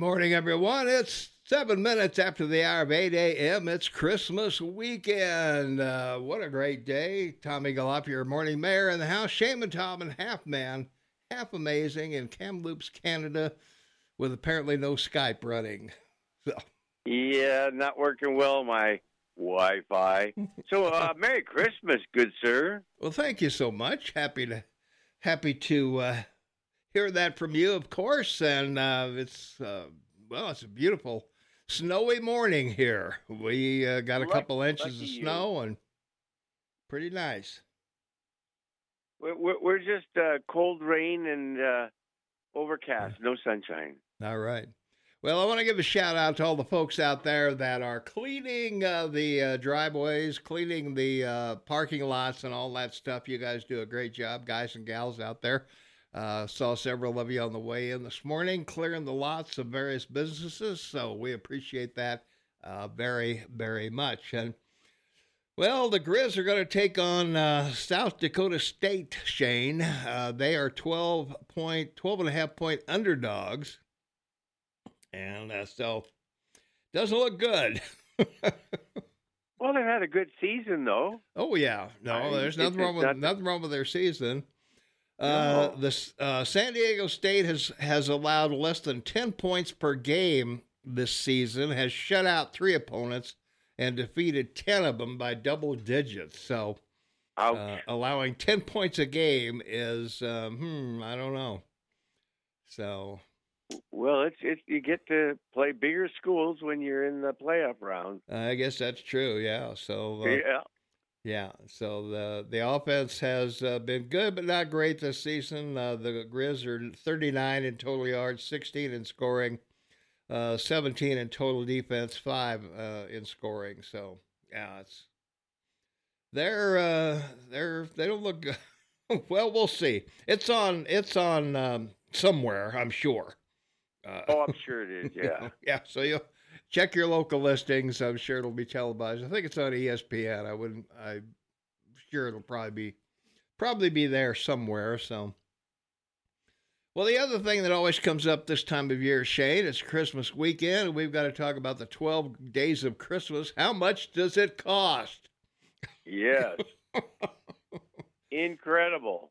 Morning, everyone. It's seven minutes after the hour of 8 a.m. It's Christmas weekend. Uh, what a great day. Tom Egelhoff, your morning mayor in the house. Shaman Tom and half man, half amazing in Kamloops, Canada, with apparently no Skype running. So. Yeah, not working well, my Wi Fi. so, uh, Merry Christmas, good sir. Well, thank you so much. Happy to happy to uh, hear that from you, of course. And uh, it's uh, well, it's a beautiful snowy morning here. We uh, got a Luck- couple inches of lucky you. snow and pretty nice. We're, we're, we're just uh, cold rain and uh, overcast, no sunshine. All right. Well, I want to give a shout out to all the folks out there that are cleaning uh, the uh, driveways, cleaning the uh, parking lots, and all that stuff. You guys do a great job, guys and gals out there. Uh, saw several of you on the way in this morning clearing the lots of various businesses, so we appreciate that uh, very, very much. And well, the Grizz are going to take on uh, South Dakota State, Shane. Uh, they are 12 point, 12 and a half point underdogs. And uh, so, doesn't look good. Well, they've had a good season, though. oh yeah, no, I- there's nothing wrong with not- nothing wrong with their season. Uh, the uh, San Diego State has has allowed less than 10 points per game this season. Has shut out three opponents and defeated 10 of them by double digits. So. Uh, allowing 10 points a game is um, hmm i don't know so well, it's it's you get to play bigger schools when you're in the playoff round. i guess that's true yeah so uh, yeah. Yeah so the the offense has uh, been good but not great this season uh, the grizz are 39 in total yards 16 in scoring uh, 17 in total defense 5 uh, in scoring so yeah it's they're uh they're they don't look good. well we'll see it's on it's on um, somewhere i'm sure uh, Oh, I'm sure it is. Yeah. yeah so you check your local listings i'm sure it'll be televised i think it's on espn i wouldn't i'm sure it'll probably be probably be there somewhere so well, the other thing that always comes up this time of year, Shane, it's Christmas weekend, and we've got to talk about the 12 days of Christmas. How much does it cost? Yes. Incredible.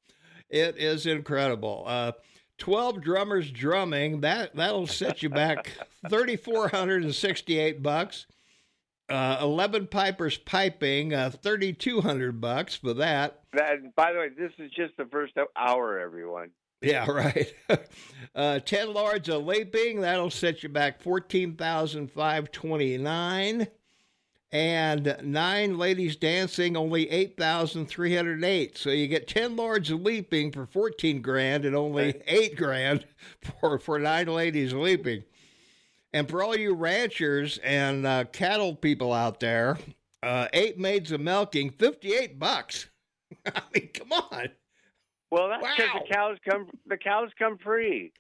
It is incredible. Uh, 12 drummers drumming, that, that'll set you back 3468 bucks. Uh, 11 pipers piping, uh, 3200 bucks for that. That, by the way, this is just the first hour, everyone. Yeah, right. uh, 10 lords of leaping, that'll set you back 14,529. And nine ladies dancing, only 8,308. So you get 10 lords leaping for 14 grand and only 8 grand for, for nine ladies leaping. And for all you ranchers and uh, cattle people out there, uh, eight maids of milking, 58 bucks. I mean, come on. Well, that's because Wow. the cows come. The cows come free.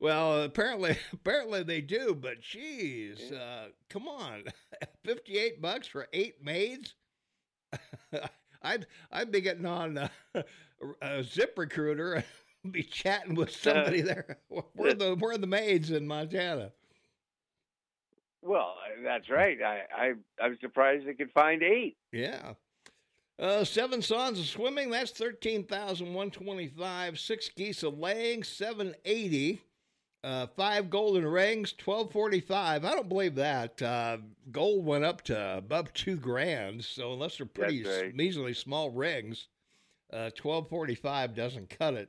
Well, apparently, apparently they do, but geez, uh, come on, fifty-eight bucks for eight maids. I'd I'd be getting on uh, a Zip Recruiter and be chatting with somebody there. Where are the where are the maids in Montana? Well, that's right. I, I I'm surprised they could find eight. Yeah. Uh, seven sons of swimming, that's 13,125. Six geese of laying, 780. Uh, five golden rings, 1245. I don't believe that. Uh, gold went up to above two grand. So unless they're pretty right. measly small rings, uh, 1245 doesn't cut it.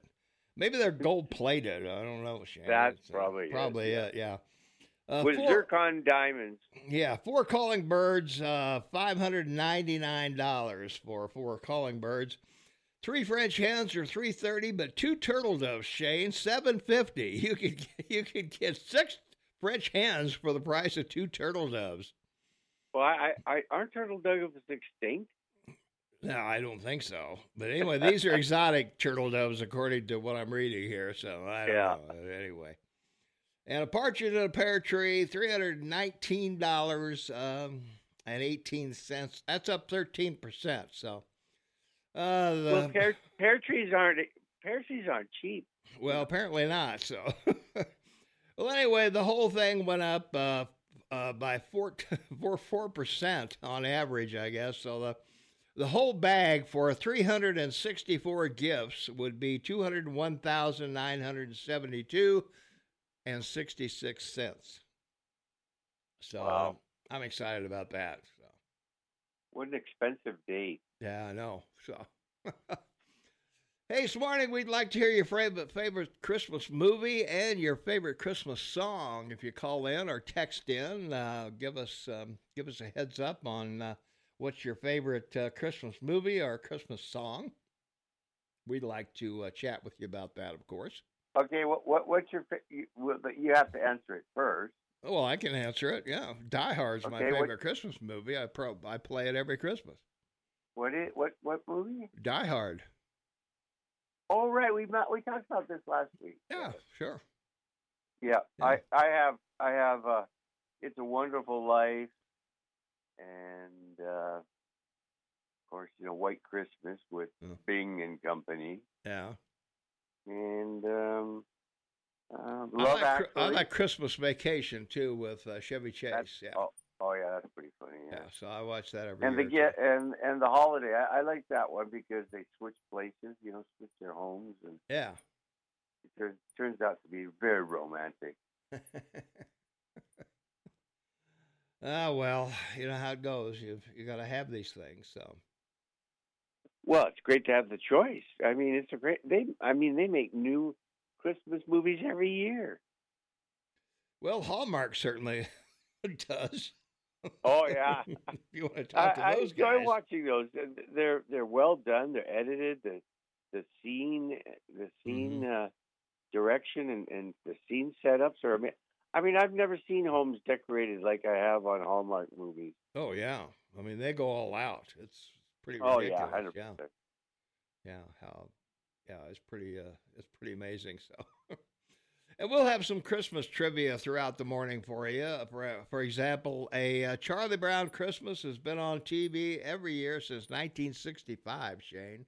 Maybe they're gold plated. I don't know. Shane. That's It's, uh, probably it, probably yeah. it. Yeah. Uh, With four- zircon diamonds. yeah, four calling birds, uh, five hundred ninety nine dollars for four calling birds. Three French hens are three thirty, but two turtle doves, Shane, seven fifty. You could you could get six French hens for the price of two turtle doves. Well, I, I aren't turtle doves extinct? No, I don't think so. But anyway, these are exotic turtle doves according to what I'm reading here. So I don't Yeah. know. Anyway. And a partridge in a pear tree, three hundred nineteen dollars um, and eighteen cents. That's up thirteen percent. So, uh, the, well, pear, pear trees aren't pear trees aren't cheap. well, apparently not. So, Well, anyway, the whole thing went up uh, uh, by four four percent on average, I guess. So the the whole bag for 364 gifts would be 201,972 and 66 cents. So Wow. I'm excited about that. So What an expensive date. yeah, I know. So Hey, this morning we'd like to hear your favorite favorite Christmas movie and your favorite Christmas song. If you call in or text in, uh, give us um, give us a heads up on uh, what's your favorite uh, Christmas movie or Christmas song. We'd like to uh, chat with you about that, of course. Okay, what what what's your you, but you have to answer it first. Well, I can answer it. Yeah, Die Hard's my Okay, what- favorite Christmas movie. I pro I play it every Christmas. What is what what movie? Die Hard. Oh right, we met, we talked about this last week. Yeah, sure. Yeah, Yeah. I I have I have uh It's a Wonderful Life and uh of course, you know, White Christmas with Yeah. Bing and Company. Yeah. And um uh, I like. I like Christmas Vacation too with uh, Chevy Chase. That's- yeah. oh, oh yeah, that's pretty funny. yeah. Yeah. So I watch that every And the get and and the holiday, I, I like that one because they switch places, you know, switch their homes, and. Yeah. it turns turns out to be very romantic. ah well, you know how it goes. You you got to have these things. So Well, it's great to have the choice. I mean, it's a great. They, I mean, they make new Christmas movies every year. well, Hallmark certainly does. Oh yeah, if you want to I, talk to I those enjoy guys. watching those. They're they're well done. They're edited. The the scene the scene Mm-hmm. uh, direction and, and the scene setups are. ama- I mean, I've never seen homes decorated like I have on Hallmark movies. Oh yeah. I mean, they go all out. It's pretty Oh ridiculous. yeah, hundred yeah. yeah how yeah it's pretty uh it's pretty amazing so and we'll have some christmas trivia throughout the morning for you for, for example a uh, charlie brown christmas has been on tv every year since 1965 shane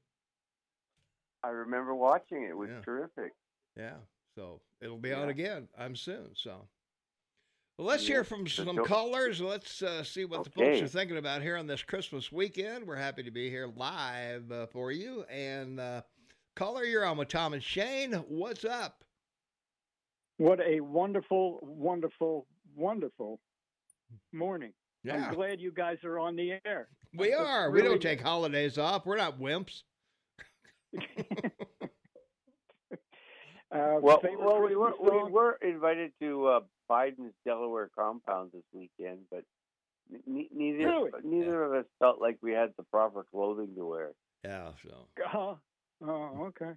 I remember watching it. It was Yeah. terrific. yeah so it'll be on again i'm soon so well, let's Yeah, hear from some callers. Let's uh, see what the folks are thinking about here on this Christmas weekend. We're happy to be here live uh, for you. And uh, caller, you're on with Tom and Shane. What's up? What a wonderful, wonderful, wonderful morning. Yeah, I'm glad you guys are on the air. we That's are. We don't take holidays off. We're not wimps. Uh, Well, well, we were we were invited to uh, Biden's Delaware compound this weekend, but n- neither Really? neither of us felt like we had the proper clothing to wear. Yeah, so Uh, oh, okay.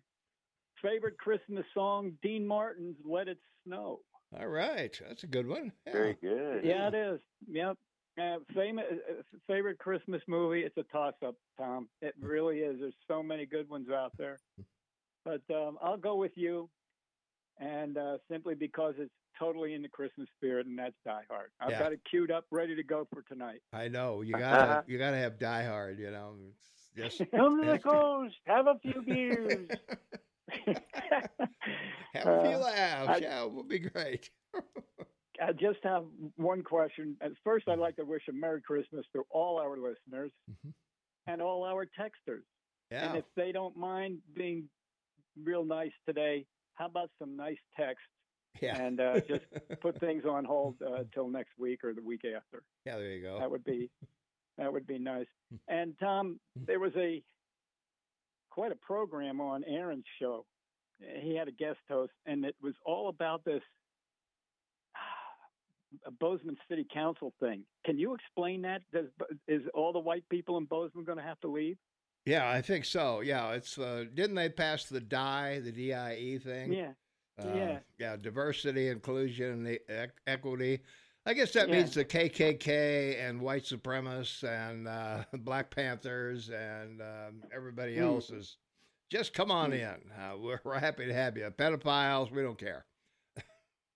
Favorite Christmas song, Dean Martin's "Let It Snow." all right. That's a good one. Yeah. Very good. Yeah, it is. Yep. Uh, famous uh, favorite Christmas movie. It's a toss-up, Tom. It really is. There's so many good ones out there, but um, I'll go with you, and uh, simply because it's totally in the Christmas spirit, and that's Die Hard. I've Yeah. got it queued up, ready to go for tonight. I know you gotta you gotta have Die Hard. You know, it's just Come to the coast, have a few beers. have a few Uh, laughs. I- yeah, it will be great. I just have one question. At first, I'd like to wish a Merry Christmas to all our listeners Mhm. and all our texters. Yeah. And if they don't mind being real nice today, how about some nice text yeah. and uh, just put things on hold uh, till next week or the week after? yeah, there you go. That would be that would be nice. And Tom, there was a quite a program on Aaron's show. He had a guest host, and it was all about this a Bozeman City Council thing. Can you explain that? Does is all the white people in Bozeman going to have to leave? Yeah, I think so. Yeah, it's uh, didn't they pass the DIE, the DIE thing? Yeah. Uh, yeah. yeah, diversity, inclusion, e- equity. I guess that Yeah. means the KKK and white supremacists and uh, Black Panthers and um, everybody Mm. else is just come on in. Uh, we're, we're happy to have you. Pedophiles, we don't care.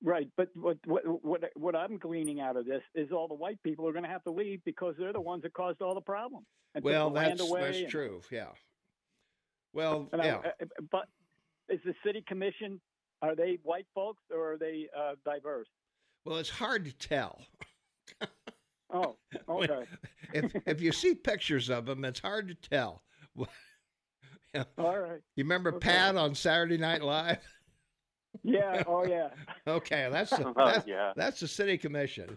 Right, but what what what what I'm gleaning out of this is all the white people are going to have to leave because they're the ones that caused all the problems. and Well, that's that's and- true. Yeah. Well, And I- yeah. uh, but is the city commission are they white folks or are they uh, diverse? Well, it's hard to tell. Oh, okay. if if you see pictures of them, it's hard to tell. All right. You remember Okay. Pat on Saturday Night Live? Yeah. Oh, yeah. Okay, that's the, Oh, that's, yeah. that's the city commission.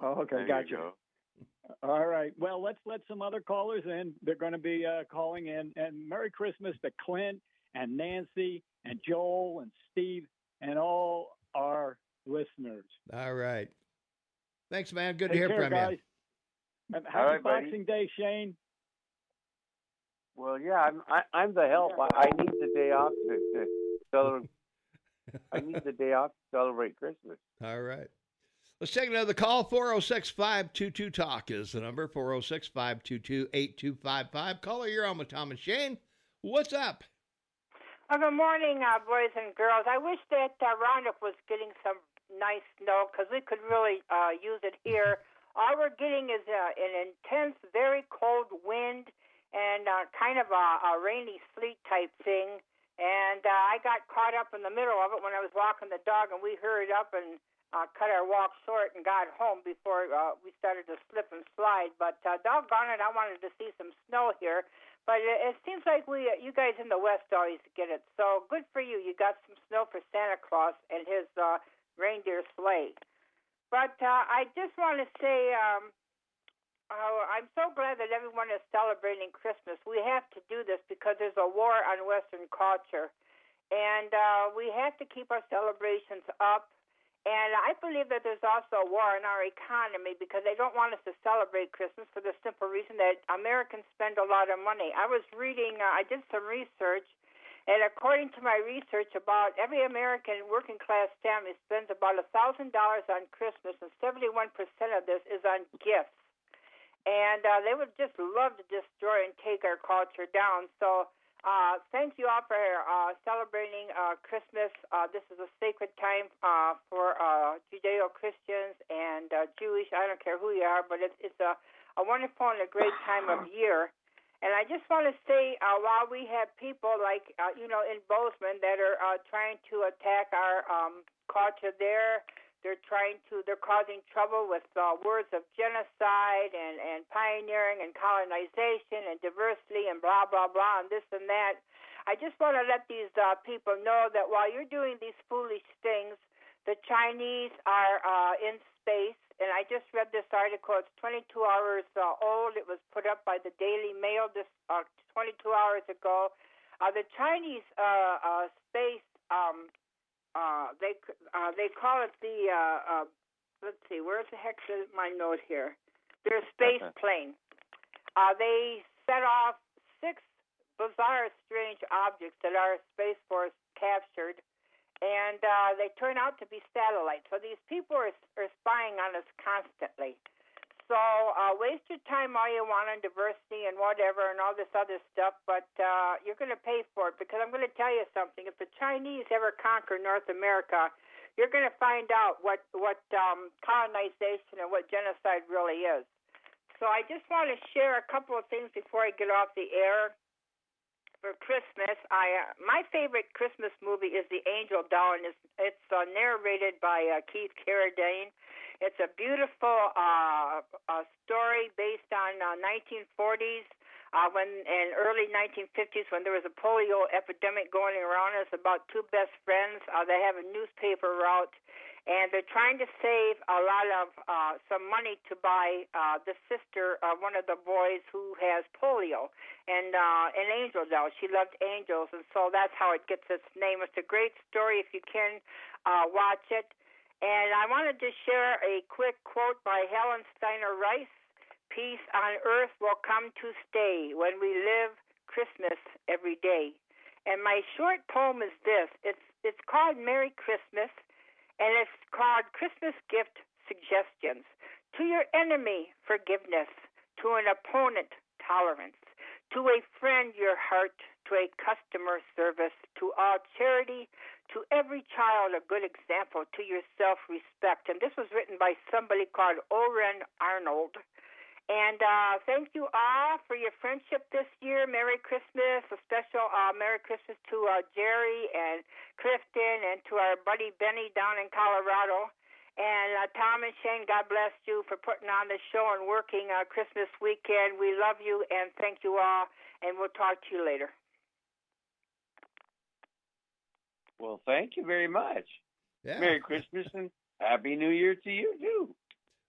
Oh, okay. There Gotcha. you go. All right. Well, let's let some other callers in. They're going to be uh, calling in. And Merry Christmas to Clint and Nancy and Joel and Steve and all our listeners. All right. Thanks, man. Good to hear care, from guys. And happy right, buddy. Boxing Day, Shane. Well, yeah, I'm I, I'm the help. I, I need the day off to, to celebrate. I need the day off to celebrate Christmas. All right. Let's take another call. 406 522 Talk is the number 406 522 8255. Caller, you're on with Tom and Shane. What's up? Well, good morning, uh, boys and girls. I wish that uh, Roundup was getting some nice snow because we could really uh, use it here. All we're getting is uh, an intense, very cold wind and uh, kind of a, a rainy sleet type thing. And uh, I got caught up in the middle of it when I was walking the dog, and we hurried up and uh, cut our walk short and got home before uh, we started to slip and slide. But uh, doggone it, I wanted to see some snow here. But it, it seems like we, uh, you guys in the West always get it. So good for you. You got some snow for Santa Claus and his uh, reindeer sleigh. But uh, I just want to say, um, uh, I'm so glad that everyone is celebrating Christmas. We have to do this because there's a war on Western culture, and uh, we have to keep our celebrations up. And I believe that there's also a war in our economy because they don't want us to celebrate Christmas for the simple reason that Americans spend a lot of money. I was reading, uh, I did some research, and according to my research, about every American working class family spends about a thousand dollars on Christmas, and 71% of this is on gifts. And uh, they would just love to destroy and take our culture down. So uh, thank you all for uh, celebrating uh, Christmas. Uh, this is a sacred time uh, for uh, Judeo Christians and uh, Jewish. I don't care who you are, but it's, it's a, a wonderful and a great time of year. And I just want to say, uh, while we have people like, uh, you know, in Bozeman that are uh, trying to attack our um, culture there, they're trying to, they're causing trouble with uh, words of genocide and, and pioneering and colonization and diversity and blah, blah, blah, and this and that. I just want to let these uh, people know that while you're doing these foolish things, the Chinese are uh, in space. And I just read this article. It's 22 hours uh, old. It was put up by the Daily Mail this uh, 22 hours ago. Uh, the Chinese uh, uh, space um, uh, they uh, they call it the uh, uh, let's see, where's the heck is my note here? Their space Okay. plane. Uh, they set off six bizarre, strange objects that our space force captured, and uh, they turn out to be satellites. So these people are, are spying on us constantly. So uh, waste your time all you want on diversity and whatever and all this other stuff, but uh, you're going to pay for it because I'm going to tell you something. If the Chinese ever conquer North America, you're going to find out what what um, colonization and what genocide really is. So I just want to share a couple of things before I get off the air. For Christmas, I uh, my favorite Christmas movie is The Angel Doll, and it's, it's uh, narrated by uh, Keith Carradine. It's a beautiful uh, uh, story based on uh, 1940s uh, when and early 1950s when there was a polio epidemic going around. It's about two best friends. Uh, they have a newspaper route, and they're trying to save a lot of uh, some money to buy uh, the sister of one of the boys who has polio, and uh, an angel doll. She loved angels, and so that's how it gets its name. It's a great story if you can uh, watch it. And I wanted to share a quick quote by Helen Steiner Rice Peace on earth will come to stay when we live Christmas every day. And my short poem is this it's, it's called Merry Christmas, and it's called Christmas Gift Suggestions. To your enemy, forgiveness. To an opponent, tolerance. To a friend, your heart. To a customer, service. To all, charity to every child a good example, to yourself respect. And this was written by somebody called Oren Arnold. And uh, thank you all for your friendship this year. Merry Christmas. A special uh, Merry Christmas to uh, Jerry and Clifton and to our buddy Benny down in Colorado. And uh, Tom and Shane, God bless you for putting on the show and working uh, Christmas weekend. We love you and thank you all. And we'll talk to you later. Well, thank you very much. Yeah. Merry Christmas and Happy New Year to you too.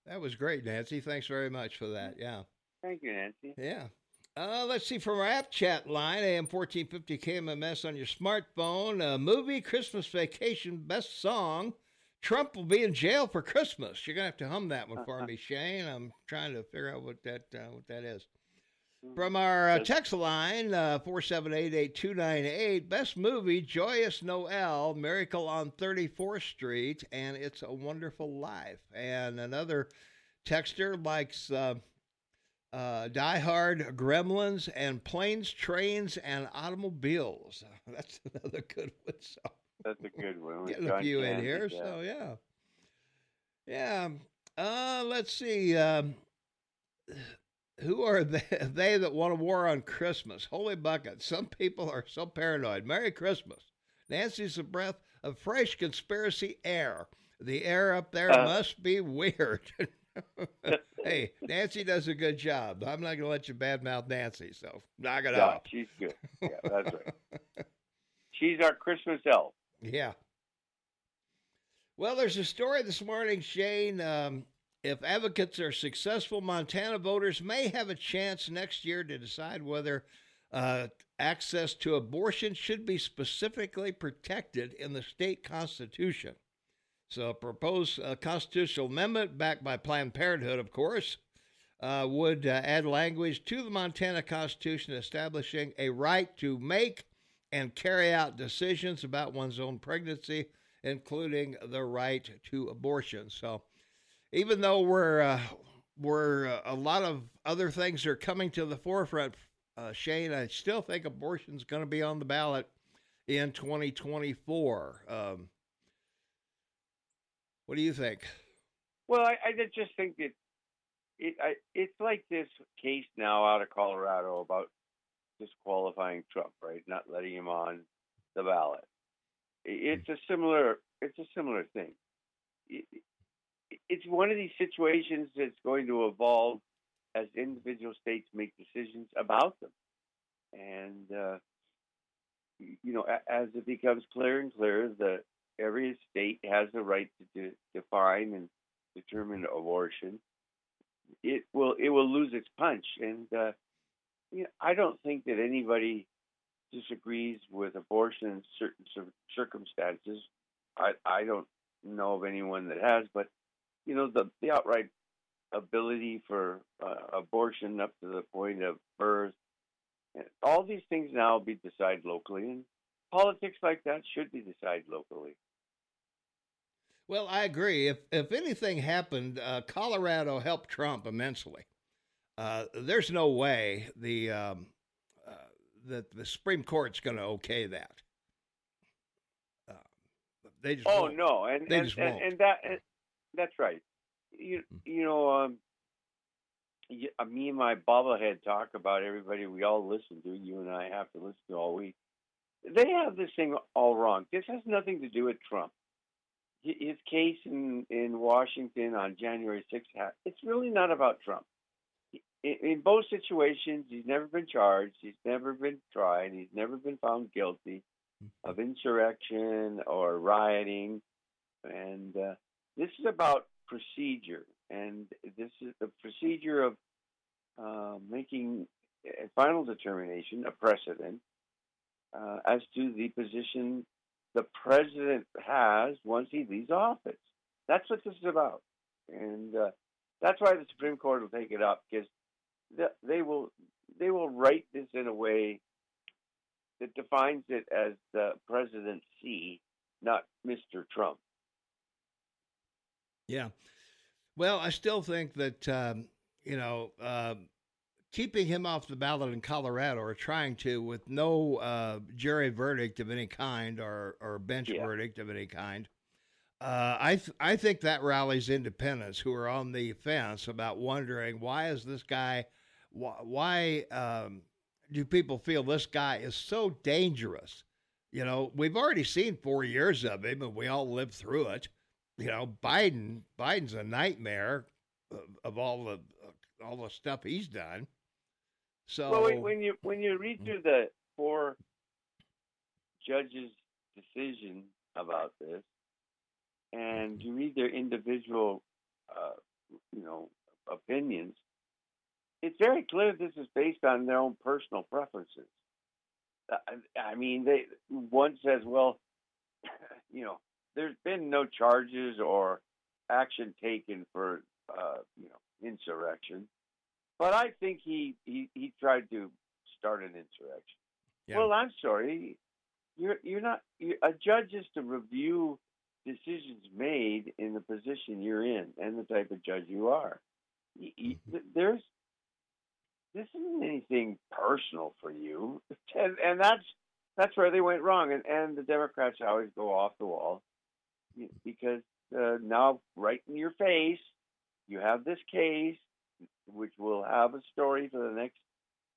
That was great, Nancy. Thanks very much for that. Yeah. Thank you, Nancy. Yeah. Uh, let's see from our app chat line, AM 1450 KMMS on your smartphone. Uh, movie Christmas Vacation Best Song. Trump will be in jail for Christmas. You're gonna have to hum that one for me, Shane. I'm trying to figure out what that uh, what that is. From our uh, text line, uh, 4788298, best movie, Joyous Noel, Miracle on 34th Street, and It's a Wonderful Life. And another texter likes uh, uh, Die Hard, Gremlins, and Planes, Trains, and Automobiles. That's another good one. So That's a good one. getting a few in here. yeah. So yeah, yeah. Uh, let's see. Um, who are they, they that want a war on Christmas? Holy bucket! Some people are so paranoid. Merry Christmas. Nancy's a breath of fresh conspiracy air. The air up there Uh. must be weird. hey, Nancy does a good job. I'm not going to let you badmouth Nancy, so knock it off. she's good. Yeah, that's right. she's our Christmas elf. Yeah. Well, there's a story this morning, Shane. Um, if advocates are successful, Montana voters may have a chance next year to decide whether uh, access to abortion should be specifically protected in the state constitution. So, a proposed uh, constitutional amendment, backed by Planned Parenthood, of course, uh, would uh, add language to the Montana Constitution establishing a right to make and carry out decisions about one's own pregnancy, including the right to abortion. So, even though we're uh, we're uh, a lot of other things are coming to the forefront, uh, Shane, I still think abortion's going to be on the ballot in 2024. Um, what do you think? Well, I, I just think that it, I, it's like this case now out of Colorado about disqualifying Trump, right? Not letting him on the ballot. It's a similar. It's a similar thing. It- It's one of these situations that's going to evolve as individual states make decisions about them, and uh, you know, as it becomes clearer and clearer, that every state has the right to de- define and determine abortion. It will it will lose its punch, and uh, you know, I don't think that anybody disagrees with abortion in certain circumstances. I I don't know of anyone that has, but you know the the outright ability for uh, abortion up to the point of birth, all these things now be decided locally, and politics like that should be decided locally. Well, I agree. If if anything happened, uh, Colorado helped Trump immensely. Uh, there's no way the um, uh, that the Supreme Court's going to okay that. Uh, they just Oh won't. no, and They and, just and, won't. and that that's right. You Mm. you know, um, y- uh, me and my bobblehead talk about everybody we all listen to. You and I have to listen to all week. They have this thing all wrong. This has nothing to do with Trump. His case in in Washington on January sixth. It's really not about Trump. In, in both situations, he's never been charged. He's never been tried. He's never been found guilty of insurrection or rioting, and uh, this is about procedure, and this is the procedure of uh, making a final determination, a precedent, uh, as to the position the president has once he leaves office. That's what this is about, and uh, that's why the Supreme Court will take it up because they will they will write this in a way that defines it as the presidency, not Mr. Trump. Yeah. Well, I still think that um, you know um keeping him off the ballot in Colorado or trying to with no uh, jury verdict of any kind or or bench Yeah. verdict of any kind Uh, I th- I think that rallies independents who are on the fence about wondering why is this guy, why, why um, do people feel this guy is so dangerous? You know, we've already seen four years of him, and we all lived through it. You know, Biden Biden's a nightmare of, of all the all the stuff he's done. So well, when you when you read through the four judges' decision about this, and you read their individual, uh, you know, opinions, it's very clear this is based on their own personal preferences. Uh, I mean, they one says, well, you know, there's been no charges or action taken for, uh, you know, insurrection, but I think he he, he tried to start an insurrection. Yeah. Well, I'm sorry, you're you're not you're, a judge is to review decisions made in the position you're in and the type of judge you are. Mm-hmm. There's this isn't anything personal for you, and and that's that's where they went wrong. And and the Democrats always go off the wall because uh, now right in your face you have this case which will have a story for the next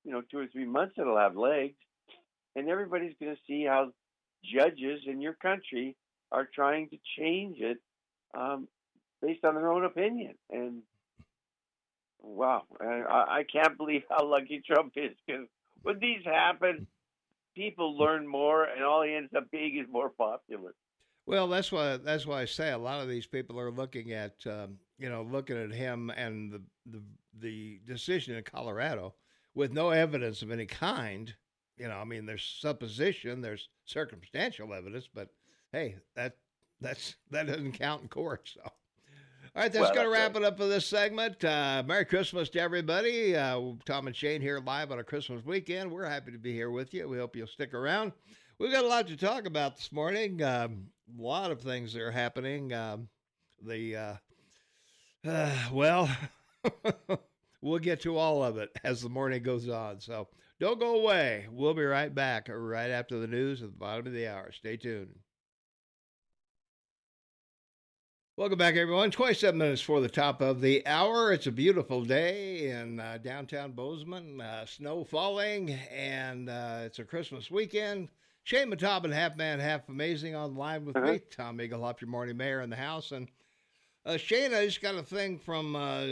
you know two or three months. It'll have legs, and everybody's going to see how judges in your country are trying to change it um, based on their own opinion. And wow, I, I can't believe how lucky Trump is because when these happen, people learn more, and all he ends up being is more popular. Well, that's why that's why I say a lot of these people are looking at um, you know looking at him and the the the decision in Colorado with no evidence of any kind. You know, I mean, there's supposition, there's circumstantial evidence, but hey, that that's that doesn't count in court. So, all right, that's well, going to wrap it up for this segment. Uh, Merry Christmas to everybody. Uh, Tom and Shane here live on a Christmas weekend. We're happy to be here with you. We hope you'll stick around. We've got a lot to talk about this morning. Um, a lot of things that are happening. Um, the uh, uh well. we'll get to all of it as the morning goes on. So don't go away. We'll be right back right after the news at the bottom of the hour. Stay tuned. Welcome back, everyone. 27 minutes for the top of the hour. It's a beautiful day in uh, downtown Bozeman. Uh, snow falling, and uh, it's a Christmas weekend. Shane Matobin, half man, half amazing, on line with uh-huh. me. Tom Egelhoff, your morning mayor in the house. And uh, Shane, I just got a thing from uh,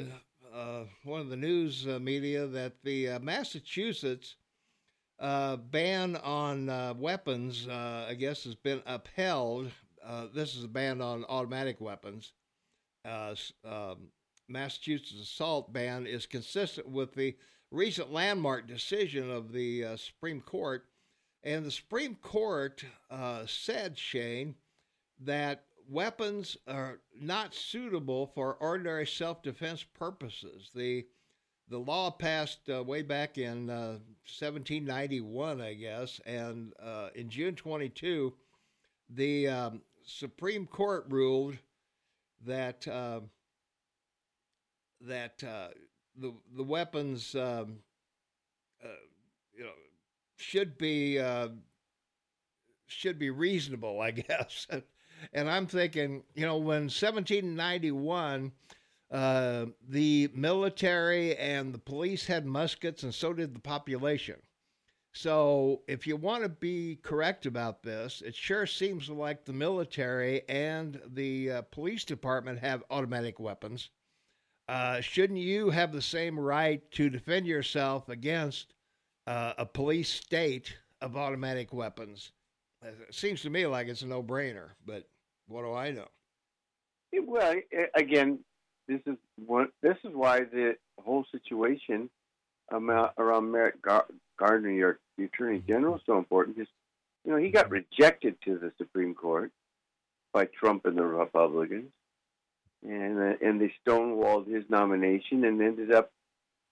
uh, one of the news media that the Massachusetts ban on weapons, I guess, has been upheld uh, this is a ban on automatic weapons. Uh, um, Massachusetts assault ban is consistent with the recent landmark decision of the uh, Supreme Court. And the Supreme Court uh, said, Shane, that weapons are not suitable for ordinary self defense purposes. The the law passed uh, way back in 1791, I guess, and in June 22, the um, Supreme Court ruled that uh, that uh, the the weapons um, uh, you know should be uh, should be reasonable, I guess. and I'm thinking, you know, when 1791. Uh, the military and the police had muskets, and so did the population. So, if you want to be correct about this, it sure seems like the military and the uh, police department have automatic weapons. Uh, shouldn't you have the same right to defend yourself against uh, a police state of automatic weapons? It seems to me like it's a no-brainer, but what do I know? Well, again, this is one. This is why the whole situation around Merrick Garland, your the Attorney General, is so important because you know he got rejected to the Supreme Court by Trump and the Republicans, and uh, and they stonewalled his nomination and ended up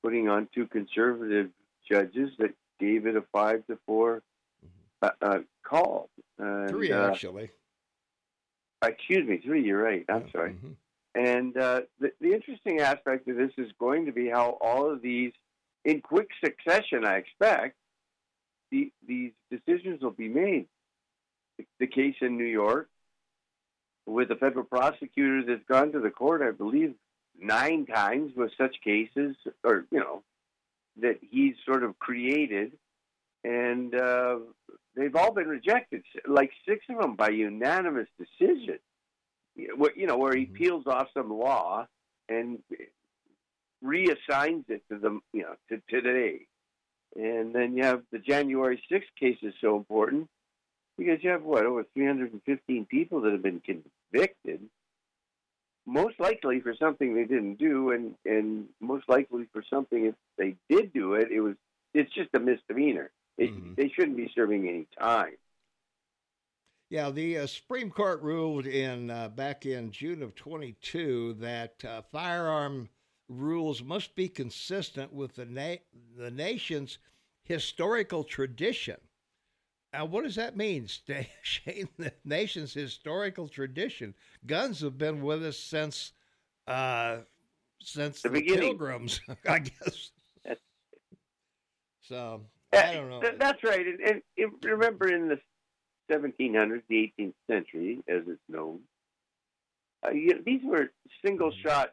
putting on two conservative judges that gave it a five to four mm-hmm. uh, uh, call. And, three uh, actually. Excuse me, three. You're right. I'm yeah. sorry. Mm-hmm. And uh, the, the interesting aspect of this is going to be how all of these in quick succession, I expect, the, these decisions will be made. The case in New York, with a federal prosecutor that's gone to the court, I believe, nine times with such cases, or you know, that he's sort of created, and uh, they've all been rejected, like six of them by unanimous decision. You know, where he Mhm. peels off some law and reassigns it to them, you know, to today. And then you have the January 6th case is so important because you have what over 315 people that have been convicted, most likely for something they didn't do, and and most likely for something if they did do it, it was it's just a misdemeanor. It, Mhm. They shouldn't be serving any time. Yeah, the uh, Supreme Court ruled in uh, back in June of 22 that uh, firearm rules must be consistent with the na- the nation's historical tradition. Now, what does that mean, Shane? The nation's historical tradition. Guns have been with us since uh, since The the. Pilgrims, I guess. That's- So Uh, I don't know. th- That's right. And, and, remember, in the 1700s, the 18th century, as it's known, uh, you these were single shot,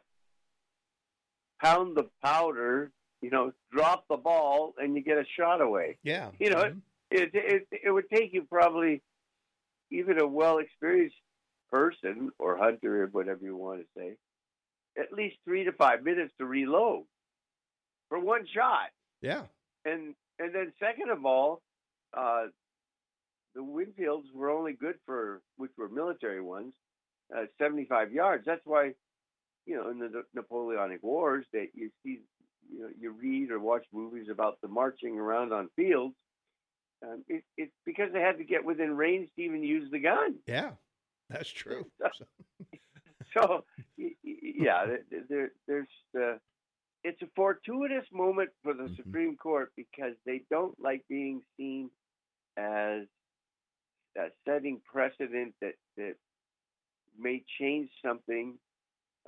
pound the powder, you know, drop the ball, and you get a shot away. yeah, you know, mhm. It, it, it would take you probably, even a well experienced person or hunter or whatever you want to say, at least three to five minutes to reload for one shot yeah, and and then second of all, uh, the Winfields were only good for which were military ones, uh, seventy five yards. That's why, you know, in the Napoleonic Wars, that you see, you know, you read or watch movies about the marching around on fields. Um, it, it's because they had to get within range to even use the gun. yeah. That's true. So- So, yeah, there, there, there's uh, it's a fortuitous moment for the Mhm. Supreme Court because they don't like being seen as uh, setting precedent that that may change something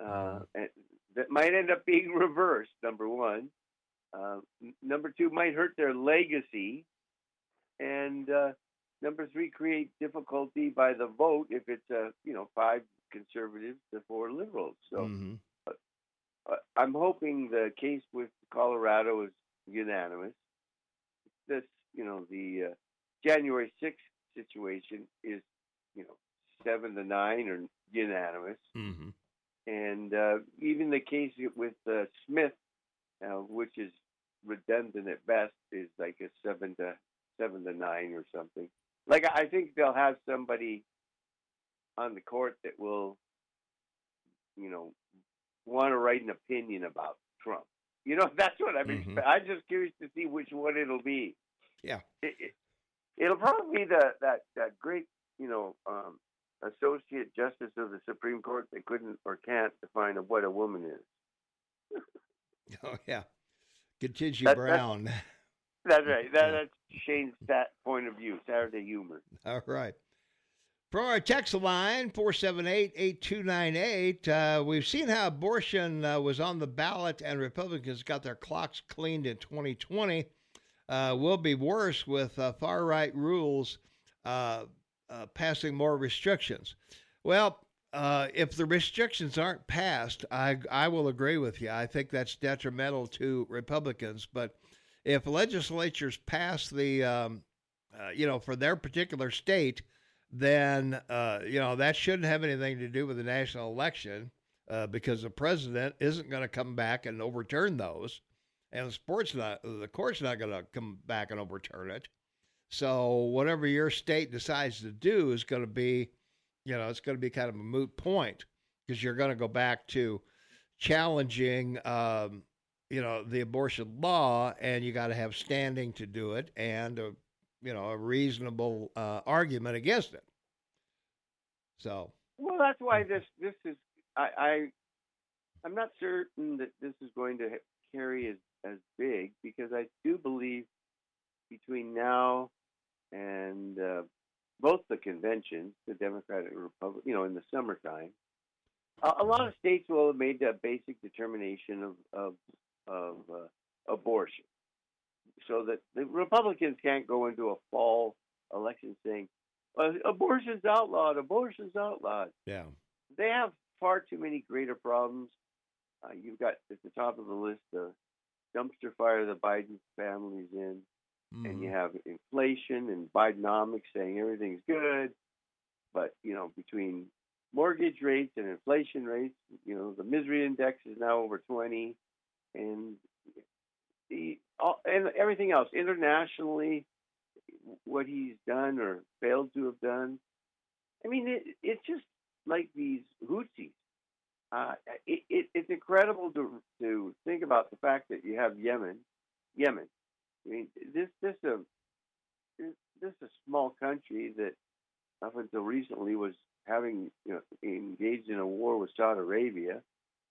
uh, and that might end up being reversed. Number one, uh, number two might hurt their legacy, and uh, number three create difficulty by the vote if it's a you know five conservatives to four liberals. So. mhm. Uh, I'm hoping the case with Colorado is unanimous. This, you know, the uh, January 6th situation is, you know, seven to nine or unanimous. Mhm. And uh, even the case with uh, Smith, uh, which is redundant at best, is like a seven to seven to nine or something. Like I think they'll have somebody on the court that will, you know, want to write an opinion about Trump. You know, that's what I'm. Mhm. I'm just curious to see which one it'll be. Yeah. It, it, it'll probably be the that that great, you know, um, associate justice of the Supreme Court that couldn't or can't define what a woman is. Oh yeah, that- Brown. That's right. That, That's Shane's that point of view. Saturday humor. All right. From our text line, 478 8298, uh, we've seen how abortion uh, was on the ballot and Republicans got their clocks cleaned in 2020. Uh, will be worse with uh, far right rules uh, uh, passing more restrictions. Well, uh, if the restrictions aren't passed, I, I will agree with you. I think that's detrimental to Republicans. But if legislatures pass the, um, uh, you know, for their particular state, then uh, you know that shouldn't have anything to do with the national election uh, because the president isn't going to come back and overturn those, and the sports not the court's not going to come back and overturn it. So whatever your state decides to do is going to be, you know, it's going to be kind of a moot point because you're going to go back to challenging, um, you know, the abortion law, and you got to have standing to do it and a you know a reasonable uh, argument against it. So Well, that's why this this is I, I I'm not certain that this is going to carry as as big because I do believe between now and uh, both the conventions, the Democratic and Republican, you know, in the summertime, a, a lot of states will have made a basic determination of of of uh, abortion, so that the Republicans can't go into a fall election saying uh, abortion's outlawed. Abortion's outlawed. Yeah. They have far too many greater problems. Uh, you've got at the top of the list the dumpster fire the Biden family's in, and you Mhm. have inflation and Bidenomics saying everything's good, but you know between mortgage rates and inflation rates, you know the misery index is now over twenty, and the all, and everything else internationally, what he's done or failed to have done. I mean, it, it's just like these Houthis. Uh, it, it, it's incredible to to think about the fact that you have Yemen, Yemen. I mean, this this a this, this a small country that up until recently was having you know engaged in a war with Saudi Arabia.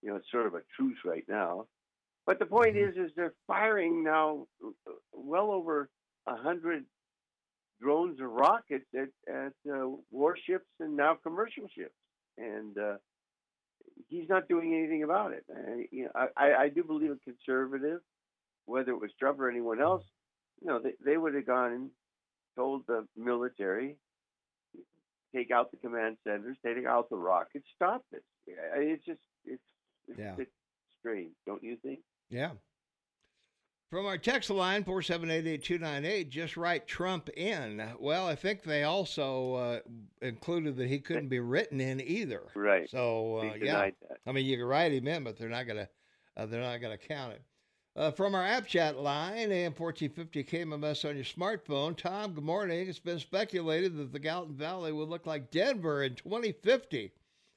You know, it's sort of a truce right now. But the point Mhm. is, is they're firing now well over a hundred drones or rockets at at uh, warships and now commercial ships, and uh, he's not doing anything about it. I, you know, I, I do believe a conservative, whether it was Trump or anyone else, you know, they, they would have gone and told the military, take out the command centers, take out the rockets, stop this. It's just it's it's, Yeah. it's strange, don't you think? Yeah. From our text line, 4788298, just write Trump in. Well, I think they also uh, included that he couldn't be written in either. Right. So, uh, yeah. that. I mean, you can write him in, but they're not gonna uh, they're not gonna count it. Uh, from our app chat line, AM fourteen fifty KMMS on your smartphone. Tom, good morning. It's been speculated that the Gallatin Valley will look like Denver in twenty fifty.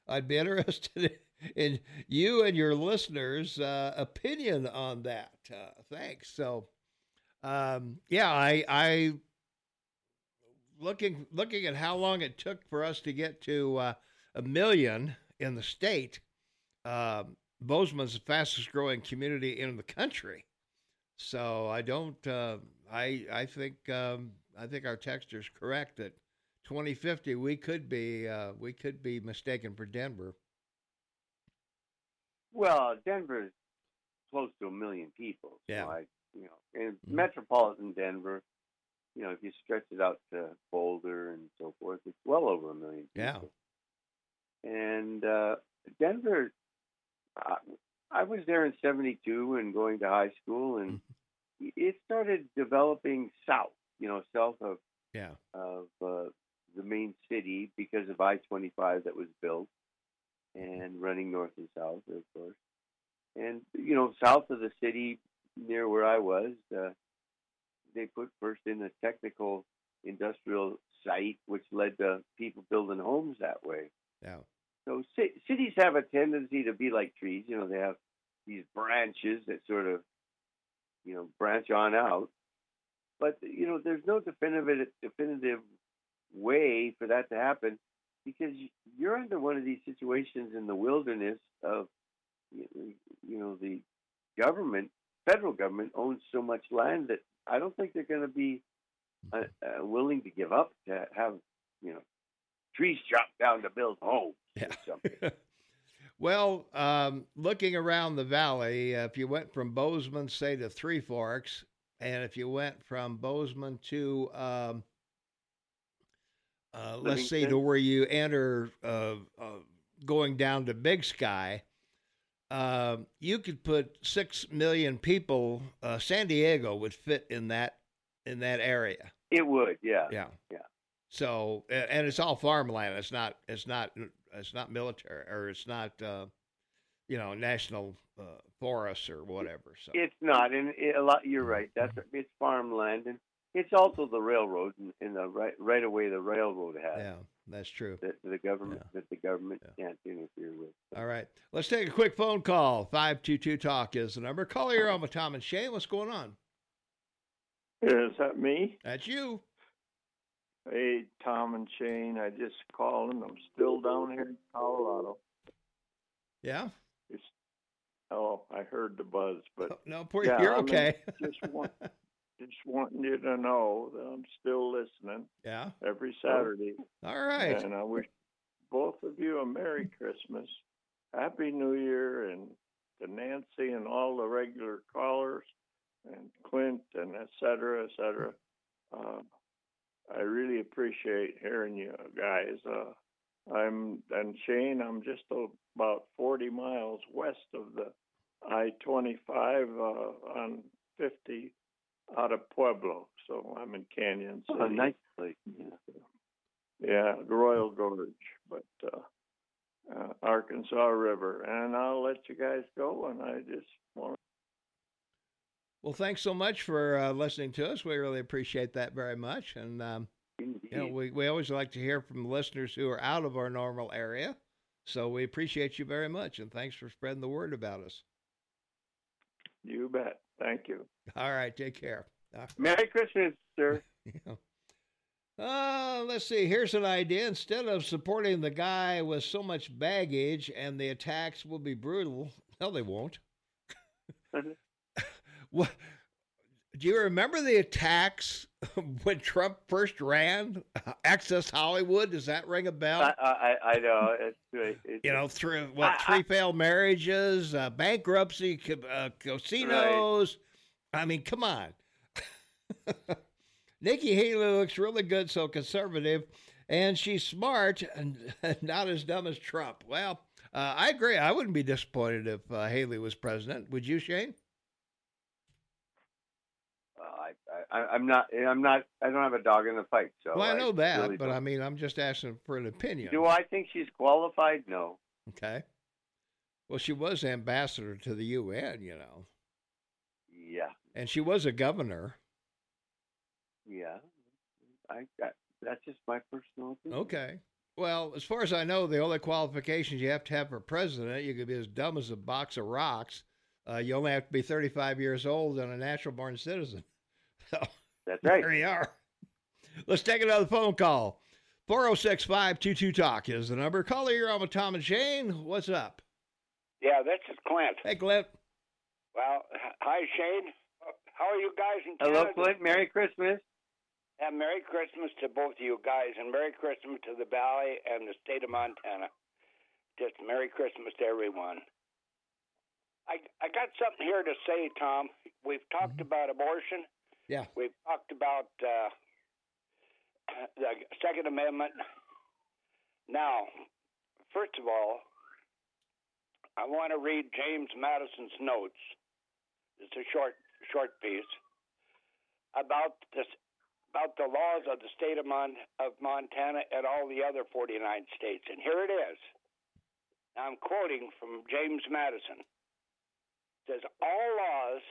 I'd be interested in you and your listeners' uh, opinion on that. Uh, thanks. So, um, yeah, I, I looking looking at how long it took for us to get to uh, a million in the state. Um, Bozeman's the fastest growing community in the country. So I don't. Uh, I I think um, I think our texter's correct that 2050 we could be uh, we could be mistaken for Denver. Well, Denver's close to a million people. So Yeah. I, you know, and Mhm. metropolitan Denver, you know, if you stretch it out to Boulder and so forth, it's well over a million. Yeah. And uh, Denver, I, I was there in '72 and going to high school, and Mm-hmm. it started developing south. You know, south of Yeah. of uh, the main city because of I-25 that was built and running north and south, of course. And you know, south of the city, near where I was, uh, they put first in a technical industrial site, which led to people building homes that way. Yeah. So ci- cities have a tendency to be like trees. You know, they have these branches that sort of, you know, branch on out. But you know, there's no definitive definitive way for that to happen because you're under one of these situations in the wilderness of, you know, the government, federal government owns so much land that I don't think they're going to be uh, uh, willing to give up to have, you know, trees chopped down to build homes Yeah. or something. well, um, looking around the valley, uh, if you went from Bozeman, say, to Three Forks, and if you went from Bozeman to, um, uh, let's say, to where you enter uh, uh, going down to Big Sky, uh, you could put six million people. Uh, San Diego would fit in that in that area. It would, yeah. Yeah. Yeah. So and it's all farmland. It's not. It's not. It's not military or it's not. Uh, you know, national uh, forests or whatever. So It's not, and it, a lot. You're right. That's it's farmland, and it's also the railroad, and, and the right right away the railroad has yeah, that's true. that the government Yeah. that the government Yeah. can't interfere with. All right, let's take a quick phone call. Five two two talk is the number. Call here on with Tom and Shane. What's going on? Is that me? That's you. Hey, Tom and Shane. I just called and I'm still down here in Colorado. Yeah. It's, oh, I heard the buzz, but no, poor, yeah, you're I'm okay. just want just wanting you to know that I'm still listening yeah. every Saturday, All right. and I wish both of you a Merry Christmas, Happy New Year, and to Nancy and all the regular callers, and Clint and et cetera, et cetera. Uh, I really appreciate hearing you guys. Uh, I'm and Shane. I'm just about 40 miles west of the I-25 uh, on 50 out of Pueblo, so I'm in Cañon City. Oh, nice place. Yeah. Yeah, Royal Gorge, but uh, uh, Arkansas River. And I'll let you guys go. And I just want. Well, thanks so much for uh, listening to us. We really appreciate that very much. And um, you know, we we always like to hear from listeners who are out of our normal area. So we appreciate you very much, and thanks for spreading the word about us. You bet. Thank you. All right. Take care. Merry Christmas, sir. yeah. Uh, let's see. Here's an idea. Instead of supporting the guy with so much baggage and the attacks will be brutal, no, they won't. what? Do you remember the attacks when Trump first ran? Access Hollywood. Does that ring a bell? I I, I know. It's, it's, you know, through what three I, failed marriages, uh, bankruptcy, uh, casinos. Right. I mean, come on. Nikki Haley looks really good, so conservative, and she's smart and not as dumb as Trump. Well, uh, I agree. I wouldn't be disappointed if uh, Haley was president. Would you, Shane? I, am not. I'm not. I don't have a dog in the fight. So well, I know I that, really but don't. I mean, I'm just asking for an opinion. Do I think she's qualified? No. Okay. Well, she was ambassador to the UN, you know. Yeah. And she was a governor. Yeah. I, I that's just my personal opinion. Okay. Well, as far as I know, the only qualifications you have to have for president, you could be as dumb as a box of rocks. Uh, you only have to be 35 years old and a natural born citizen. So that's right. There you are. Let's take another phone call. 406 522 Talk is the number. Caller, you're on with Tom and Shane. What's up? Yeah, this is Clint. Hey, Clint. Well, hi, Shane. How are you guys in Canada? Hello, Clint. Merry Christmas. And Merry Christmas to both of you guys, and Merry Christmas to the Valley and the state of Montana. Just Merry Christmas to everyone. I I got something here to say, Tom. We've talked mm-hmm. about abortion, yeah. We've talked about uh, the Second Amendment. Now, first of all, I want to read James Madison's notes. It's a short, short piece about this, about the laws of the state of, Mon- of Montana and all the other 49 states. And here it is. I'm quoting from James Madison. It says all laws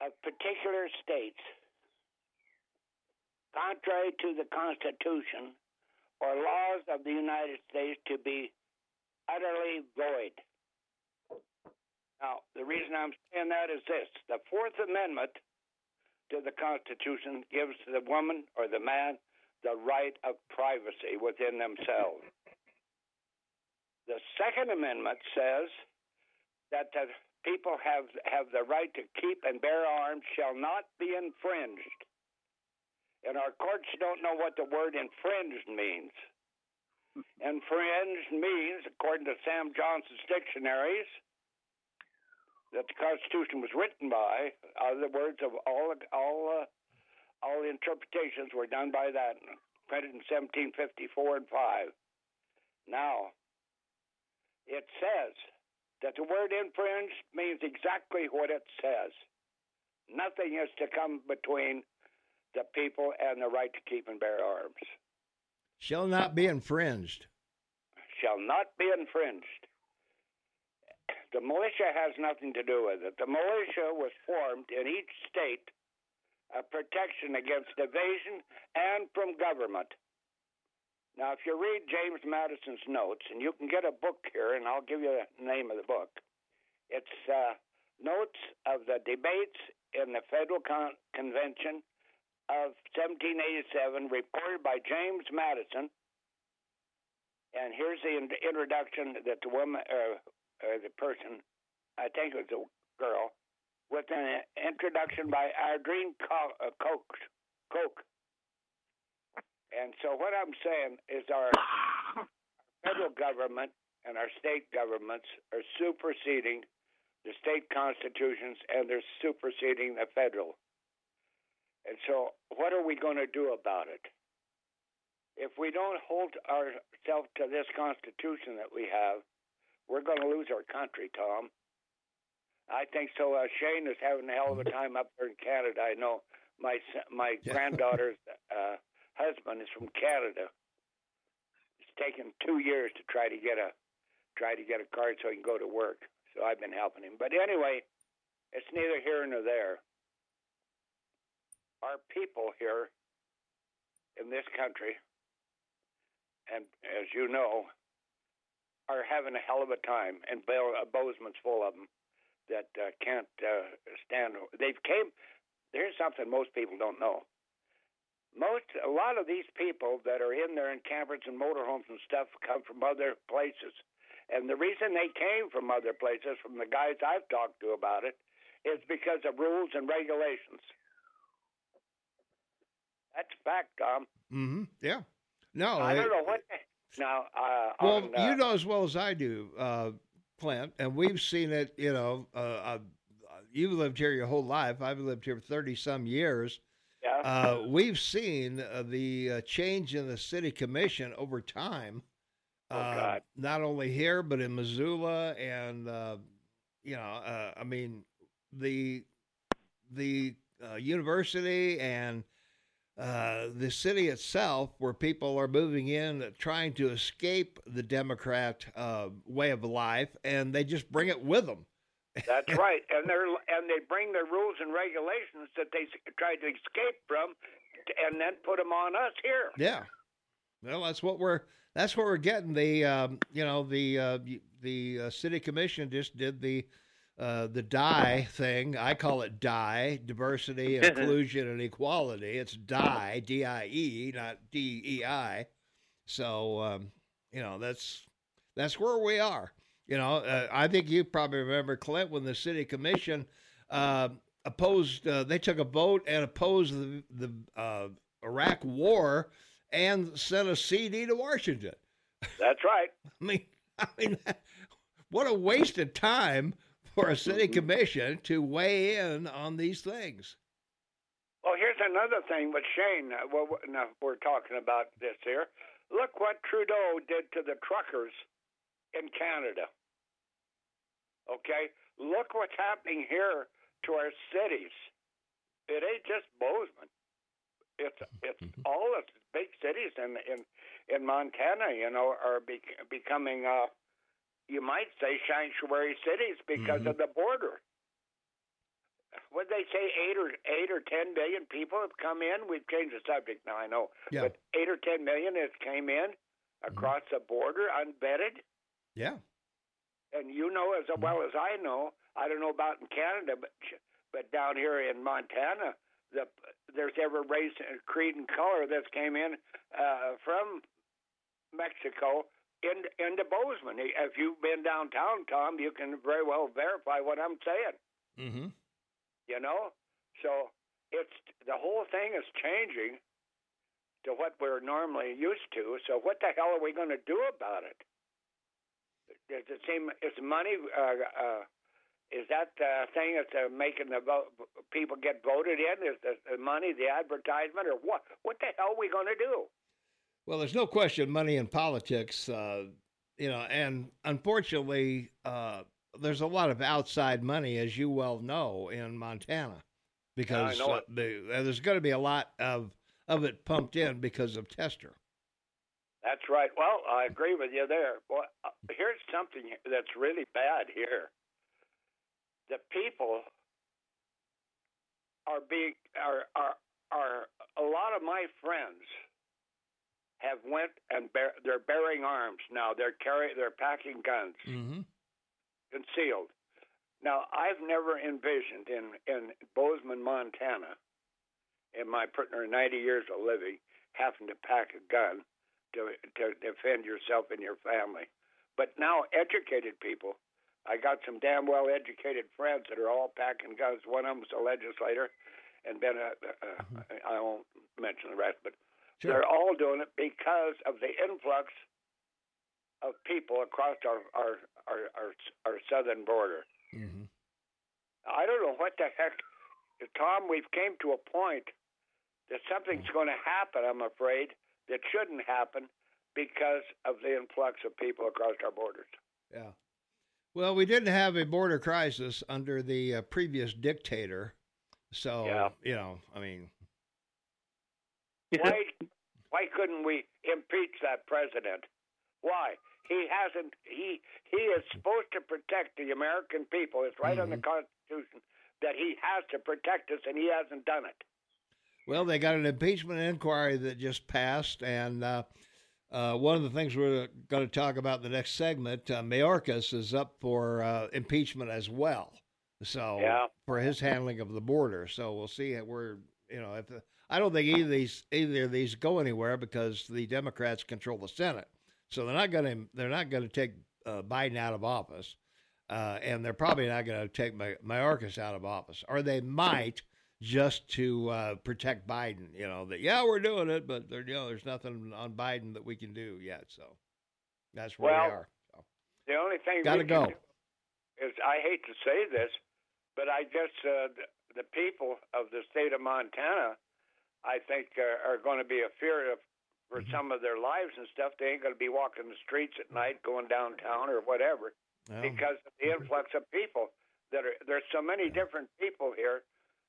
of particular states, contrary to the Constitution or laws of the United States, to be utterly void. Now, the reason I'm saying that is this the Fourth Amendment to the Constitution gives the woman or the man the right of privacy within themselves. The Second Amendment says that the people have have the right to keep and bear arms shall not be infringed. And our courts don't know what the word infringed means. infringed means, according to Sam Johnson's dictionaries, that the Constitution was written by. Are the words of all all uh, all interpretations were done by that, printed in 1754 and five. Now, it says that the word infringed means exactly what it says. Nothing is to come between the people and the right to keep and bear arms. Shall not be infringed. Shall not be infringed. The militia has nothing to do with it. The militia was formed in each state a protection against evasion and from government. Now, if you read James Madison's notes, and you can get a book here, and I'll give you the name of the book. It's uh, Notes of the Debates in the Federal Con- Convention of 1787, reported by James Madison. And here's the in- introduction that the woman, uh, or the person, I think it was a girl, with an introduction by uh, Koch. Koch. And so what I'm saying is our federal government and our state governments are superseding the state constitutions and they're superseding the federal. And so, what are we going to do about it? If we don't hold ourselves to this Constitution that we have, we're going to lose our country, Tom. I think so. Uh, Shane is having a hell of a time up there in Canada. I know my my Yeah. granddaughter's uh, husband is from Canada. It's taken two years to try to get a try to get a card so he can go to work. So I've been helping him. But anyway, it's neither here nor there. Our people here in this country, and as you know, are having a hell of a time, and Bozeman's full of them that uh, can't uh, stand. They've came. Here's something most people don't know. Most, a lot of these people that are in there in campers and motorhomes and stuff come from other places, and the reason they came from other places, from the guys I've talked to about it, is because of rules and regulations. That's fact, Tom. Mm-hmm. Yeah. No. I it- don't know what. Now, uh, Well, on, uh, you know as well as I do, uh, Clint, and we've seen it. You know, uh, uh, you've lived here your whole life. I've lived here thirty some years. Yeah. Uh, we've seen uh, the uh, change in the city commission over time. Oh, uh, God. Not only here, but in Missoula, and uh, you know, uh, I mean, the the uh, university and uh, the city itself, where people are moving in, trying to escape the Democrat uh, way of life, and they just bring it with them. That's right, and they're and they bring their rules and regulations that they tried to escape from, and then put them on us here. Yeah. Well, that's what we're that's what we're getting. The um, you know the uh, the uh, city commission just did the uh, the die thing. I call it die diversity, inclusion, and equality. It's die D I E, not D E I. So um, you know that's that's where we are. You know, uh, I think you probably remember Clint when the city commission uh, opposed. Uh, they took a vote and opposed the the uh, Iraq War and sent a CD to Washington. That's right. I mean, I mean, what a waste of time for a city commission to weigh in on these things. Well, here's another thing with Shane. Uh, well, now we're talking about this here. Look what Trudeau did to the truckers in Canada. Okay, look what's happening here to our cities. It ain't just Bozeman. It's it's all the big cities in in in Montana. You know, are be, becoming uh, you might say sanctuary cities because Mhm. of the border. What they say, eight or eight or ten million people have come in. We've changed the subject now, I know, Yeah. but eight or ten million has came in across the border unvetted. Yeah. And you know as well as I know, I don't know about in Canada, but but down here in Montana, the there's every race, and creed, and color that's came in uh, from Mexico in, into Bozeman. If you've been downtown, Tom, you can very well verify what I'm saying. Mm-hmm. You know, so it's the whole thing is changing to what we're normally used to. So what the hell are we going to do about it? Does it seem is money? Uh, uh, is that the thing that's uh, making the vote, people get voted in? Is the, the money the advertisement, or what? What the hell are we going to do? Well, there's no question money in politics, uh, you know, and unfortunately, uh, there's a lot of outside money, as you well know, in Montana, because uh, the, uh, there's going to be a lot of of it pumped in because of Tester. That's right. Well, I agree with you there. Well, uh, here's something that's really bad here. The people are being are are are a lot of my friends have went and bear, they're bearing arms now. They're carry they're packing guns Mm-hmm. concealed. Now, I've never envisioned in in Bozeman, Montana, in my partner 90 years of living, having to pack a gun to to defend yourself and your family. But now, educated people, I got some damn well educated friends that are all packing guns. One of them's a legislator, and then a, uh, I won't mention the rest, but Sure. they're all doing it because of the influx of people across our our our our, our southern border. Mm-hmm. I don't know what the heck, Tom. We've came to a point that something's going to happen. I'm afraid that shouldn't happen because of the influx of people across our borders. Yeah. Well, we didn't have a border crisis under the uh, previous dictator, so Yeah. you know, I mean, Why? Why couldn't we impeach that president? Why? He hasn't. He he is supposed to protect the American people. It's right on the Constitution that he has to protect us, and he hasn't done it. Well, they got an impeachment inquiry that just passed, and uh, uh, one of the things we're going to talk about in the next segment, uh, Mayorkas is up for uh, impeachment as well. So Yeah. for his handling of the border. So we'll see where you know if I don't think either of these either of these go anywhere because the Democrats control the Senate, so they're not going to they're not going to take uh, Biden out of office, uh, and they're probably not going to take Ma- Mayorkas out of office, or they might just to uh, protect Biden. You know that yeah we're doing it, but there you know there's nothing on Biden that we can do yet. So that's where Well, we are. So, The only thing Gotta we can go. do is I hate to say this, but I guess uh, the, the people of the state of Montana, I think, uh, are going to be a fear of for Mm-hmm. some of their lives and stuff. They ain't going to be walking the streets at night, going downtown or whatever, because of the influx of people that are. There's so many different people here.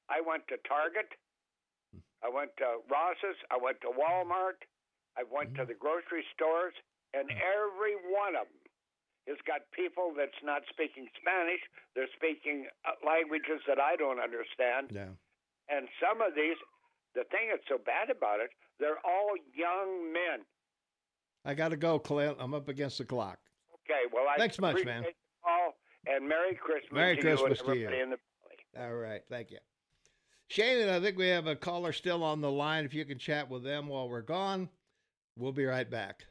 I went to Target. Hmm. I went to Ross's. I went to Walmart. I went to hmm. the grocery stores, and hmm. every one of them has got people that's not speaking Spanish. They're speaking uh, languages that I don't understand. yeah. And some of these, the thing that's so bad about it, they're all young men. I got to go, Clint. I'm up against the clock. Okay, well, I Thanks much, man. call, and Merry Christmas Merry to Christmas you to you. in the. All right, thank you. Shannon, I think we have a caller still on the line. If you can chat with them while we're gone, we'll be right back.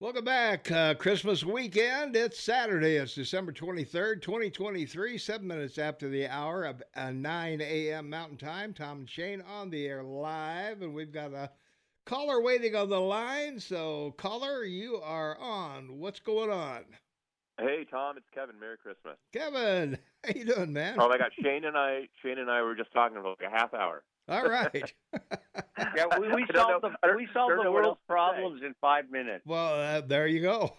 Welcome back. Uh, Christmas weekend. It's Saturday. It's December 23rd, 2023, seven minutes after the hour of uh, 9 a.m. Mountain Time. Tom and Shane on the air live, and we've got a caller waiting on the line. So, caller, you are on. What's going on? Hey Tom, it's Kevin. Merry Christmas. Kevin, how you doing, man? Oh my God, Shane and I, Shane and I were just talking for like a half hour. All right. Yeah, we, we solved know- the I we solved the world's else to say. problems in five minutes. well, uh, there you go.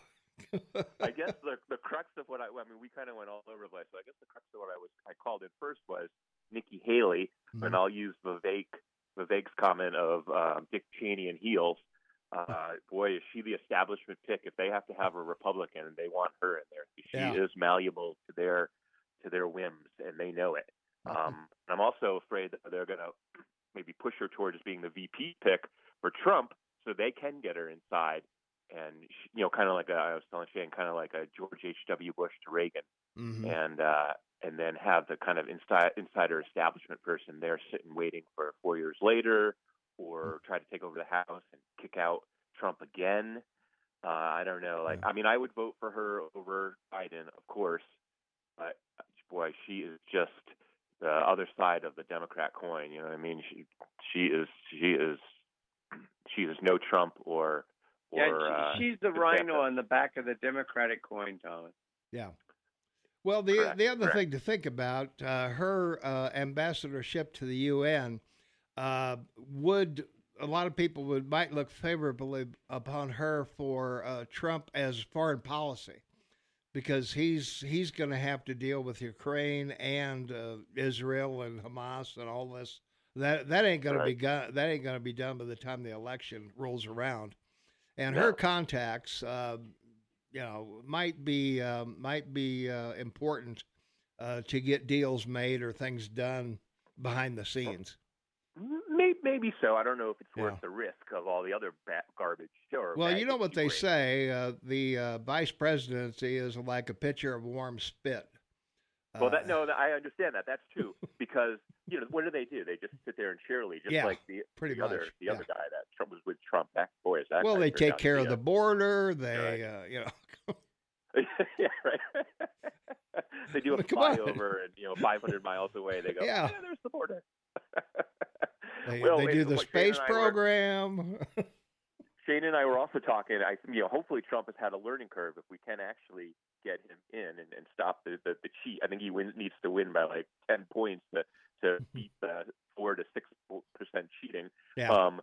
I guess the the crux of what I, I mean, we kind of went all over the place. So I guess the crux of what I was I called it first was Nikki Haley, Mm-hmm. and I'll use Vivek Vivek's comment of um, Dick Cheney and heels. Uh, boy, is she the establishment pick? If they have to have a Republican, and they want her in there. She Yeah. is malleable to their to their whims, and they know it. Um, and I'm also afraid that they're going to maybe push her towards being the VP pick for Trump, so they can get her inside. And she, you know, kind of like a, I was telling Shane, kind of like a George H. W. Bush to Reagan, Mhm. and uh, and then have the kind of inside insider establishment person there sitting waiting for four years later, or try to take over the House and kick out Trump again. Uh, I don't know. Like, I mean, I would vote for her over Biden, of course, but boy, she is just the other side of the Democrat coin. You know what I mean? She she is she is she is no Trump or or yeah, uh, she, she's the DeSantis. RINO on the back of the Democratic coin, Thomas. Yeah. Well, the Correct, the other correct. thing to think about, uh, her uh, ambassadorship to the UN uh, would a lot of people would might look favorably upon her for uh, Trump as foreign policy, because he's he's going to have to deal with Ukraine and uh, Israel and Hamas and all this. That that ain't going to be go- that ain't going to be done by the time the election rolls around, and her contacts. Uh, you know, might be um, might be uh, important uh, to get deals made or things done behind the scenes. Maybe, maybe so. I don't know if it's Yeah. worth the risk of all the other ba- garbage. Or Well, you know what they say: uh, the uh, vice presidency is like a pitcher of warm spit. Well, Uh, that no, I understand that. That's true because you know what do they do? They just sit there and cheerlead, just Yeah, like the pretty the other much, the yeah. other guy that Trump was with Trump. That boy is that. well, they take care of the border. They, uh, you know, yeah, right. they do a flyover and you know 500 miles away. They go, Yeah. there's the border. they, Well, they do the Shane space I were- program. Shane Shane and I were also talking. I, you know, hopefully Trump has had a learning curve if we can actually get him in and, and stop the, the, the cheat. I think he win, needs to win by like ten points to to beat the four to six percent cheating. Yeah. Um,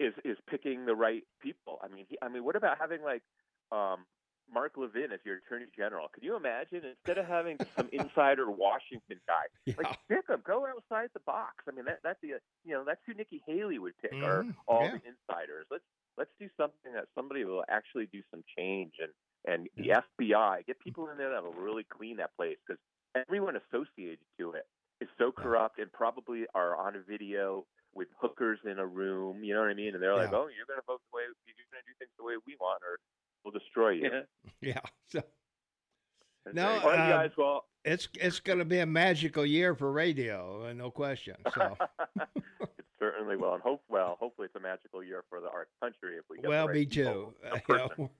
is is picking the right people. I mean, he, I mean, what about having like um, Mark Levin as your attorney general? Could you imagine instead of having some insider Washington guy, yeah. like pick him, go outside the box. I mean, that that's the you know that's who Nikki Haley would pick, or Mhm, all yeah. the insiders. Let's let's do something that somebody will actually do some change and and the FBI get people in there that will really clean that place because everyone associated to it is so corrupt and probably are on a video with hookers in a room. You know what I mean? And they're like, "Oh, you're going to vote the way you're going to do things the way we want, or we'll destroy you." Yeah. yeah. So No, so- all right, um, guys. Well, it's it's going to be a magical year for radio, uh, no question. So it certainly will, and hope well. Hopefully, it's a magical year for the, our country if we get. the well, right me too. a Uh, you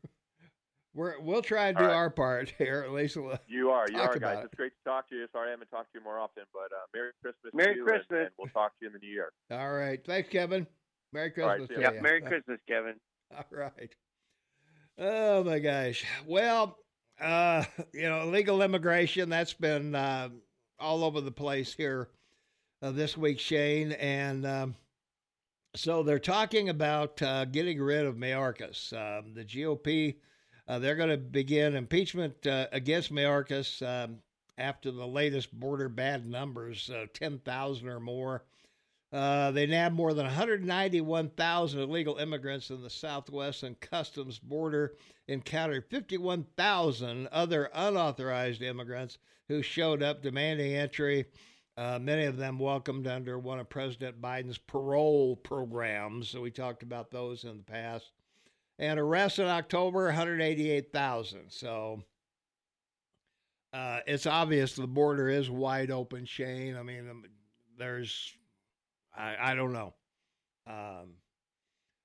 we're we'll try and do right. our part here. At least we'll- You are, you are, guys. it. It's great to talk to you. Sorry I haven't talked to you more often, but uh, Merry Christmas. to Merry you, and- Christmas. And, we'll talk to you in the new year. All right. Thanks, Kevin. Merry Christmas see to. Yeah. you. Merry Christmas, Kevin. All right. Oh my gosh. Well, uh, you know, legal immigration that's been uh, all over the place here uh, this week, Shane, and um, so they're talking about uh, getting rid of Mayorkas. Um, the GOP uh, they're going to begin impeachment uh, against Mayorkas um, after the latest border bad numbers, uh, ten thousand or more. Uh, they nabbed more than 191,000 illegal immigrants in the southwest, and Customs border encountered 51,000 other unauthorized immigrants who showed up demanding entry. Uh, many of them welcomed under one of President Biden's parole programs. So we talked about those in the past. And arrests in October, 188,000. So uh, it's obvious the border is wide open, Shane. I mean, um, there's I, I don't know. Um,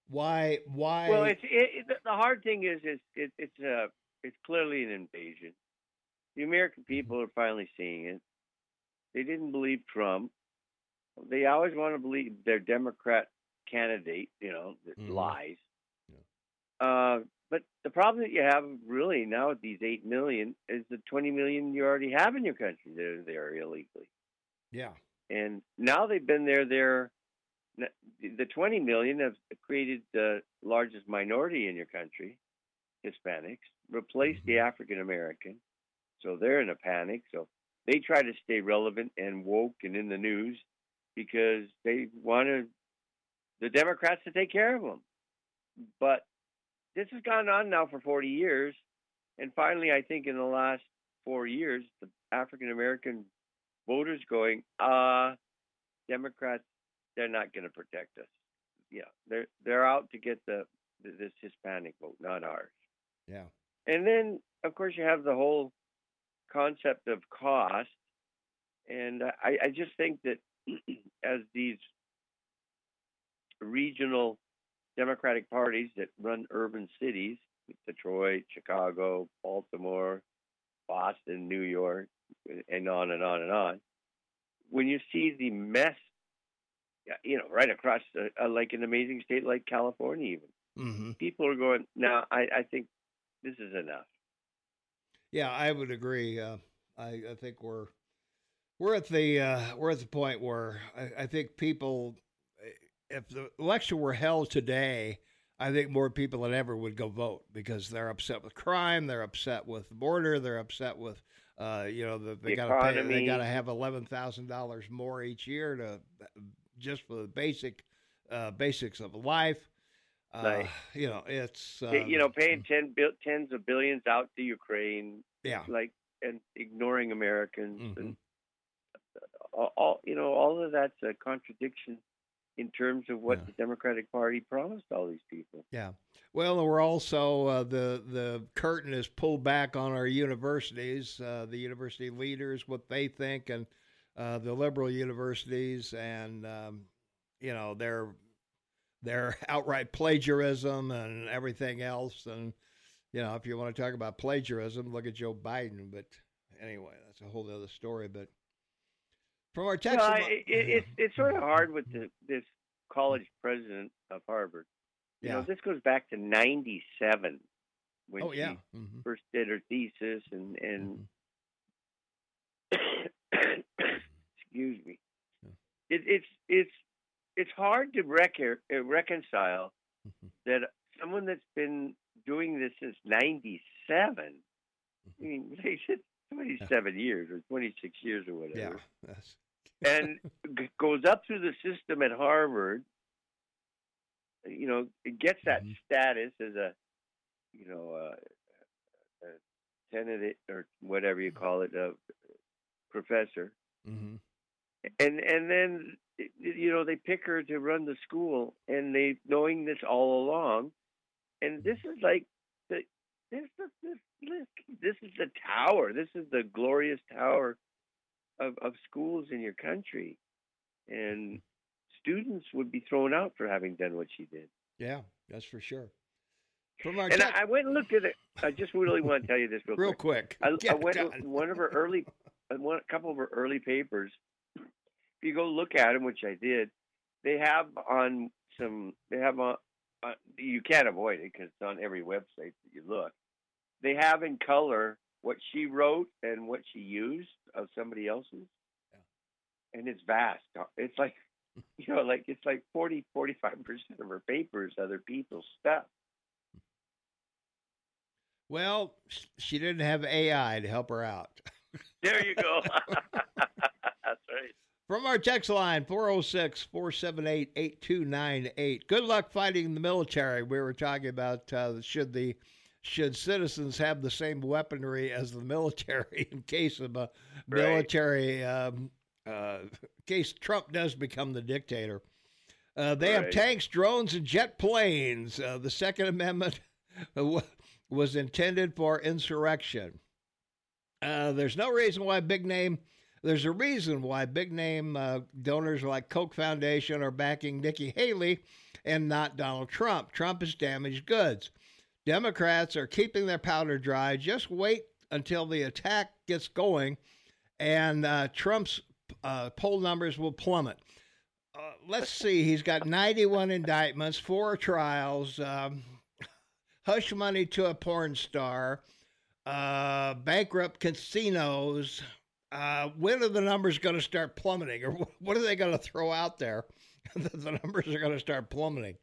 why? Why? Well, it's it, it, the hard thing is is it, it's uh it's clearly an invasion. The American people are finally seeing it. They didn't believe Trump. They always want to believe their Democrat candidate, you know, that Mhm. lies. Uh, but the problem that you have really now with these eight million is the twenty million you already have in your country that are there illegally. yeah, and now they've been there. There, the 20 million have created the largest minority in your country, Hispanics, replaced the mm-hmm. African American, so they're in a panic. So they try to stay relevant and woke and in the news because they wanted the Democrats to take care of them. But this has gone on now for 40 years, and finally, I think in the last four years, the African American voters going, uh, Democrats, they're not going to protect us. Yeah, they're they're out to get the this Hispanic vote, not ours. yeah, And then, of course, you have the whole concept of cost. And I, I just think that as these regional Democratic parties that run urban cities, Detroit, Chicago, Baltimore, Boston, New York, and on and on and on, when you see the mess, you know, right across uh, uh, like an amazing state like California, even hmm people are going, Now, I, I think this is enough. yeah. I would agree. Uh, I, I think we're we're at the uh, we're at the point where I, I think people, if the election were held today, I think more people than ever would go vote because they're upset with crime, they're upset with the border, they're upset with. Uh, you know, the, they The got to pay. They got to have eleven thousand dollars more each year to just for the basic uh, basics of life. Uh. You know, it's um, you know, paying ten bil- tens of billions out to Ukraine, yeah, like and ignoring Americans, Mhm. and all, all you know, all of that's a contradiction in terms of what Yeah. the Democratic Party promised all these people. Yeah. Well, we're also uh, the the curtain is pulled back on our universities, uh, the university leaders, what they think, and uh, the liberal universities, and um, you know their their outright plagiarism and everything else. And you know, if you want to talk about plagiarism, look at Joe Biden. But anyway, that's a whole other story. But from our text, Well, I, it, it's it's sort of hard with the, this college president of Harvard You Yeah. know, this goes back to '97 when oh yeah. she Mhm. first did her thesis, and and Mhm. excuse me, Yeah. it, it's it's it's hard to rec- uh, reconcile Mhm. that someone that's been doing this since '97. I mean, they said 27 years or 26 years or Mm-hmm. Yeah. whatever, That's, and g- goes up through the system at Harvard. You know, it gets that Mhm. status as a, you know, uh, a tenant or whatever you call it, a professor, mhm. and and then you know they pick her to run the school, and they knowing this all along, and this is like the this is this this, this is the tower. This is the glorious tower of of schools in your country, and students would be thrown out for having done what she did. Yeah, that's for sure. From our And I, I went and looked at it. I just really want to tell you this real, real quick. quick. I, I went to one of her early, uh, one a couple of her early papers. If you go look at them, which I did, they have on some. They have on. Uh, you can't avoid it because it's on every website that you look. They have in color what she wrote and what she used of somebody else's, and it's vast. It's like, you know, like it's like 40, 45 percent of her papers other people's stuff. Well, she didn't have AI to help her out. There you go. That's right. From our text line, 406 478 8298. Good luck fighting the military. We were talking about uh, should the should citizens have the same weaponry as the military in case of a Right. military, um, uh, case Trump does become the dictator. Uh, they have tanks, drones, and jet planes. Uh, the Second Amendment was intended for insurrection. Uh, there's no reason why big name. There's a reason why big name uh, donors like Koch Foundation are backing Nikki Haley and not Donald Trump. Trump is damaged goods. Democrats are keeping their powder dry. Just wait until the attack gets going, and uh, Trump's uh, poll numbers will plummet. Uh, let's see. He's got 91 indictments, four trials, um, hush money to a porn star, uh, bankrupt casinos. Uh, when are the numbers going to start plummeting, or what are they going to throw out there the numbers are going to start plummeting?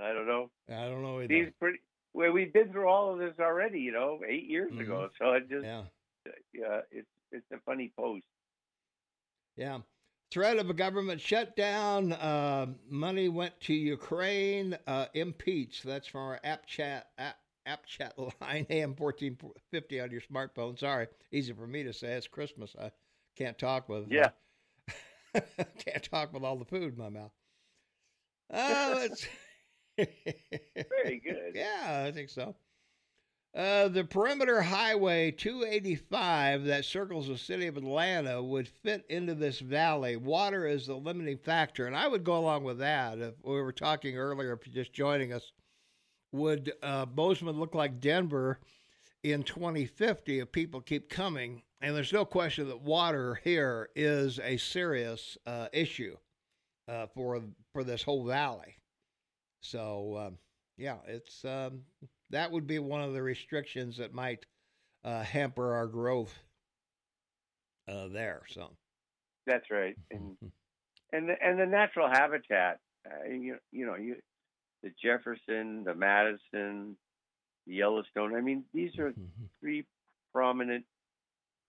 I don't know. I don't know either. These pretty. Well, we've been through all of this already, you know, eight years Mhm. ago. So it just, yeah, yeah, it's it's a funny post. yeah. Threat of a government shutdown. Uh, money went to Ukraine. Uh, impeached. That's from our app chat app, app chat line AM fourteen fifty on your smartphone. Sorry, easy for me to say. It's Christmas. I can't talk with. Yeah. Uh, can't talk with all the food in my mouth. Oh, it's Very good. Yeah, I think so. Uh, the perimeter highway 285 that circles the city of Atlanta would fit into this valley. Water is the limiting factor, and I would go along with that. If we were talking earlier, if you're just joining us, would uh, Bozeman look like Denver in 2050 if people keep coming? And there's no question that water here is a serious uh, issue uh, for for this whole valley. So um, yeah, it's um, that would be one of the restrictions that might uh, hamper our growth uh, there. So That's right. And and the, and the natural habitat. Uh, you you know you the Jefferson, the Madison, the Yellowstone. I mean, these are three prominent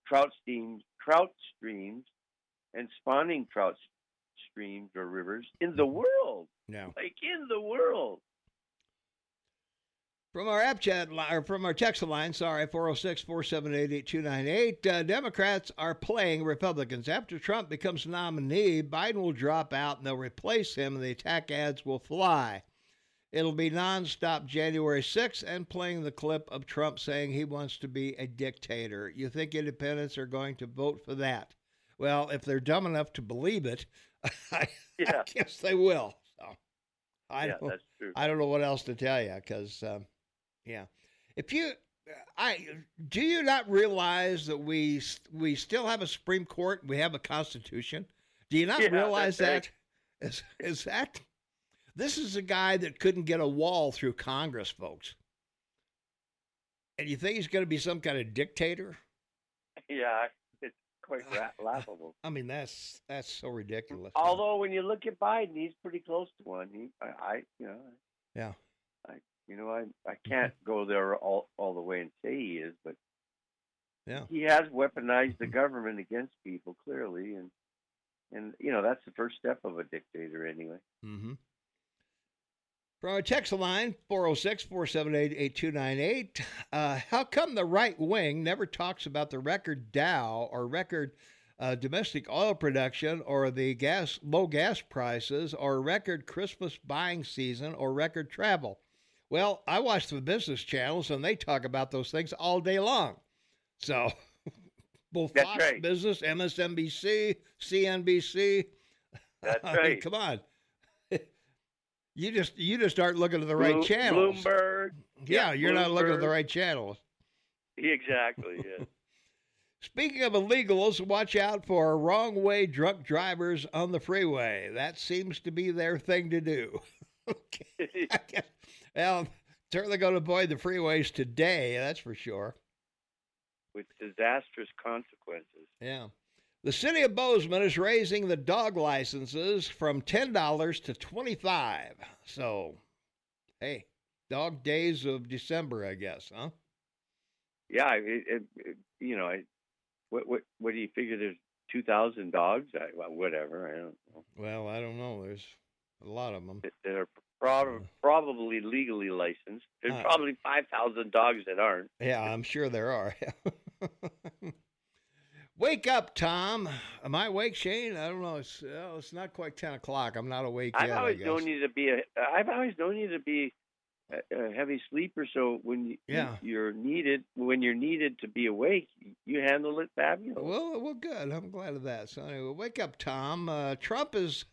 trout streams, trout streams, and spawning trout streams or rivers in the world. yeah. Like in the world. From our app chat or from our text line, sorry, 406 478 8298, uh, Democrats are playing Republicans. After Trump becomes nominee, Biden will drop out and they'll replace him, and the attack ads will fly. It'll be nonstop January 6th and playing the clip of Trump saying he wants to be a dictator. You think independents are going to vote for that? Well, if they're dumb enough to believe it, I, Yeah. I guess they will. So I yeah, don't. that's true. I don't know what else to tell you because, um, yeah, if you, I do you not realize that we we still have a Supreme Court, we have a Constitution. Do you not Yeah, realize that? Is is that This is a guy that couldn't get a wall through Congress, folks. And you think he's going to be some kind of dictator? Yeah, quite ra- laughable. I mean, that's that's so ridiculous. Although when you look at Biden, he's pretty close to one. He, I, I you know, yeah, I, you know, I, I can't go there all all the way and say he is, but yeah, he has weaponized the government against people clearly, and and you know that's the first step of a dictator anyway. Mm-hmm. From our text line, 406 478 8298. Uh, how come the right wing never talks about the record Dow or record uh, domestic oil production or the gas low gas prices or record Christmas buying season or record travel? Well, I watch the business channels and they talk about those things all day long. So, both That's Fox right. Business, MSNBC, CNBC. That's I mean, right. come on. You just you just aren't looking at the right Bloom- channels. Bloomberg. Yeah, yeah, you're not looking at the right channels. Exactly. Yeah. Speaking of illegals, watch out for wrong way drunk drivers on the freeway. That seems to be their thing to do. okay. Well, certainly going to avoid the freeways today, that's for sure. With disastrous consequences. Yeah. The city of Bozeman is raising the dog licenses from $10 to 25 So, hey, dog days of December, I guess, huh? Yeah, it, it, it, you know, I, what what what do you figure? There's two thousand dogs. I, well, whatever. I don't know. Well, I don't know. There's a lot of them. that- are prob- probably legally licensed. There's Uh, probably five thousand dogs that aren't. Yeah, I'm sure there are. Wake up, Tom. Am I awake, Shane? I don't know. It's well, it's not quite ten o'clock. I'm not awake I've yet. I always known you to be a. I've always known you to be a, a heavy sleeper. So when you, Yeah. you're needed, when you're needed to be awake, you handle it fabulous. Well, well, good. I'm glad of that. So anyway, wake up, Tom. Uh, Trump is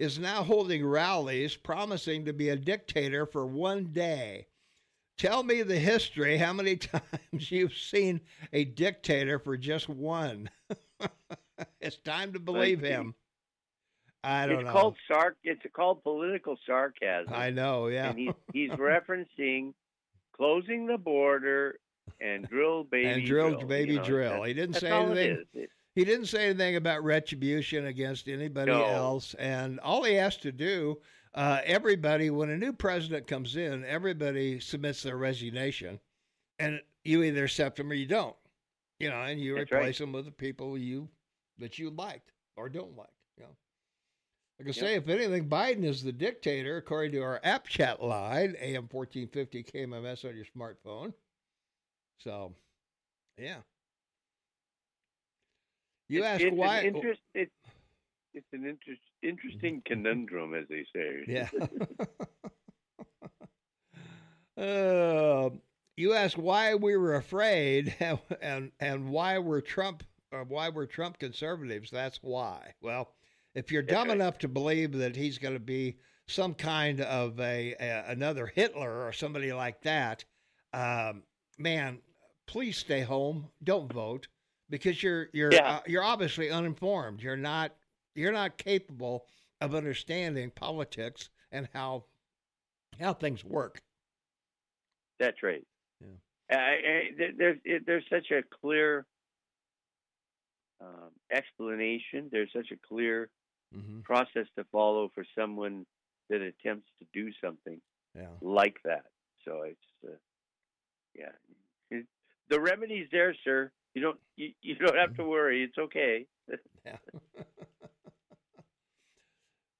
is now holding rallies, promising to be a dictator for one day. Tell me the history. How many times you've seen a dictator for just one? it's time to believe him. I don't it's know. called sarc. It's called political sarcasm. I know. Yeah. and he's he's referencing closing the border and drill baby and drill, drill, baby you know, drill. He didn't say it anything. It- He didn't say anything about retribution against anybody No. else. And all he has to do, uh, everybody, when a new president comes in, everybody submits their resignation, and you either accept them or you don't. You know, and you That's replace right. them with the people you that you liked or don't like. You know. Like I Yep. say, if anything, Biden is the dictator, according to our app chat line, AM fourteen fifty KMMS on your smartphone. So, yeah. You it's, ask it's why? An interest, it, it's an interest, interesting conundrum, as they say. Yeah. uh, you ask why we were afraid and and why we're Trump or why we're Trump conservatives. That's why. Well, if you're dumb Okay. enough to believe that he's going to be some kind of a, a another Hitler or somebody like that, um, man, please stay home. Don't vote because you're you're Yeah. uh, you're obviously uninformed. You're not you're not capable of understanding politics and how how things work. That's right. Yeah. I, I, there's it, there's such a clear um, explanation. There's such a clear Mm-hmm. process to follow for someone that attempts to do something Yeah. like that. So it's uh, yeah, It- the remedy's there, sir. You don't you, you don't have to worry. It's okay. Yeah.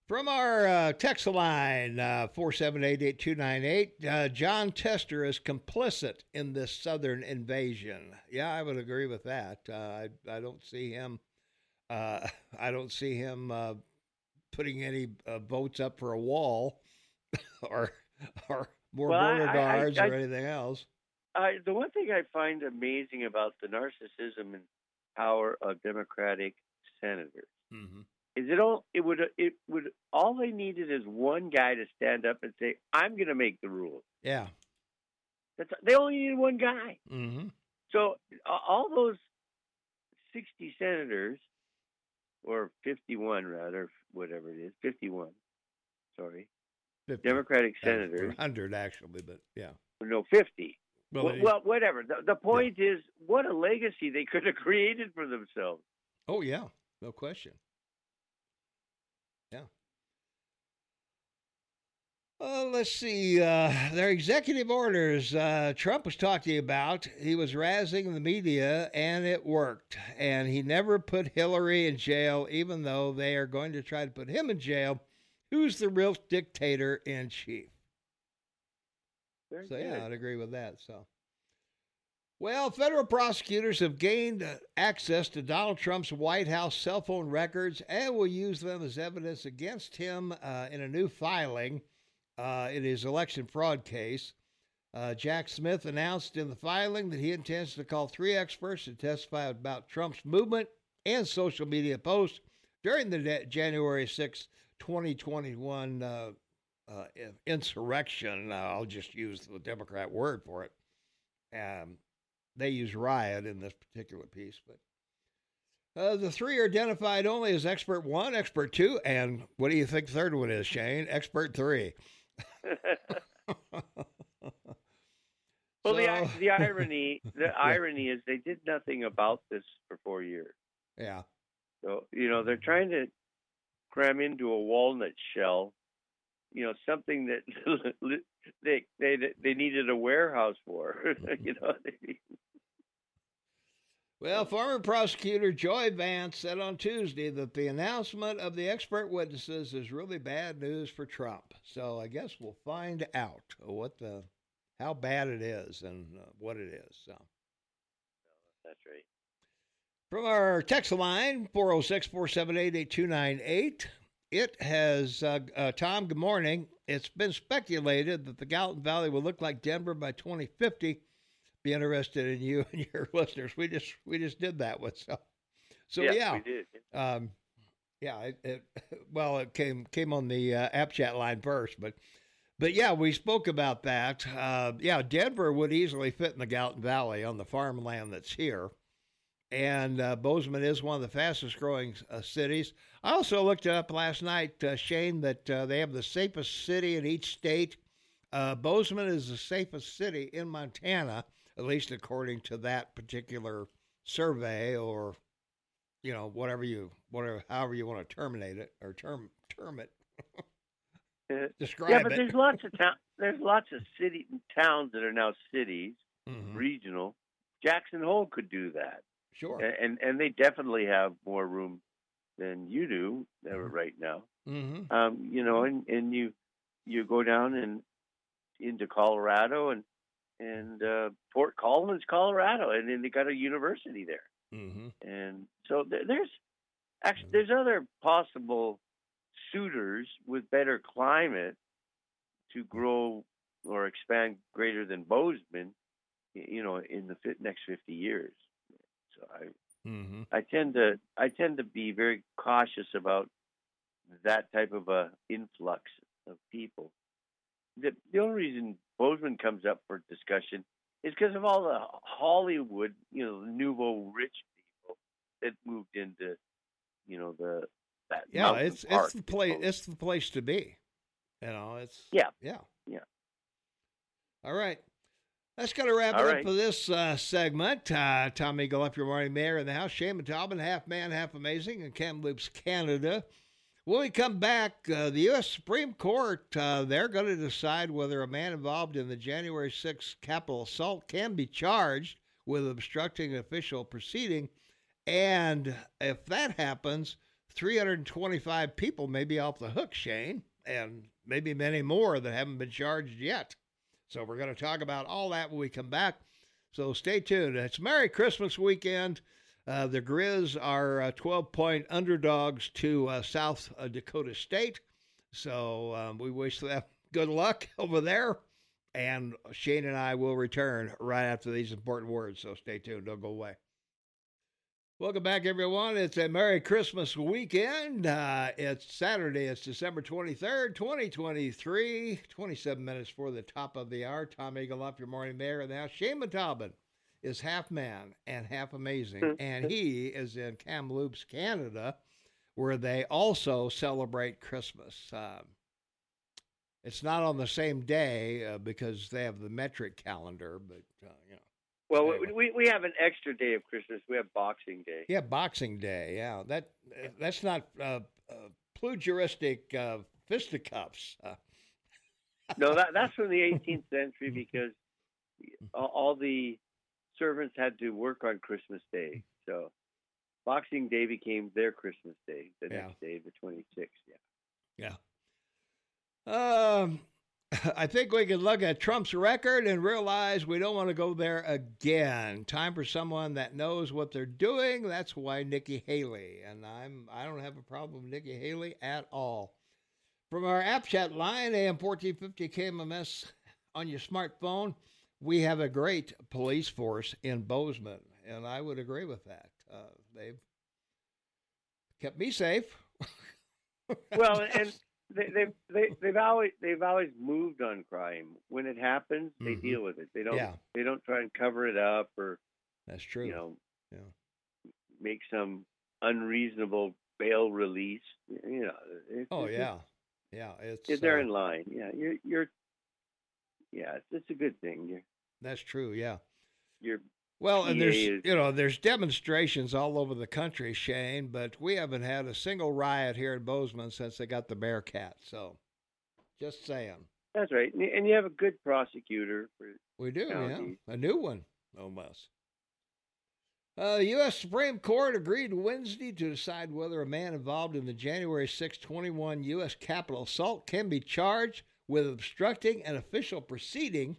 From our uh, text line, uh, 4788298, uh, Jon Tester is complicit in this southern invasion. Yeah, I would agree with that. Uh, I, I don't see him. Uh, I don't see him uh, putting any uh, votes up for a wall, or or more Well, border I- I- guards I- or anything else. I, the one thing I find amazing about the narcissism and power of Democratic senators Mm-hmm. Is it all it would it would all they needed is one guy to stand up and say I'm going to make the rules. Yeah. That's they only needed one guy. Mm-hmm. So all those sixty senators, or fifty-one rather, whatever it is, fifty-one. Sorry, 50. Democratic senators. 100 actually, but yeah. No, fifty. Well, Well, well whatever. The, the point is, what a legacy they could have created for themselves. oh yeah, no question. Uh, let's see. Uh, their executive orders. Uh, Trump was talking about. He was razzing the media, and it worked. And he never put Hillary in jail, even though they are going to try to put him in jail. Who's the real dictator in chief? Very So good. yeah, I'd agree with that. So, well, federal prosecutors have gained uh, access to Donald Trump's White House cell phone records and will use them as evidence against him uh, in a new filing uh, in his election fraud case. Uh, Jack Smith announced in the filing that he intends to call three experts to testify about Trump's movement and social media posts during the January 6, 2021 uh, uh, insurrection. I'll just use the Democrat word for it. Um, they use riot in this particular piece, but uh, the three are identified only as expert one, expert two, and what do you think third one is, Shane? Expert three. well, the the irony the irony is they did nothing about this for four years. yeah, So you know they're trying to cram into a walnut shell, you know, something that they they they needed a warehouse for. you know, Well, former prosecutor Joyce Vance said on Tuesday that the announcement of the expert witnesses is really bad news for Trump. So I guess we'll find out what the how bad it is and uh, what it is. So that's right. from our text line 406-478-8298, it has uh, uh, Tom. Good morning. It's been speculated that the Gallatin Valley will look like Denver by 2050 be interested in you and your listeners. We just we just did that with so so Yes, yeah we did. um yeah it, it well it came came on the uh, app chat line first but but yeah we spoke about that uh yeah Denver would easily fit in the Gallatin Valley on the farmland that's here and uh, Bozeman is one of the fastest growing uh, cities. I also looked it up last night, uh, Shane, that uh, they have the safest city in each state. Uh, Bozeman is the safest city in Montana, at least according to that particular survey, or you know whatever you whatever however you want to terminate it or term term it. Uh, Describe yeah, but it. there's lots of town. There's lots of city towns that are now cities, Mhm. regional. Jackson Hole could do that, Sure. And and they definitely have more room than you do uh, Mhm. right now. Mm-hmm. Um, you know, and and you you go down and into Colorado and and uh, Fort Collins, Colorado, and then they got a university there. Mm-hmm. And so th- there's actually there's other possible suitors with better climate to grow or expand greater than Bozeman, you know, in the fi- next 50 years. So I Mm-hmm. I tend to I tend to be very cautious about that type of a influx of people. The the only reason Bozeman comes up for discussion is because of all the Hollywood, you know, nouveau rich people that moved into, you know, the that Yeah, it's it's the in place it's the place to be. You know, it's Yeah. yeah, Yeah. All right, that's gonna wrap All it up for this uh, segment. Uh, Tom Egelhoff your morning mayor in the house. Shane Taubman, half man, half amazing, and Kamloops, Canada. When we come back, uh, the U.S. Supreme Court uh, they're going to decide whether a man involved in the January 6th Capitol assault can be charged with obstructing an official proceeding, and if that happens, 325 people may be off the hook, Shane, and maybe many more that haven't been charged yet. So we're going to talk about all that when we come back. So stay tuned. It's Merry Christmas weekend. Uh, the Grizz are uh, 12 point underdogs to uh, South uh, Dakota State. So um, we wish them good luck over there. And Shane and I will return right after these important words. So stay tuned. Don't go away. Welcome back, everyone. It's a Merry Christmas weekend. Uh, it's Saturday. It's December 23rd, 2023. 27 minutes for the top of the hour. Tom Egelhoff, your morning mayor and now. Shane Taubman is half man and half amazing, and he is in Kamloops, Canada, where they also celebrate Christmas. Um, It's not on the same day uh, because they have the metric calendar, but uh, you know. Well, Anyway. we we have an extra day of Christmas. We have Boxing Day. Yeah, Boxing Day. Yeah, that uh, that's not uh, uh, uh, fisticuffs. Uh, No, that that's from the 18th century because all, all the servants had to work on Christmas Day. So Boxing Day became their Christmas Day. The Yeah. next day, the 26th. Yeah. yeah. Um, I think we can look at Trump's record and realize we don't want to go there again. Time for someone that knows what they're doing. That's why Nikki Haley, and I'm I don't have a problem with Nikki Haley at all. From our app chat line, AM fourteen fifty KMMS on your smartphone, we have a great police force in Bozeman, and I would agree with that. Uh, they've kept me safe. Well, and they, they've they, they've always they've always moved on crime. When it happens, they Mhm. deal with it. They don't Yeah. they don't try and cover it up or That's true. you know Yeah. make some unreasonable bail release. You know. It's, Oh it's- yeah, yeah. It's it's- they're uh, in line. Yeah, you're you're. Yeah, it's, a good thing. You're that's true. Yeah. you're Well, and there's you know there's demonstrations all over the country, Shane, but we haven't had a single riot here in Bozeman since they got the Bearcat. So, just saying, That's right, and you have a good prosecutor for we do. Yeah, a new one almost. Uh, the U.S. Supreme Court agreed Wednesday to decide whether a man involved in the January 6, 21 U.S. Capitol assault can be charged with obstructing an official proceeding,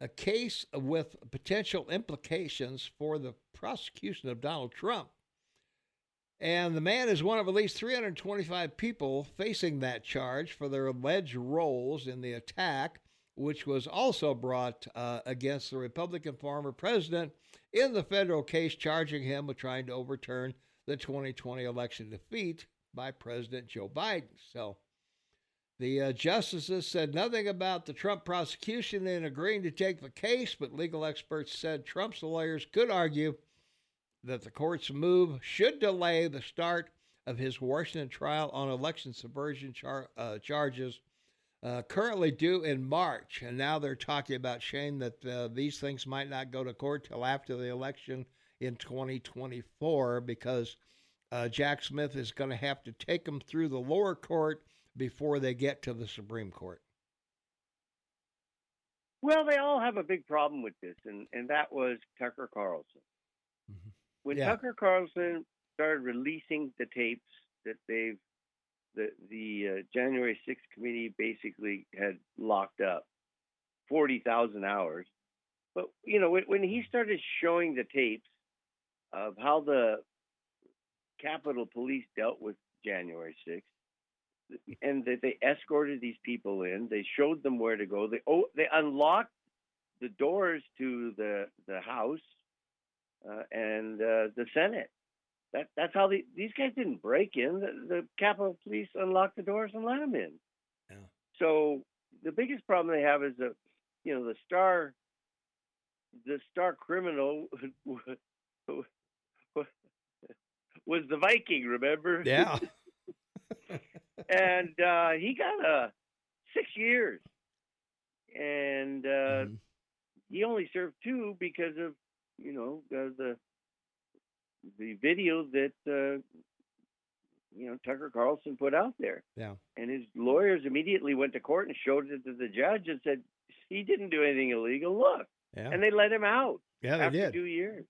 a case with potential implications for the prosecution of Donald Trump. And the man is one of at least 325 people facing that charge for their alleged roles in the attack, which was also brought uh, against the Republican former president in the federal case charging him with trying to overturn the 2020 election defeat by President Joe Biden. So the uh, justices said nothing about the Trump prosecution in agreeing to take the case, but legal experts said Trump's lawyers could argue that the court's move should delay the start of his Washington trial on election subversion char- uh, charges uh, currently due in March. And now they're talking about, Shane, that uh, these things might not go to court till after the election in 2024 because uh, Jack Smith is going to have to take them through the lower court before they get to the Supreme Court. Well, they all have a big problem with this, and, and that was Tucker Carlson. Mhm. When Yeah. Tucker Carlson started releasing the tapes that they've the the uh, January 6th committee basically had locked up, forty thousand hours. But you know when, when he started showing the tapes of how the Capitol Police dealt with January 6th, and that they escorted these people in. They showed them where to go. They oh, they unlocked the doors to the the House uh, and uh, the Senate. That that's how the, these guys didn't break in. The, the Capitol Police unlocked the doors and let them in. Yeah. So the biggest problem they have is that you know the star the star criminal was the Viking. Remember? Yeah. and uh, he got uh, six years, and uh, Mhm. he only served two because of you know uh, the the video that uh, you know Tucker Carlson put out there, Yeah. and his lawyers immediately went to court and showed it to the judge and said he didn't do anything illegal. Look, Yeah. and they let him out Yeah, they after did. two years.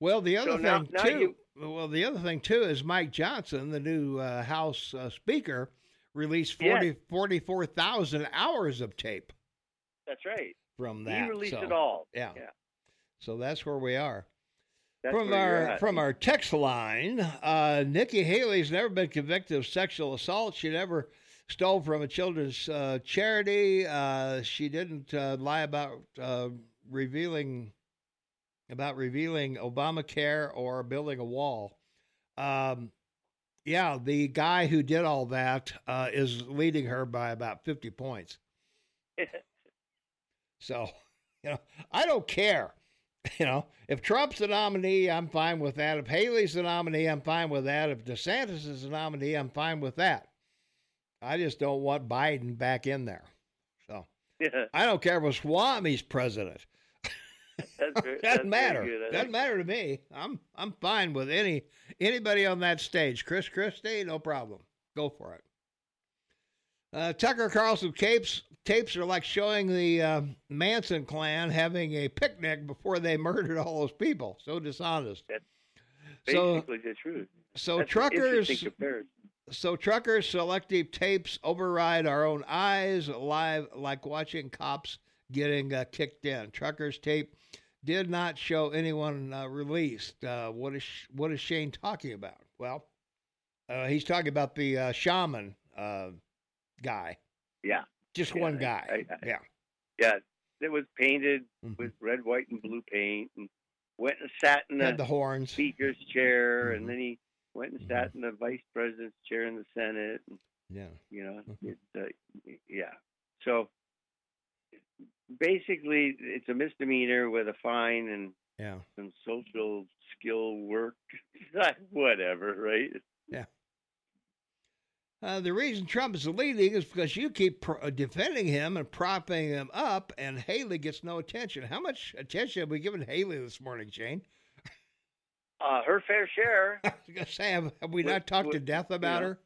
Well, the other So thing now too. you- well, the other thing too is Mike Johnson, the new uh, House uh, Speaker, released 40, Yes. 44,000 hours of tape That's right. from that. he released so, it all. Yeah. Yeah. So that's where we are. That's from our from our text line, uh, Nikki Haley's never been convicted of sexual assault. She never stole from a children's uh, charity. Uh, she didn't uh, lie about uh, revealing about revealing Obamacare or building a wall. Um, yeah, the guy who did all that uh, is leading her by about fifty points. So, you know, I don't care. You know, if Trump's the nominee, I'm fine with that. If Haley's the nominee, I'm fine with that. If DeSantis is the nominee, I'm fine with that. I just don't want Biden back in there. So I don't care if Swami's president. that's very, Doesn't that's matter. good. Doesn't matter to me. I'm I'm fine with any anybody on that stage. Chris Christie, no problem. Go for it. Uh, Tucker Carlson tapes tapes are like showing the uh, Manson clan having a picnic before they murdered all those people. So dishonest. So Basically, the truth. so That's truckers so truckers selective tapes override our own eyes live like watching cops getting uh, kicked in truckers tape did not show anyone uh, released uh, what is what is shane talking about well uh, he's talking about the uh, shaman uh, guy Yeah, just Yeah, one guy I- I- yeah yeah. It was painted Mhm. with red, white, and blue paint, and went and sat in the the horns speaker's chair, Mhm. and then he went and sat in the vice president's chair in the Senate. And, yeah you know, Mhm. it's uh, yeah. So basically, it's a misdemeanor with a fine and yeah some social skill work. Whatever, right? Uh, the reason Trump is leading is because you keep pro- uh, defending him and propping him up, and Haley gets no attention. How much attention have we given Haley this morning, Jane? Uh, her fair share. I was going to say, have, have we not talked to death about know, her?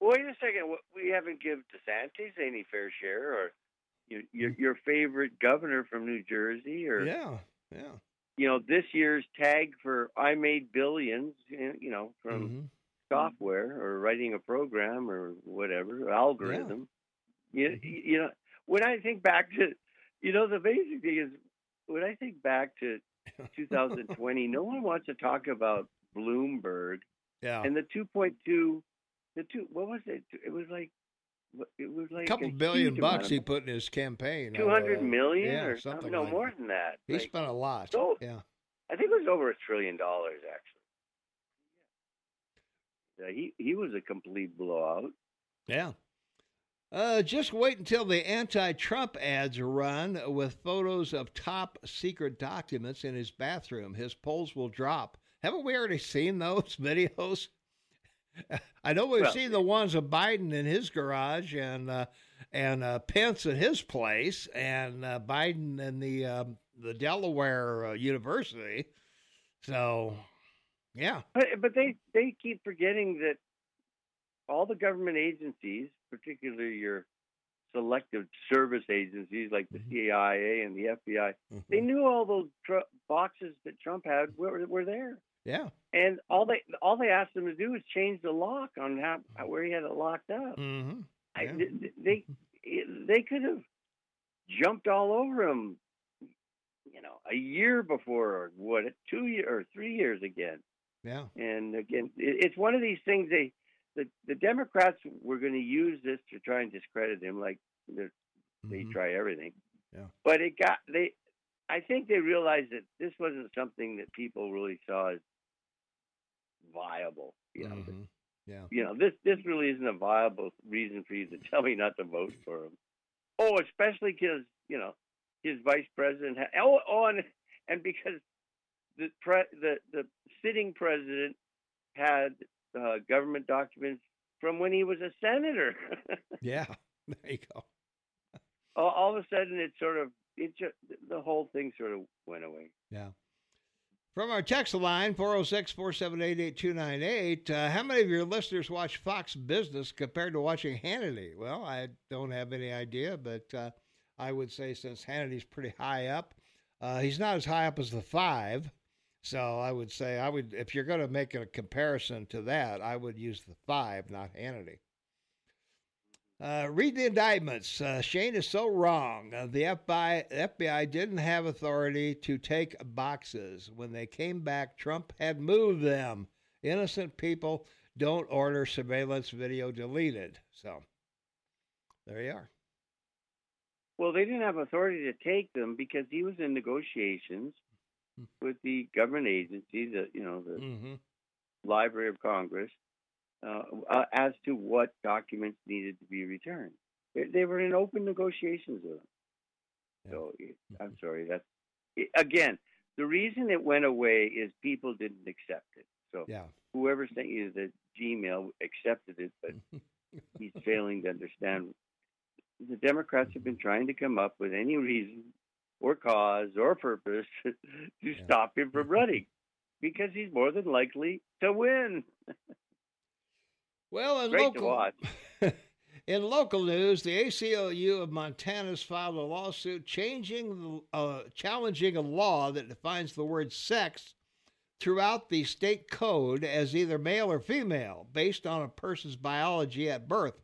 Wait a second. We haven't given DeSantis any fair share, or your your, your favorite governor from New Jersey, or Yeah, yeah. you know this year's tag for I made billions. You know from Mhm. software or writing a program or whatever algorithm. You, Mm-hmm. you know when I think back to, you know the basic thing is when I think back to 2020, no one wants to talk about Bloomberg Yeah. and the 2.2, the two. What was it? It was like, it was like a couple billion bucks he put in his campaign. 200 uh, million yeah, or something. No like more that. than that. He Like, spent a lot. so- yeah. I think it was over a trillion dollars actually. Yeah, he he was a complete blowout. Yeah. Uh, just wait until the anti Trump ads run with photos of top secret documents in his bathroom. His polls will drop. Haven't we already seen those videos? I know we've Well- seen the ones of Biden in his garage and uh, and uh, Pence at his place and uh, Biden in the um, the Delaware uh, University. So, yeah, But but they they keep forgetting that all the government agencies, particularly your selective service agencies like the Mhm. CIA and the FBI, they Mhm. knew all those tr- boxes that Trump had were were there, yeah, and all they all they asked him to do was change the lock on how where he had it locked up. hmm yeah. th- they they could have jumped all over him, you know, a year before or what, two year or three years again. yeah, And again, it, it's one of these things. They the the Democrats were going to use this to try and discredit him, like they're- they try everything. Yeah. But it got they. I think they realized that this wasn't something that people really saw as viable. You know, Mhm. yeah. you know, this this really isn't a viable reason for you to tell me not to vote for him. Oh, especially because you know his vice president. Ha- oh, oh, and and because the pre- the the sitting president had uh, government documents from when he was a senator. Yeah, there you go. all, all of a sudden, it sort of it just the whole thing sort of went away. Yeah. From our text line, 406 478 8298, uh, how many of your listeners watch Fox Business compared to watching Hannity? Well, I don't have any idea, but uh, I would say since Hannity's pretty high up, uh, he's not as high up as the five. So I would say I would, if you're going to make a comparison to that, I would use the five, not Hannity. Uh, read the indictments. Uh, Shane is so wrong. Uh, the FBI, FBI didn't have authority to take boxes. When they came back, Trump had moved them. Innocent people don't order surveillance video deleted. So there you are. Well, they didn't have authority to take them because he was in negotiations Hmm. with the government agency, the you know the Mm-hmm. Library of Congress, Uh, uh, as to what documents needed to be returned. They, they were in open negotiations with them. So mm-hmm. I'm sorry. That's again the reason it went away is people didn't accept it. So Yeah. whoever sent you the Gmail accepted it, but he's failing to understand. The Democrats have been trying to come up with any reason or cause or purpose to Yeah. stop him from running because he's more than likely to win. Well, in Great local in local news, the ACLU of Montana has filed a lawsuit changing uh, challenging a law that defines the word sex throughout the state code as either male or female based on a person's biology at birth.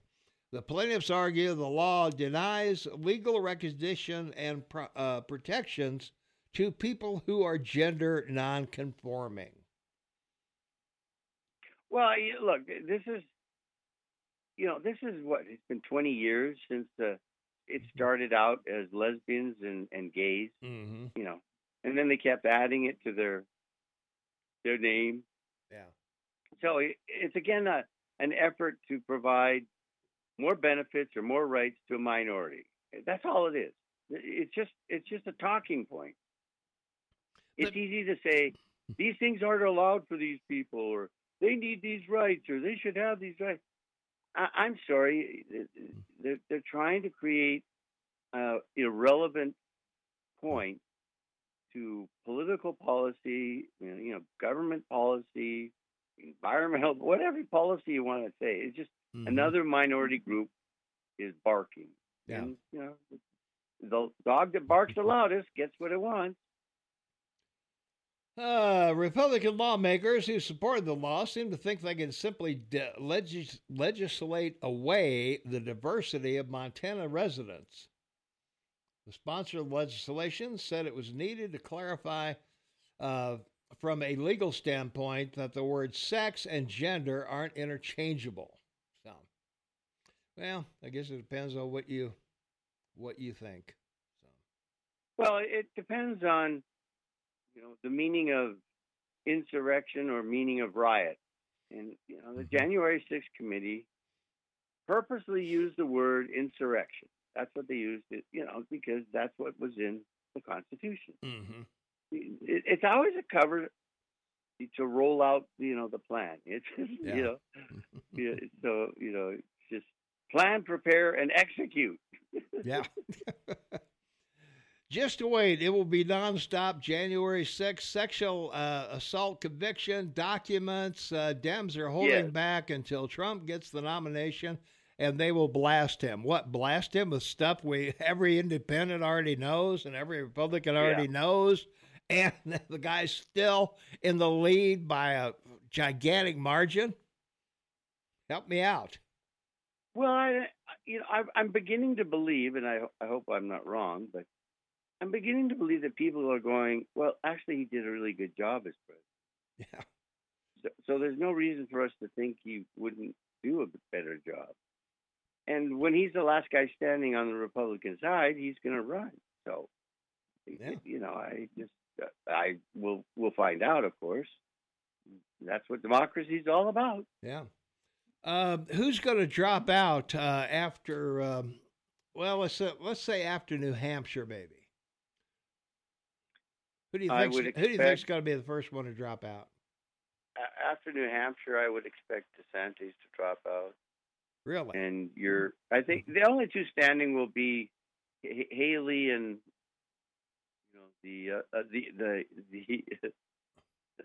The plaintiffs argue the law denies legal recognition and pro- uh, protections to people who are gender nonconforming. Well, look, this is, you know, this is what it's been 20 years since the it started out as lesbians and and gays, Mm-hmm. you know, and then they kept adding it to their their name. Yeah. So it, it's again a, an effort to provide more benefits or more rights to a minority. That's all it is. It's just it's just a talking point. It's But- easy to say these things aren't allowed for these people, or they need these rights, or they should have these rights. I, I'm sorry, they're, they're trying to create uh, irrelevant point to political policy, you know, you know, government policy, environmental, whatever policy you want to say. It's just Mhm. another minority group is barking. Yeah. And, you know, the dog that barks the loudest gets what it wants. Uh, Republican lawmakers who supported the law seem to think they can simply de- legis- legislate away the diversity of Montana residents. The sponsor of the legislation said it was needed to clarify uh, from a legal standpoint that the words sex and gender aren't interchangeable. So, well, I guess it depends on what you what you think. So, Well, it depends on, you know, the meaning of insurrection or meaning of riot. And, you know, the Mhm. January 6th committee purposely used the word insurrection. That's what they used it, you know, because that's what was in the Constitution. mm-hmm. It, it's always a cover to roll out, you know, the plan. It's, Yeah. you know, yeah, so, you know, just plan, prepare, and execute. Yeah. Just wait. It will be nonstop January 6th. Sexual uh, assault conviction documents. Uh, Dems are holding Yes. back until Trump gets the nomination and they will blast him. What? Blast him with stuff we every independent already knows and every Republican already knows. And the guy's still in the lead by a gigantic margin. Help me out. Well, I, you know, I, I'm beginning to believe, and I, I hope I'm not wrong, but I'm beginning to believe that people are going, well, actually, he did a really good job as president. Yeah. So, so there's no reason for us to think he wouldn't do a better job. And when he's the last guy standing on the Republican side, he's going to run. So, Yeah. you know, I just, I will, we'll find out, of course. That's what democracy is all about. Yeah. Uh, who's going to drop out uh, after? Um, well, let's say, let's say after New Hampshire, maybe. Who do you think? Who do you think's going to be the first one to drop out? After New Hampshire, I would expect DeSantis to drop out. Really? and you're I think the only two standing will be H- Haley and you know the uh, uh, the the the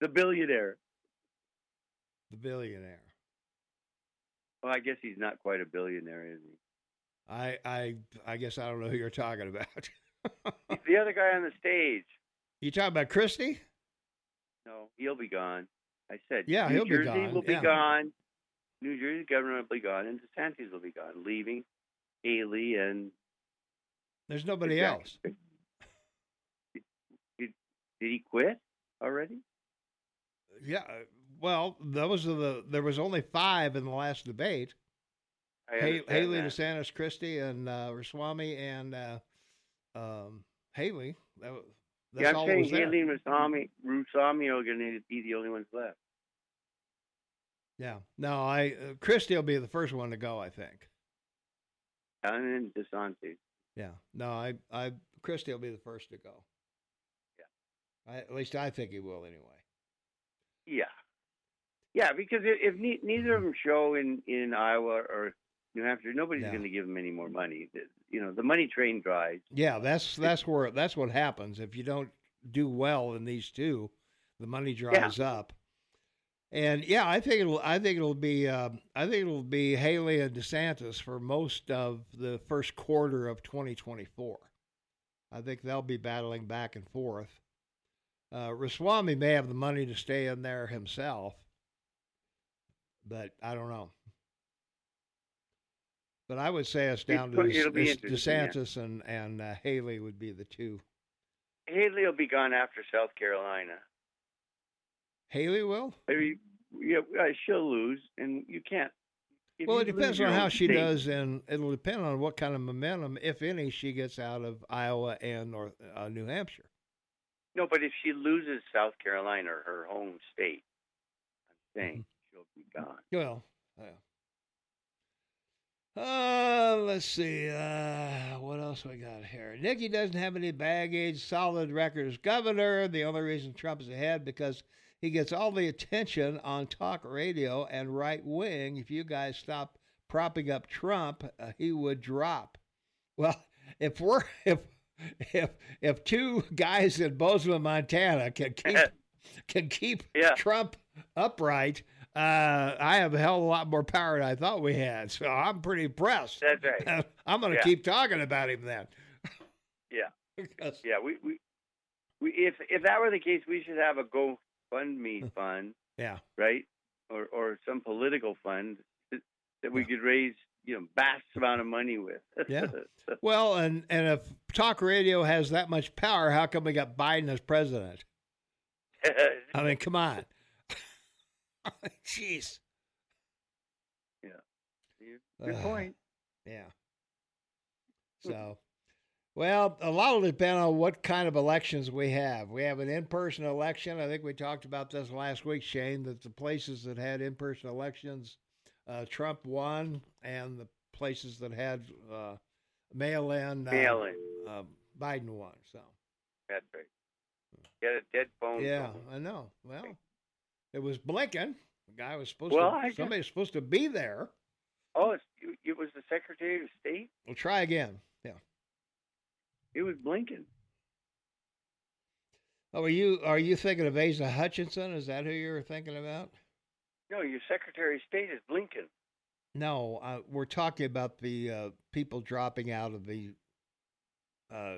the billionaire. The billionaire. Well, I guess he's not quite a billionaire, is he? I I I guess I don't know who you're talking about. The other guy on the stage, you talking about Christie? no, he'll be gone. I said, Yeah, New he'll be Jersey gone, will be yeah. gone. New Jersey governor will be gone, and DeSantis will be gone, leaving Haley and There's nobody else. did he quit already? Yeah. uh, Well, those are the. There was only five in the last debate. I Haley that. DeSantis, Christie, and uh, and uh, um, Haley. That, wa- that's yeah, I'm saying was there. Haley and Rasami, Rusami are going to be the only ones left. Yeah. No, I uh, Christie will be the first one to go. I think. And then DeSantis. Yeah. No, I, I Christie will be the first to go. Yeah. I, at least I think he will anyway. Yeah. Yeah, because if, if ne- neither of them show in in Iowa or New Hampshire, nobody's No. going to give them any more money. You know, the money train dries. Yeah, that's that's where that's what happens if you don't do well in these two, the money dries up. And yeah, I think it'll I think it'll be uh, I think it'll be Haley and DeSantis for most of the first quarter of 2024. I think they'll be battling back and forth. Uh, Raswamy may have the money to stay in there himself, but I don't know. But I would say it's down to It'll- it'll be Des- interesting, yeah. DeSantis and and uh, Haley would be the two. Haley will be gone after South Carolina. Haley will. I mean, yeah, uh, she'll lose, and you can't. Well, you it depends on how she state- does, and it'll depend on what kind of momentum, if any, she gets out of Iowa and North uh, New Hampshire. No, but if she loses South Carolina, her home state, I'm saying Mm-hmm. she'll be gone. Well, yeah. Uh, let's see. Uh, what else we got here? Nikki doesn't have any baggage. Solid record as governor. The only reason Trump is ahead because he gets all the attention on talk radio and right wing. If you guys stop propping up Trump, uh, he would drop. Well, if we're if if if two guys in Bozeman, Montana, can keep can keep Yeah. Trump upright, uh, I have a hell of a lot more power than I thought we had. So I'm pretty impressed. That's right. I'm going to Yeah. keep talking about him then. Yeah. Because- Yeah, we, we we if if that were the case, we should have a GoFundMe fund, yeah. right? Or or some political fund that, that we could raise, you know, vast amount of money with. Yeah. Well, and and if talk radio has that much power, how come we got Biden as president? I mean, come on. Jeez. Yeah. Good Uh, point. Yeah. So, well, a lot will depend on what kind of elections we have. We have an in person election. I think we talked about this last week, Shane, that the places that had in person elections, uh, Trump won, and the places that had uh, mail in, uh, Mail-in. uh, Biden won. So, That's right. Get a dead phone. yeah, call. I know. Well, it was Blinken. The guy was supposed Well, to, I guess- somebody was supposed to be there. Oh, it's, it was the Secretary of State. We'll try again. Yeah. It was Blinken. Oh, are you are you thinking of Asa Hutchinson? Is that who you're thinking about? No, your Secretary of State is Blinken. No, uh, we're talking about the uh, people dropping out of the uh,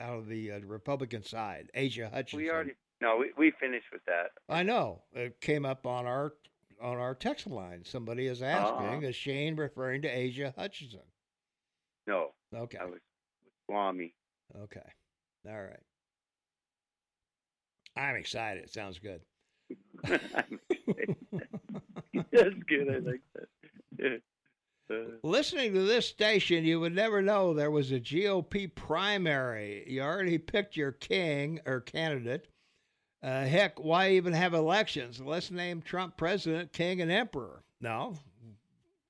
out of the uh, Republican side. Asa Hutchinson. We already no, we, we finished with that. I know it came up on our on our text line. Somebody is asking, Ah. is Shane referring to Asa Hutchinson? No, Okay, I was Swami. okay, all right. I'm excited. It sounds good. That's good. I like that. Uh, Listening to this station, you would never know there was a GOP primary. You already picked your king or candidate. Uh, heck, why even have elections? Let's name Trump president, king, and emperor. No,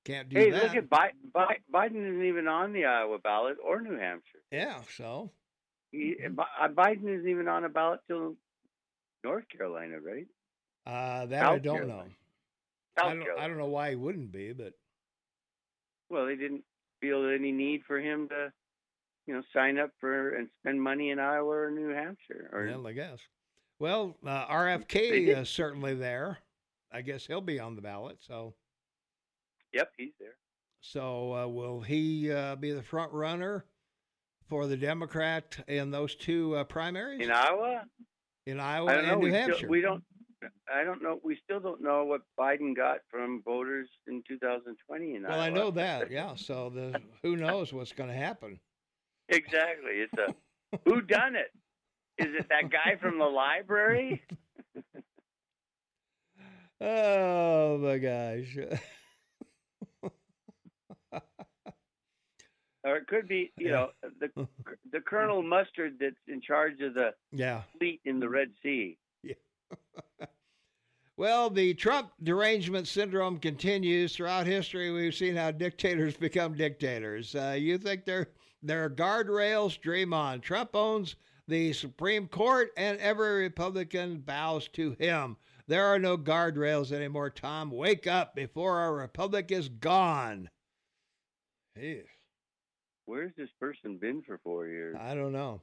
can't do hey, that. Hey, look at Bi- Bi- Biden isn't even on the Iowa ballot or New Hampshire. yeah, so He, uh, Biden isn't even on a ballot till North Carolina, right? uh, that I don't Carolina. know. South I don't, I don't know why he wouldn't be, but Well, they didn't feel any need for him to, you know, sign up for and spend money in Iowa or New Hampshire. Or well, I guess. Well, uh, RFK is certainly there. I guess he'll be on the ballot. So, yep, he's there. so uh, will he uh, be the front runner for the Democrat in those two uh, primaries In Iowa, in Iowa don't know. and New We, Hampshire? still, we don't. I don't know. We still don't know what Biden got from voters in 2020 in well, Iowa. I know that. Yeah. So the who knows what's going to happen? Exactly. It's a who done it? Is it that guy from the library? Oh my gosh. Or it could be, you know, the the Colonel Mustard that's in charge of the yeah. fleet in the Red Sea. Yeah. Well, the Trump derangement syndrome continues throughout history. We've seen how dictators become dictators. Uh, you think they're they're guardrails? Dream on. Trump owns the Supreme Court, and every Republican bows to him. There are no guardrails anymore, Tom. Wake up before our republic is gone. Jeez. Where's this person been for four years? I don't know.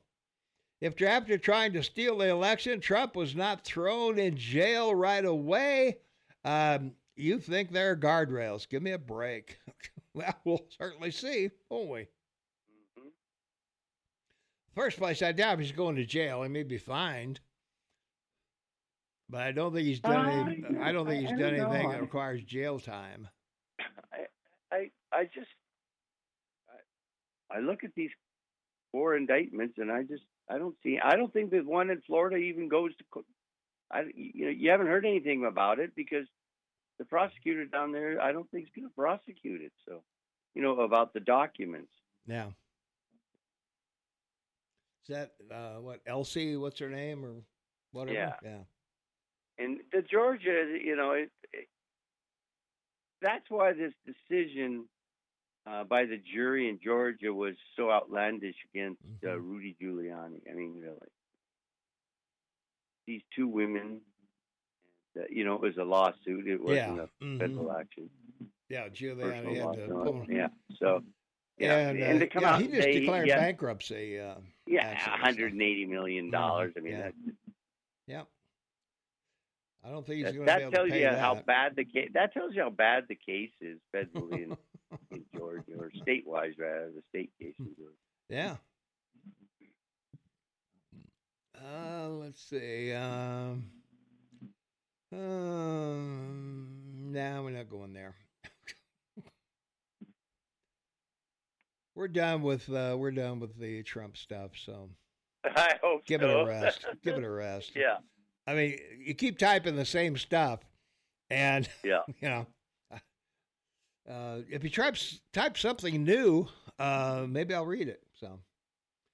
If after trying to steal the election, Trump was not thrown in jail right away, um, you think there are guardrails. Give me a break. well, we'll certainly see, won't we? First place, I doubt he's going to jail. He may be fined, but I don't think he's done. any, Uh, I don't think he's I done don't anything know. that requires jail time. I, I, I just, I, I look at these four indictments, and I just, I don't see, I don't think the one in Florida even goes to. I, you know, you haven't heard anything about it because the prosecutor down there, I don't think is going to prosecute it. So, you know, about the documents. Yeah. Is that uh, what Elsie? What's her name or whatever? Yeah. Yeah. And the Georgia, you know, it, it, that's why this decision uh, by the jury in Georgia was so outlandish against uh, Mhm. Rudy Giuliani. I mean, really, these two women. Uh, you know, it was a lawsuit. It wasn't Yeah. a federal action. Yeah. Giuliani had to pull. Yeah. So. Yeah, And, and, uh, to come yeah, out he just say, declared yeah, bankruptcy. Uh, yeah, actually, so- 180 million dollars. I mean, Yeah. that yeah. I don't think he's going to be that able tells to pay you that. how bad the case. That tells you how bad the case is federally in, in Georgia or state-wise, rather the state case in Georgia. Yeah. Uh, let's see. Um, um, no, we're not going there. We're done with uh, we're done with the Trump stuff. So I hope give so. it a rest. give it a rest. yeah, I mean, you keep typing the same stuff, and yeah. you know, uh, if you type type something new, uh, maybe I'll read it. So.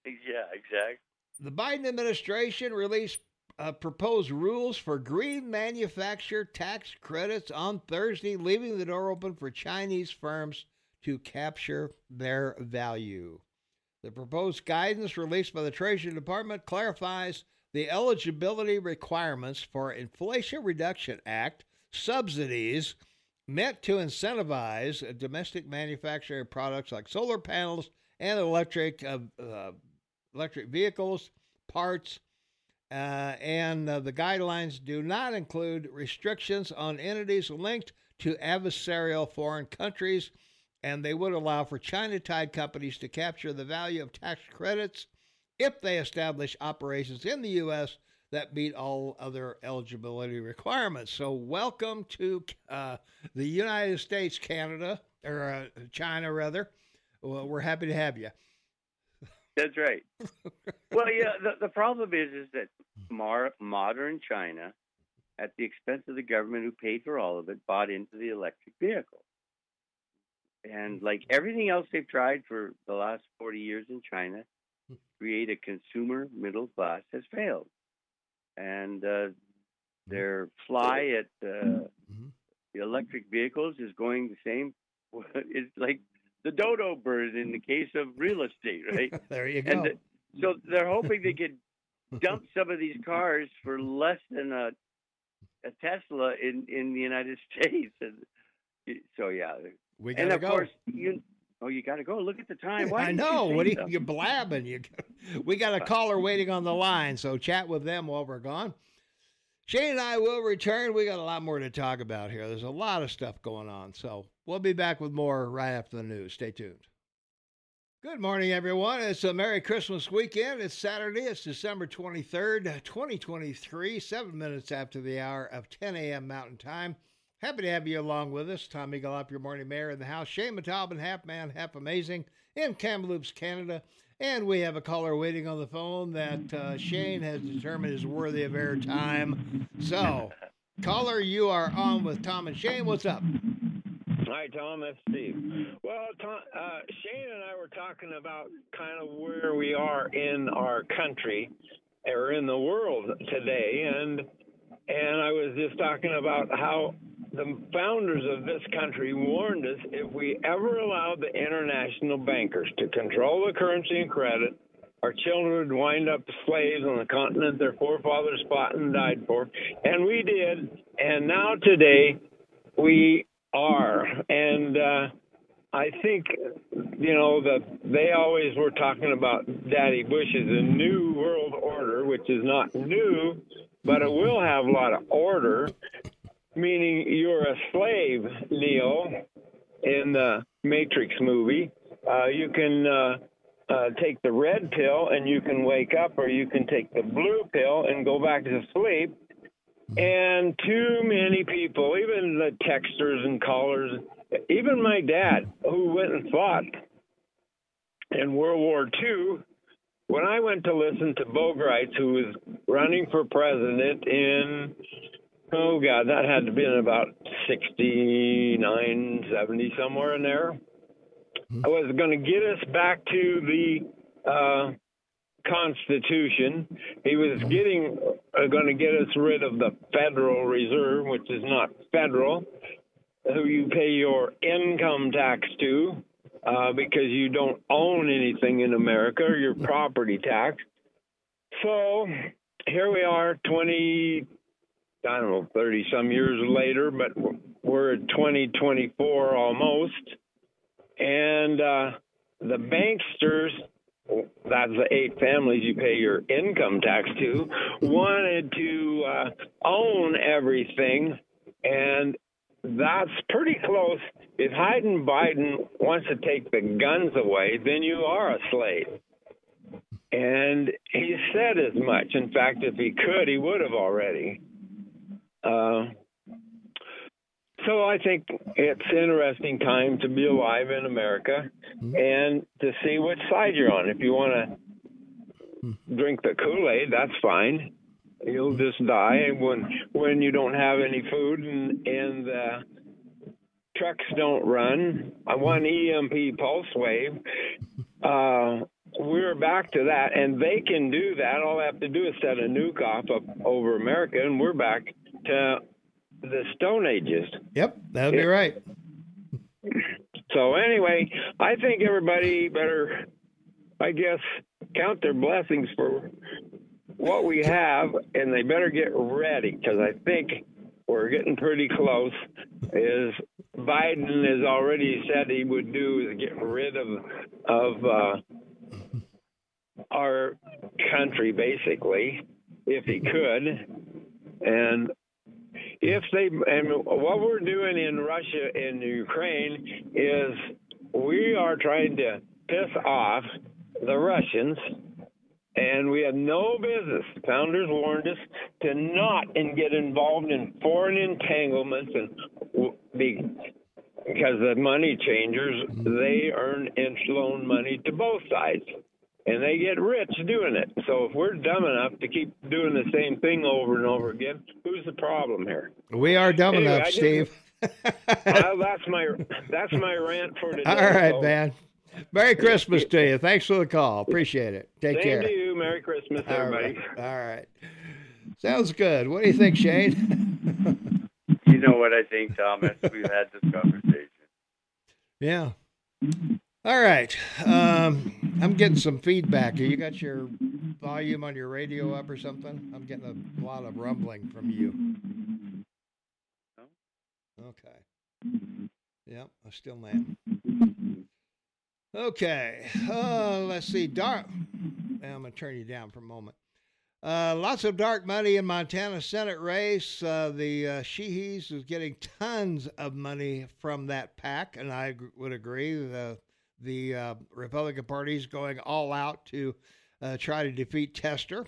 Yeah, exactly. The Biden administration released uh, proposed rules for green manufacturer tax credits on Thursday, leaving the door open for Chinese firms to capture their value. The proposed guidance released by the Treasury Department clarifies the eligibility requirements for Inflation Reduction Act subsidies meant to incentivize domestic manufacturing products like solar panels and electric uh, uh, electric vehicles, parts, uh, and uh, the guidelines do not include restrictions on entities linked to adversarial foreign countries, and they would allow for China tied companies to capture the value of tax credits if they establish operations in the U.S. that meet all other eligibility requirements. So, welcome to uh, the United States, Canada, or uh, China, rather. Well, we're happy to have you. That's right. well, yeah. The, the problem is, is that mar- modern China, at the expense of the government who paid for all of it, bought into the electric vehicle. And like everything else they've tried for the last 40 years in China, create a consumer middle class has failed. And uh, their fly at uh, Mhm. the electric vehicles is going the same. It's like the dodo bird in the case of real estate, right? there you go. And the, so they're hoping they could dump some of these cars for less than a a Tesla in in the United States. And so yeah, we and gotta of go. course you. Oh, you got to go. Look at the time. Why I know. You What are you, you're blabbing? You, we got a uh, caller mm-hmm. waiting on the line, so chat with them while we're gone. Shane and I will return. We got a lot more to talk about here. There's a lot of stuff going on, so we'll be back with more right after the news. Stay tuned. Good morning, everyone. It's a Merry Christmas weekend. It's Saturday. It's December 23rd, 2023, seven minutes after the hour of 10 a.m. Mountain Time. Happy to have you along with us. Tommy up, your morning mayor in the house. Shane Matalbin, half man, half amazing, in Kamloops, Canada. And we have a caller waiting on the phone that uh, Shane has determined is worthy of airtime. So, caller, you are on with Tom and Shane. What's up? Hi, Tom. That's Steve. Well, Tom, uh, Shane and I were talking about kind of where we are in our country or in the world today, and and I was just talking about how the founders of this country warned us if we ever allowed the international bankers to control the currency and credit, our children would wind up slaves on the continent their forefathers fought and died for. And we did. And now today, we are. And uh, I think, you know, that they always were talking about Daddy Bush's new world order, which is not new, but it will have a lot of order, meaning you're a slave, Neo, in the Matrix movie. Uh, you can uh, uh, take the red pill and you can wake up, or you can take the blue pill and go back to sleep. And too many people, even the texters and callers, even my dad, who went and fought in World War II, when I went to listen to Bo Gritz, who was running for president in, oh God, that had to be in about 69, 70, somewhere in there. I was going to get us back to the uh, Constitution. He was getting uh, going to get us rid of the Federal Reserve, which is not federal, who you pay your income tax to uh, because you don't own anything in America, or your property tax. So here we are, 20, I don't know, 30 some years later, but we're at 2024 almost. And uh, the banksters, that's the eight families you pay your income tax to, wanted to uh, own everything. And that's pretty close. If Hayden Biden wants to take the guns away, then you are a slave. And he said as much. In fact, if he could, he would have already. Uh, so I think it's interesting time to be alive in America and to see which side you're on. If you want to drink the Kool Aid, that's fine. You'll just die when when you don't have any food and and the trucks don't run. I want EMP pulse wave. Uh, we're back to that, and they can do that. All they have to do is set a nuke off up over America, and we're back to the Stone Ages. Yep, that'd be right. So anyway, I think everybody better, I guess, count their blessings for what we have, and they better get ready because I think we're getting pretty close. Is Biden has already said he would do is get rid of of uh, our country basically if he could, and if they and what we're doing in Russia and Ukraine is we are trying to piss off the Russians and we have no business. Founders warned us to not and get involved in foreign entanglements and be because the money changers mm-hmm. they earn interest loan money to both sides and they get rich doing it. So if we're dumb enough to keep doing the same thing over and over again, who's the problem here? We are dumb Anyway, enough, I just- Steve. well, that's my that's my rant for today. All right, So, man. Merry Christmas to you. Thanks for the call. Appreciate it. Take Same care. to you. Merry Christmas, All everybody. right. All right. Sounds good. What do you think, Shane? You know what I think, Thomas? We've had this conversation. yeah. All right. Um, I'm getting some feedback. You got your volume on your radio up or something? I'm getting a lot of rumbling from you. Okay. Yep, I still am. Okay. Uh, let's see. Dark. I'm going to turn you down for a moment. Uh, lots of dark money in Montana Senate race. Uh, the uh, Sheehy's is getting tons of money from that PAC, and I would agree. The the uh, Republican Party is going all out to uh, try to defeat Tester.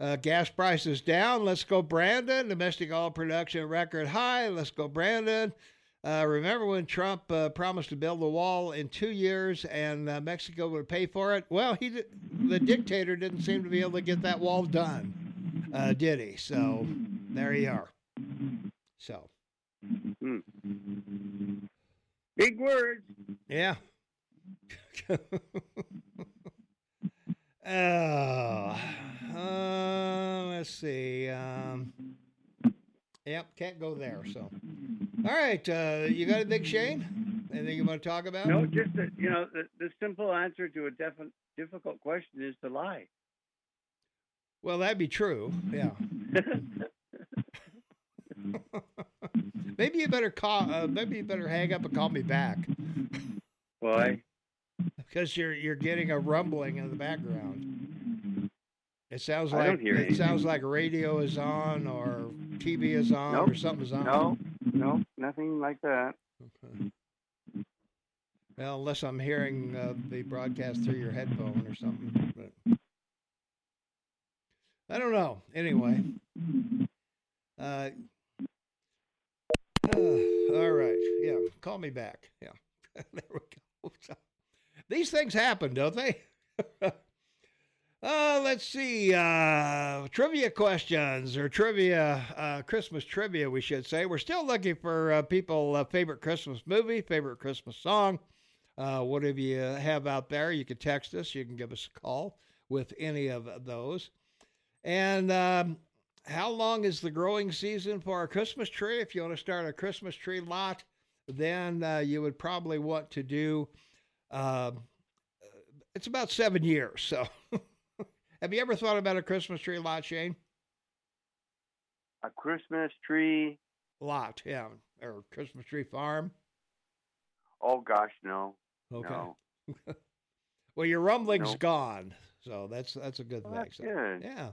Uh, gas prices down. Let's go, Brandon. Domestic oil production record high. Let's go, Brandon. Uh, remember when Trump uh, promised to build the wall in two years and uh, Mexico would pay for it? Well, he di- the dictator didn't seem to be able to get that wall done, uh, did he? So there you are. So Hmm. Big words. yeah. oh, uh, let's see. Um, yep, can't go there. So, all right, uh, you got a big Shane? Anything you want to talk about? No, just that you know the, the simple answer to a defi- difficult question is to lie. Well, that'd be true. Yeah. maybe you better call. Uh, maybe you better hang up and call me back Why? Because you're you're getting a rumbling in the background. It sounds I like don't hear it anything. sounds like radio is on or TV is on Nope. or something's on. No, no, nothing like that. Okay. Well, unless I'm hearing uh, the broadcast through your headphone or something, but I don't know. Anyway, uh, uh, all right. Yeah, call me back. Yeah, there we go. These things happen, don't they? Uh, let's see. Uh, trivia questions or trivia, uh, Christmas trivia, we should say. We're still looking for uh, people, uh, favorite Christmas movie, favorite Christmas song. Uh, whatever you have out there, you can text us. You can give us a call with any of those. And um, how long is the growing season for a Christmas tree? If you want to start a Christmas tree lot, then uh, you would probably want to do. Uh, it's about seven years. So, have you ever thought about a Christmas tree lot, Shane? A Christmas tree. Lot, yeah, or Christmas tree farm. Oh gosh, no. Okay. No. Well, your rumbling's Nope. gone, so that's that's a good Well, thing. that's So, good. Yeah.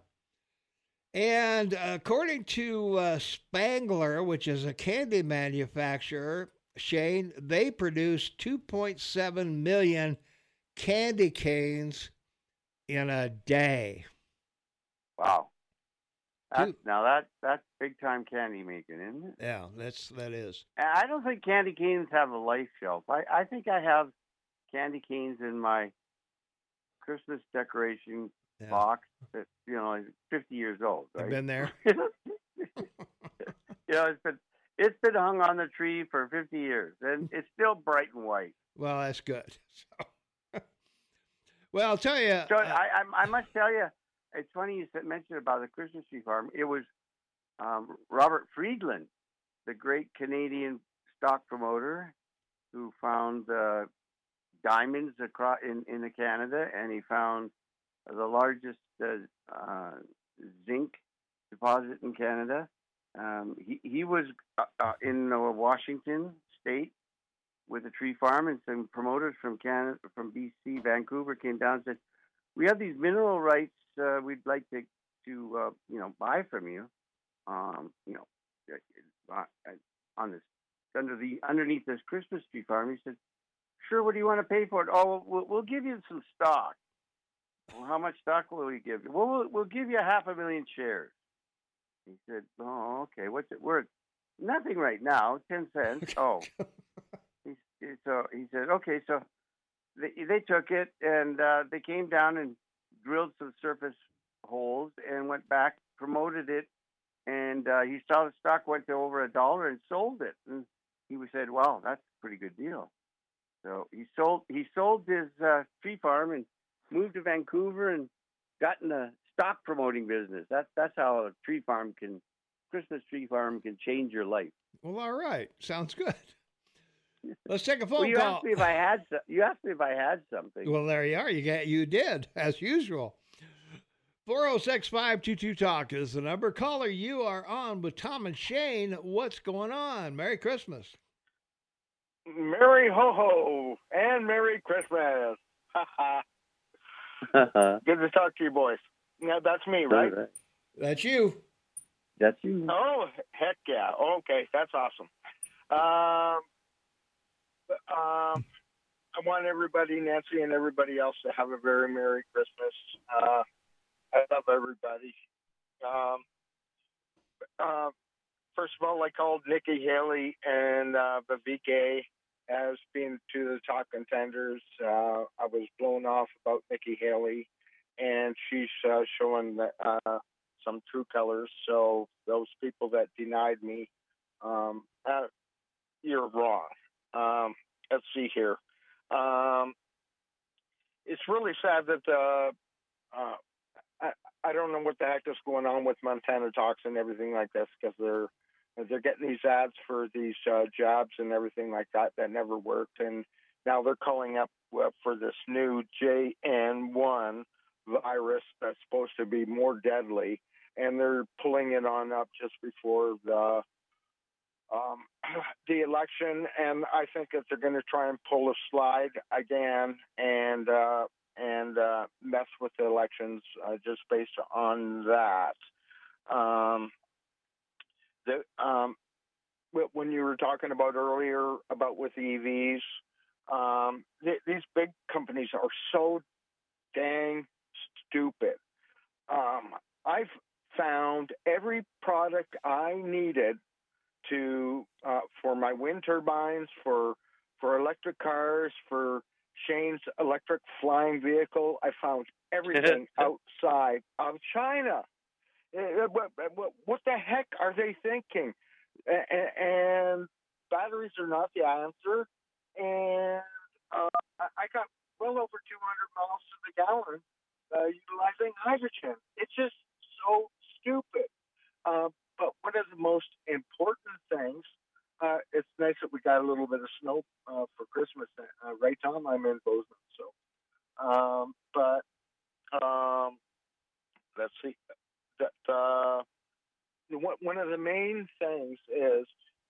And according to uh, Spangler, which is a candy manufacturer, Shane, they produce 2.7 million candy canes in a day. Wow. Dude. now that that's big time candy making, isn't it? Yeah, that's that is. I don't think candy canes have a life shelf. I, I think I have candy canes in my Christmas decoration Yeah. box that you know is 50 years old. I've Right? been there. you know, it's been it's been hung on the tree for 50 years, and it's still bright and white. Well, that's good. So, well, I'll tell you. So uh, I, I I must tell you, it's funny you said, mentioned about the Christmas tree farm. It was um, Robert Friedland, the great Canadian stock promoter, who found uh, diamonds across in in Canada, and he found the largest uh, uh, zinc deposit in Canada. Um, he he was uh, uh, in uh, Washington State with a tree farm, and some promoters from Canada, from BC, Vancouver, came down and said, "We have these mineral rights. Uh, we'd like to to uh, you know buy from you. Um, you know, on this under the underneath this Christmas tree farm." He said, "Sure. What do you want to pay for it? Oh, we'll, we'll give you some stock. Well, how much stock will we give you? Well, we'll we'll give you half a million shares." He said, "Oh, okay. What's it worth? Nothing right now. Ten cents. Oh." he, so he said, "Okay." So they they took it and uh, they came down and drilled some surface holes and went back, promoted it, and uh, he saw the stock went to over a dollar and sold it. And he was said, "Wow, that's a pretty good deal." So he sold he sold his uh, tree farm and moved to Vancouver and got in the stock promoting business. That's that's how a tree farm can Christmas tree farm can change your life. well, all right. Sounds good. Let's take a phone Well, you call. asked me if I had so- you asked me if I had something. Well, there you are. You got you did as usual. 406-522 talk is the number. Caller, you are on with Tom and Shane. What's going on? Merry Christmas. Merry ho ho and Merry Christmas. Good to talk to you boys. Yeah, that's me, right? That's you. That's you. Oh, heck yeah. Okay, that's awesome. Um, um, I want everybody, Nancy and everybody else, to have a very Merry Christmas. Uh, I love everybody. Um, uh, first of all, I called Nikki Haley and uh, Vivek as being two of the top contenders. Uh, I was blown off about Nikki Haley, and she's uh, showing that, uh, some true colors. So those people that denied me, um, uh, you're wrong. Um, let's see here. Um, it's really sad that uh, uh, I, I don't know what the heck is going on with Montana talks and everything like this because they're they're getting these ads for these uh, jobs and everything like that that never worked, and now they're calling up uh, for this new JN1 virus that's supposed to be more deadly, and they're pulling it on up just before the um, the election, and I think that they're going to try and pull a slide again and uh, and uh, mess with the elections uh, just based on that. Um, the, um, when you were talking about earlier about with EVs, um, th- these big companies are so dang stupid. Um, I've found every product I needed to uh, for my wind turbines, for for electric cars, for Shane's electric flying vehicle. I found everything outside of China. What, what, what the heck are they thinking? And batteries are not the answer. And uh, I got well over 200 miles to the gallon uh, utilizing hydrogen. It's just so stupid. Uh, but one of the most important things, uh, it's nice that we got a little bit of snow uh, for Christmas. Uh, right, Tom? I'm in Bozeman, so. Um, but um, let's see. That uh, one of the main things is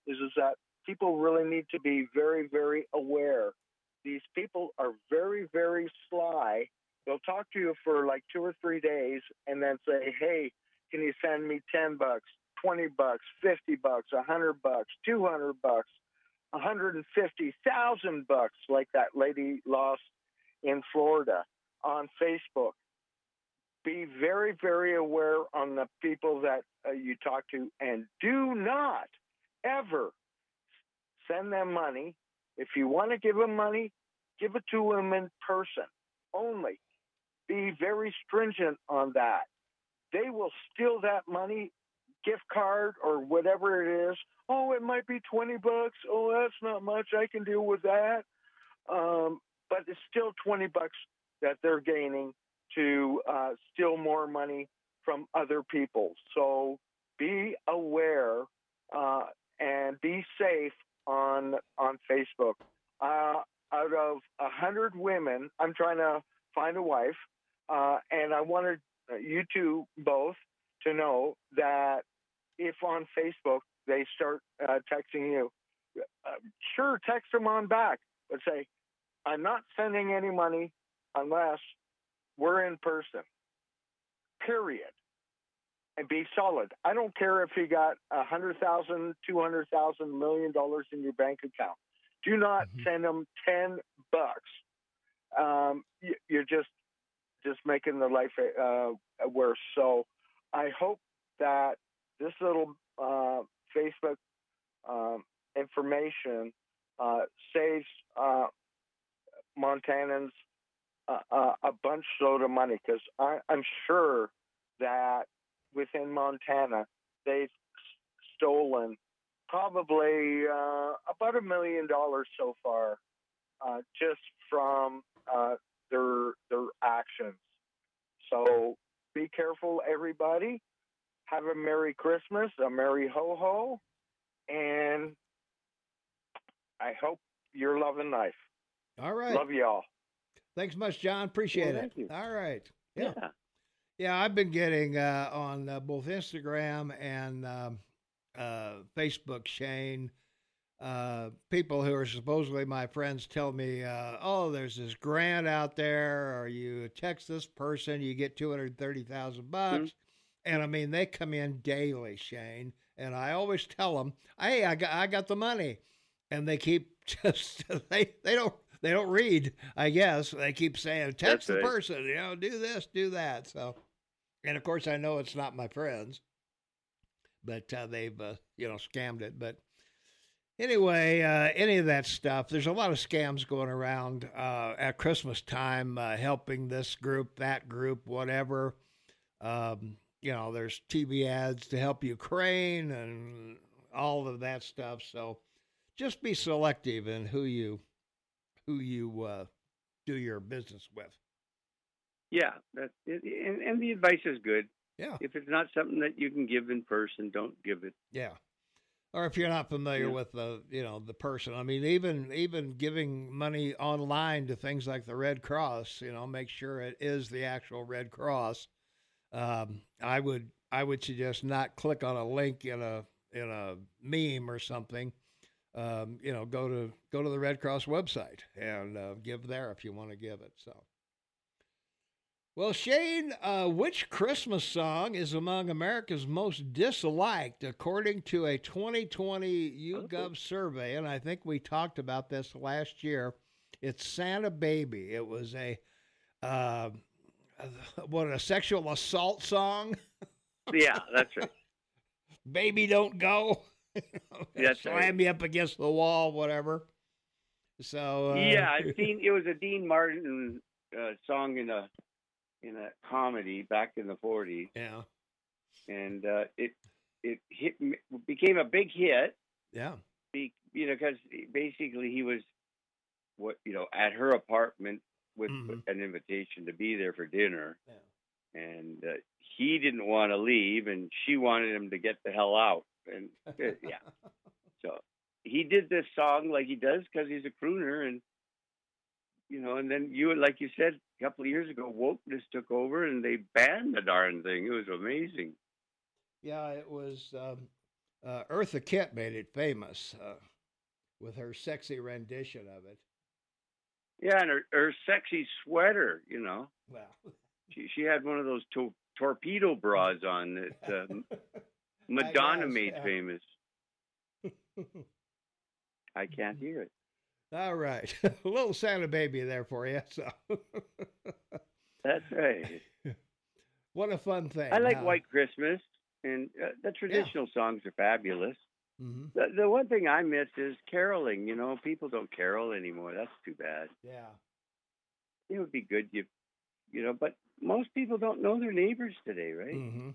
is is that people really need to be very very aware. These people are very very sly. They'll talk to you for like two or three days and then say, "Hey, can you send me ten bucks, 20 bucks, 50 bucks, 100 bucks, 200 bucks, 150,000 bucks, like that lady lost in Florida on Facebook. Be very, very aware on the people that uh, you talk to and do not ever send them money. If you want to give them money, give it to them in person only. Be very stringent on that. They will steal that money gift card or whatever it is. Oh, it might be 20 bucks. Oh, that's not much. I can deal with that. Um, but it's still 20 bucks that they're gaining to uh, steal more money from other people. So be aware uh, and be safe on on Facebook. Uh, out of a hundred women, I'm trying to find a wife, uh, and I wanted you two both to know that if on Facebook they start uh, texting you, uh, sure, text them on back, but say, I'm not sending any money unless we're in person. Period. And be solid. I don't care if you got a hundred thousand, two hundred thousand, million dollars in your bank account. Do not mm-hmm. send them ten bucks. Um, you're just just making their life uh, worse. So I hope that this little uh, Facebook um, information uh, saves uh, Montanans a bunch load of money because I'm sure that within Montana they've stolen probably uh, about a million dollars so far uh, just from uh, their their actions. So be careful, everybody have a Merry Christmas, a Merry Ho Ho, and I hope you're loving life. All right. Love y'all. Thanks much, John. Appreciate well, it. You. All right. Yeah. yeah. yeah. I've been getting uh, on uh, both Instagram and um, uh, Facebook, Shane. Uh, people who are supposedly my friends tell me, uh, "Oh, there's this grant out there, or you text this person, you get two hundred thirty thousand bucks." Mm-hmm. And I mean, they come in daily, Shane. And I always tell them, "Hey, I got, I got the money," and they keep just they they don't they don't read. I guess they keep saying, "Text the person, you know, do this, do that." So, and of course, I know it's not my friends, but uh, they've uh, you know scammed it. But anyway, uh, any of that stuff, there's a lot of scams going around uh, at Christmas time, uh, helping this group, that group, whatever. Um, you know, there's TV ads to help Ukraine and all of that stuff. So just be selective in who you who you uh, do your business with. Yeah, that and, and the advice is good. Yeah. If it's not something that you can give in person, don't give it. Yeah. Or if you're not familiar Yeah. with the you know the person. I mean even even giving money online to things like the red cross you know make sure it is the actual red cross um, i would i would suggest not click on a link in a in a meme or something. Um, you know go to go to the red cross website and uh, give there if you want to give it so well, Shane, uh, which Christmas song is among America's most disliked, according to a 2020 YouGov survey? And I think we talked about this last year. It's Santa Baby. It was a uh, what a sexual assault song. Yeah, that's right. Baby, don't go. That's Slam right. me up against the wall, whatever. So uh, yeah, I've seen it was a Dean Martin uh, song in a in a comedy back in the '40s, yeah, and uh, it it hit became a big hit. yeah, Be, you know, because basically he was what you know at her apartment with Mhm. an invitation to be there for dinner, Yeah. and uh, he didn't want to leave, and she wanted him to get the hell out, and uh, yeah, so he did this song like he does because he's a crooner, and you know, and then you like you said a couple of years ago, wokeness took over, and they banned the darn thing. It was amazing. Yeah, it was um, uh, Eartha Kitt made it famous uh, with her sexy rendition of it. Yeah, and her, her sexy sweater, you know. Well, She she had one of those to- torpedo bras on that uh, Madonna guess, made yeah. famous. I can't hear it. All right, a little Santa Baby there for you. So, That's right. what a fun thing! I like? White Christmas, and uh, the traditional songs are fabulous. Mhm. The, the one thing I miss is caroling. You know, people don't carol anymore. That's too bad. Yeah, It would be good, you, you know, but most people don't know their neighbors today, right? hmm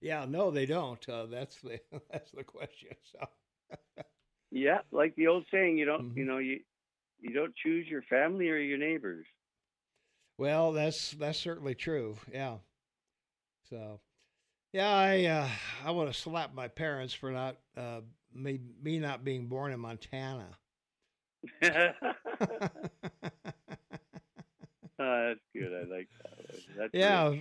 yeah. No, they don't. Uh, that's the that's the question. So, Yeah, like the old saying, you don't, Mhm. you know, you you don't choose your family or your neighbors. well, that's that's certainly true. Yeah. So, yeah, I uh, I want to slap my parents for not uh, me me not being born in Montana. Uh, that's good. I like that. That's Yeah,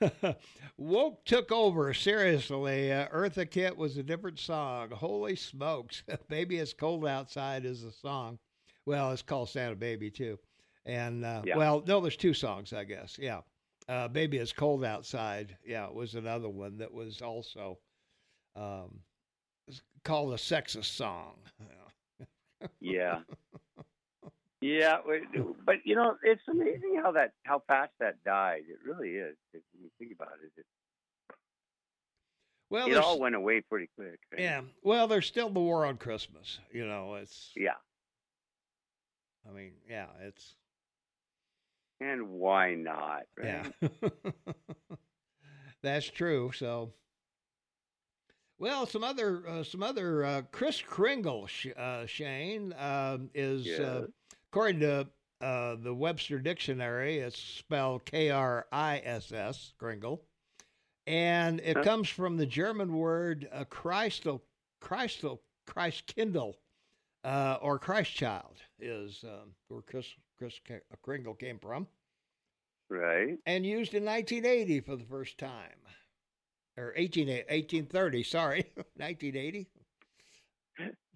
woke took over. Seriously, uh, Eartha Kitt was a different song. Holy smokes! Baby, it's cold outside is the song. Well, it's called Santa Baby too. And uh, Yeah. well, no, there's two songs, I guess. Yeah, uh, Baby, it's cold outside. Yeah, it was another one that was also um, called a sexist song. Yeah. Yeah, but you know, it's amazing how that how fast that died. It really is. If you think about it, it, Well, it all went away pretty quick. right? yeah. Well, there's still the war on Christmas. You know, it's. Yeah. I mean, yeah, it's. And why not? Right? Yeah. That's true. So, well, some other uh, some other uh, Chris Kringle, uh, Shane um, is uh, Yes. According to uh, the Webster Dictionary, it's spelled K R I S S Kringle, and it Huh? comes from the German word uh, Christel Christel Christ Kindle. Uh, or Christ Child is um, where Chris Chris Kringle came from Right. and used in 1980 for the first time. Or 18, 1830, sorry, 1980.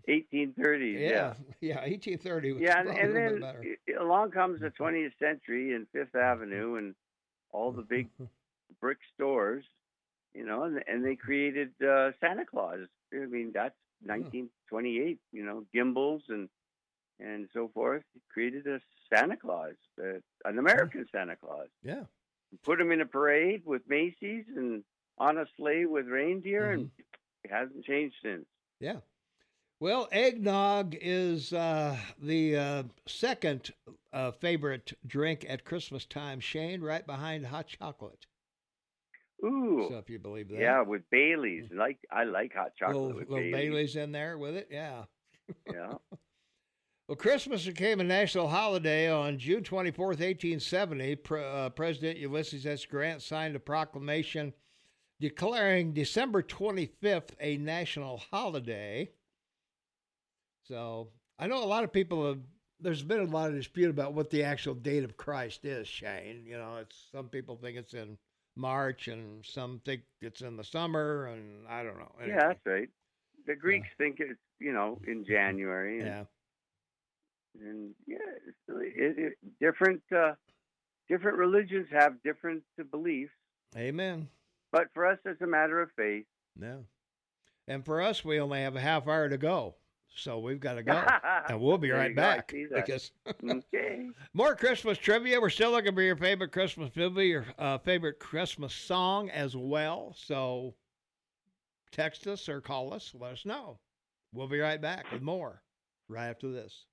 1830s. Yeah, Yeah. yeah, 1830 was Yeah, and, and a then along comes the 20th century and Fifth Avenue and all the big brick stores, you know, and and they created uh, Santa Claus. I mean, that's 1928. You know, Gimbels and and so forth. Created a Santa Claus, uh, an American Santa Claus. yeah, Put him in a parade with Macy's and on a sleigh with reindeer, and Mm-hmm. it hasn't changed since. yeah. Well, eggnog is uh, the uh, second uh, favorite drink at Christmas time, Shane, right behind hot chocolate. Ooh, So if you believe that. yeah, with Bailey's. Like I like hot chocolate little, with little Bailey's. Bailey's in there with it, yeah. Yeah. Well, Christmas became a national holiday on June 24th, 1870. Pre- uh, President Ulysses S. Grant signed a proclamation declaring December 25th a national holiday. So I know a lot of people have. There's been a lot of dispute about what the actual date of Christ is, Shane. You know, it's some people think it's in March, and some think it's in the summer, and I don't know. Anyway, Yeah, that's right. The Greeks think it's you know in January, and, yeah, and yeah, it, it, different uh, different religions have different beliefs, Amen. but for us, it's a matter of faith. Yeah, and for us, we only have a half hour to go, so we've got to go, and we'll be right you go. I back because okay. More Christmas trivia. We're still looking for your favorite Christmas movie, your uh, favorite Christmas song as well. So text us or call us. Let us know. We'll be right back with more right after this.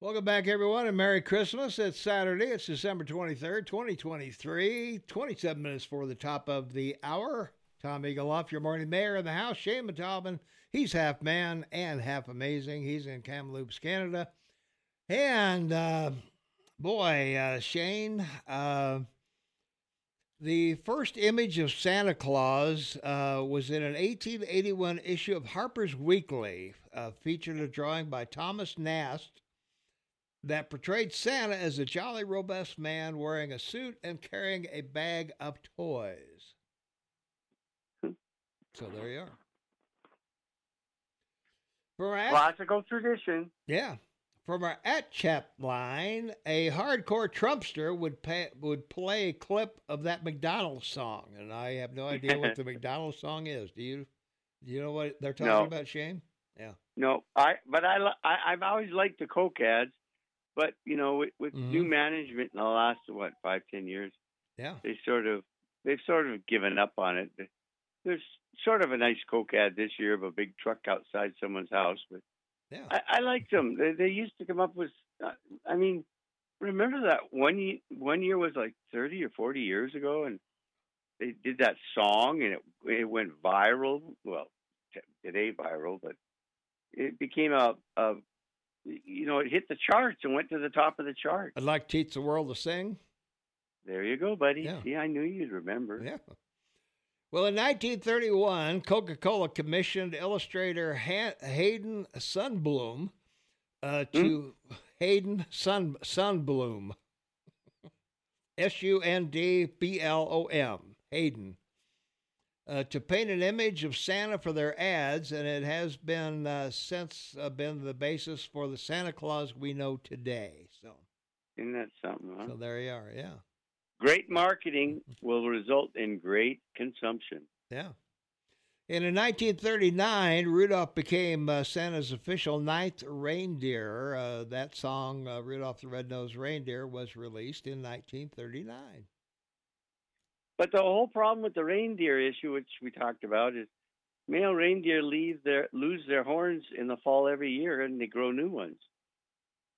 Welcome back, everyone, and Merry Christmas. It's Saturday. It's December 23rd, 2023. 27 minutes for the top of the hour. Tom Egelhoff, your morning mayor in the house. Shane Metalbin, he's half man and half amazing. He's in Kamloops, Canada. And uh, boy, uh, Shane, uh, the first image of Santa Claus uh, was in an 1881 issue of Harper's Weekly, uh, featured a drawing by Thomas Nast that portrayed Santa as a jolly, robust man wearing a suit and carrying a bag of toys. So there you are. For our Classical tradition. yeah. From our at chat line, a hardcore Trumpster would pay, would play a clip of that McDonald's song, and I have no idea what the McDonald's song is. Do you? Do you know what they're talking No. about, Shane? Yeah. No, I but I, I I've always liked the Coke ads, but you know with, with new Mhm. management in the last what five ten years, Yeah. they sort of they've sort of given up on it. There's sort of a nice Coke ad this year of a big truck outside someone's house, but Yeah. I, I liked them. They, they used to come up with. Uh, I mean, remember that one year, one year was like thirty or forty years ago, and they did that song, and it it went viral. Well, t- today viral, but it became a, a you know, it hit the charts and went to the top of the chart. I'd like Teach the World to Sing. There you go, buddy. Yeah. See, I knew you'd remember. Yeah. Well, in 1931, Coca Cola commissioned illustrator Ha- Hayden Sundblom uh, to Hayden Sun Sundblom, S U N D B L O M, Hayden, uh, to paint an image of Santa for their ads, and it has been uh, since uh, been the basis for the Santa Claus we know today. So, Isn't that something? Huh? so there you are. Yeah. Great marketing will result in great consumption. Yeah. And in 1939, Rudolph became uh, Santa's official ninth reindeer. Uh, that song, uh, Rudolph the Red-Nosed Reindeer, was released in 1939. But the whole problem with the reindeer issue, which we talked about, is male reindeer leave their lose their horns in the fall every year, and they grow new ones.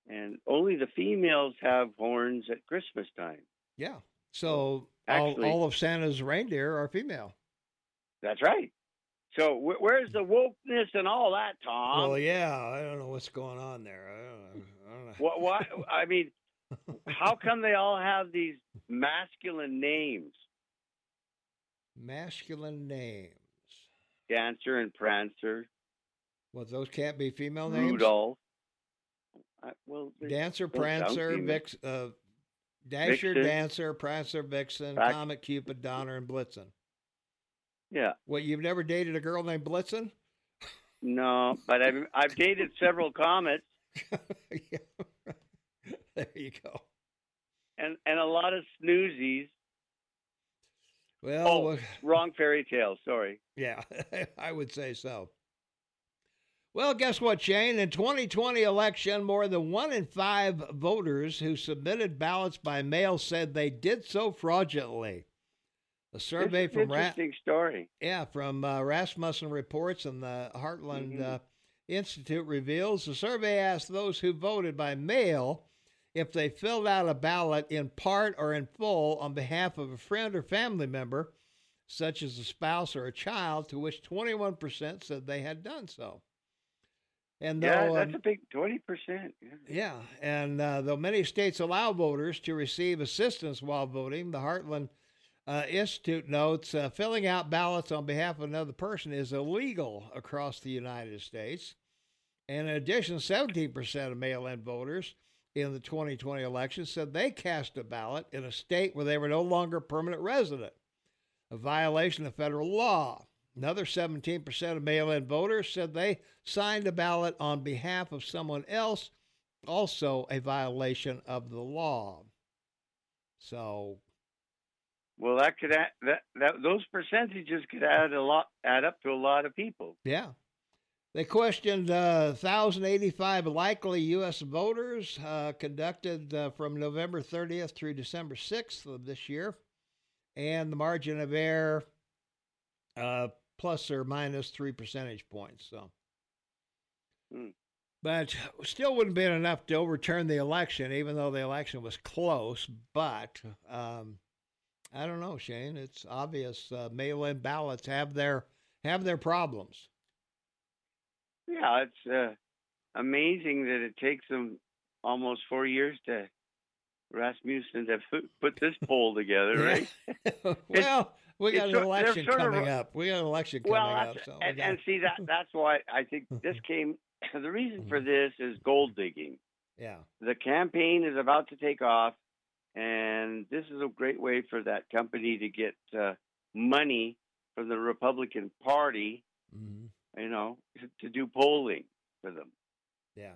And only the females have horns at Christmas time. Yeah. So Actually- all, all of Santa's reindeer are female. That's right. So wh- where's the wokeness and all that, Tom? well, yeah. I don't know what's going on there. I don't know. I don't know. What? What? I mean, how come they all have these masculine names? Masculine names. Dancer and Prancer, Well, those can't be female names. Rudolph. I, well, they- Dancer, Prancer. Vix, uh, Dasher, Vixen. Dancer, Prancer, Vixen, Back- Comet, Cupid, Donner, and Blitzen. yeah. Well, you've never dated a girl named Blitzen? No, but I've I've dated several comets Yeah. there you go. and and a lot of snoozies. Well, Oh, well, wrong fairy tale. Sorry. yeah, I would say so. Well, guess what, Shane? In 2020 election, more than one in five voters who submitted ballots by mail said they did so fraudulently. A survey This is an from Ra- interesting story. Yeah, from uh, Rasmussen Reports and the Heartland Mhm. uh, Institute reveals the survey asked those who voted by mail if they filled out a ballot in part or in full on behalf of a friend or family member, such as a spouse or a child, to which 21% said they had done so. And Yeah, that's um, a big twenty percent. yeah, and uh, though many states allow voters to receive assistance while voting, the Heartland uh, Institute notes uh, filling out ballots on behalf of another person is illegal across the United States. And in addition, 17% of mail in voters in the 2020 election said they cast a ballot in a state where they were no longer permanent resident, a violation of federal law. Another 17% of mail in voters said they signed a ballot on behalf of someone else, also a violation of the law. So Well, that could add, that that those percentages could add a lot add up to a lot of people. Yeah. They questioned uh, 1,085 likely U.S. voters uh, conducted uh, from November 30th through December 6th of this year. And the margin of error uh, plus or minus three percentage points. So, Hmm. But still wouldn't been enough to overturn the election, even though the election was close. But um, I don't know, Shane. It's obvious uh, mail-in ballots have their have their problems. Yeah, it's uh, amazing that it takes them almost four years to Rasmussen to put this poll together, right? well, we got an election coming up. We got an election coming well, up. that's, So and, and see that that's why I think this came. The reason for this is gold digging. yeah, The campaign is about to take off, and this is a great way for that company to get uh, money from the Republican Party. Mhm. You know, to, to do polling for them. yeah,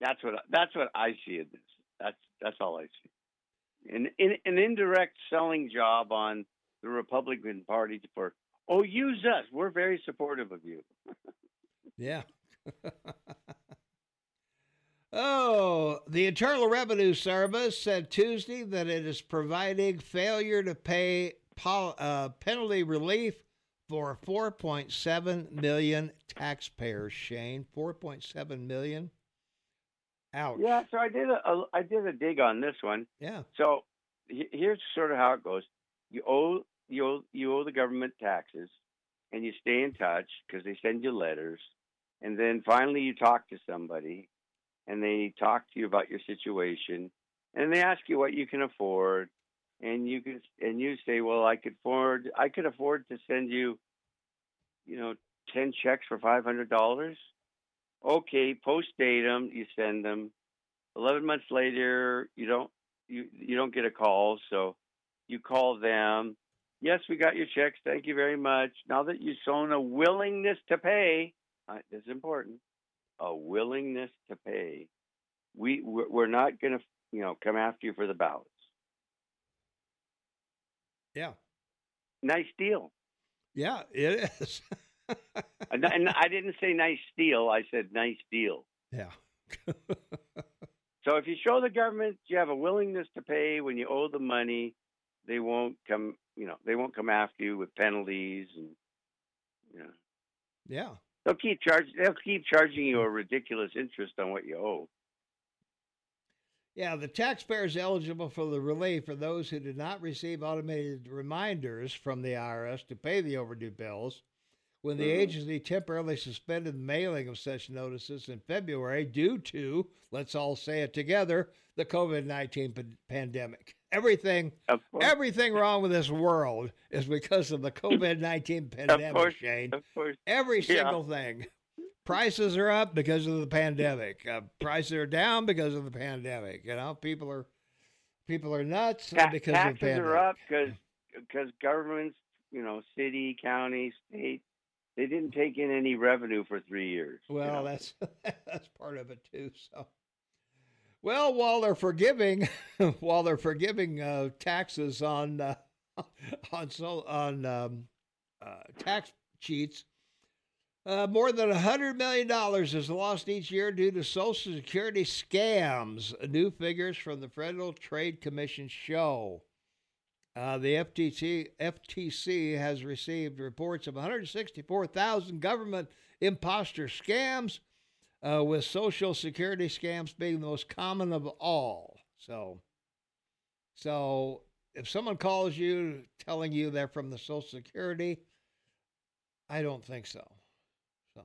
That's what that's what I see in this. That's that's all I see. An in, an indirect selling job on the Republican Party for oh use us. We're very supportive of you. yeah. oh, the Internal Revenue Service said Tuesday that it is providing failure to pay pol- uh, penalty relief for 4.7 million taxpayers. Shane, 4.7 million. Ouch. Yeah, so I did a, a I did a dig on this one. Yeah. So he- here's sort of how it goes. You owe you owe, you owe the government taxes, and you stay in touch because they send you letters, and then finally you talk to somebody, and they talk to you about your situation, and they ask you what you can afford, and you can and you say, well, I could afford I could afford to send you, you know, ten checks for five hundred dollars. Okay, post datum, you send them. Eleven months later, you don't you you don't get a call, so you call them. Yes, we got your checks. Thank you very much. Now that you've shown a willingness to pay, uh, this is important. A willingness to pay. We we're not going to you know come after you for the ballots. Yeah. Nice deal. Yeah, it is. and, and I didn't say nice deal. I said nice deal. yeah. So if you show the government you have a willingness to pay when you owe the money, they won't come. You know, they won't come after you with penalties and you know yeah. they'll keep charge. They'll keep charging you a ridiculous interest on what you owe. Yeah, the taxpayers eligible for the relief are those who did not receive automated reminders from the IRS to pay the overdue bills when the Mhm. agency temporarily suspended the mailing of such notices in February due to, let's all say it together, the COVID 19 p- pandemic. Everything, everything wrong with this world is because of the COVID 19 pandemic, course. Shane. of course. Every Yeah. single thing. Prices are up because of the pandemic. Uh, prices are down because of the pandemic. You know, people are people are nuts Ta- because taxes of the pandemic. are up because because governments, you know, city, county, state, they didn't take in any revenue for three years. you Well, know. that's that's part of it too. So, well, while they're forgiving, while they're forgiving uh, taxes on uh, on so on um, uh, tax cheats, uh, more than hundred million dollars is lost each year due to Social Security scams. New figures from the Federal Trade Commission show. Uh, the FTC, FTC has received reports of 164,000 government imposter scams, uh, with Social Security scams being the most common of all. So, so if someone calls you telling you they're from the Social Security, I don't think so. So,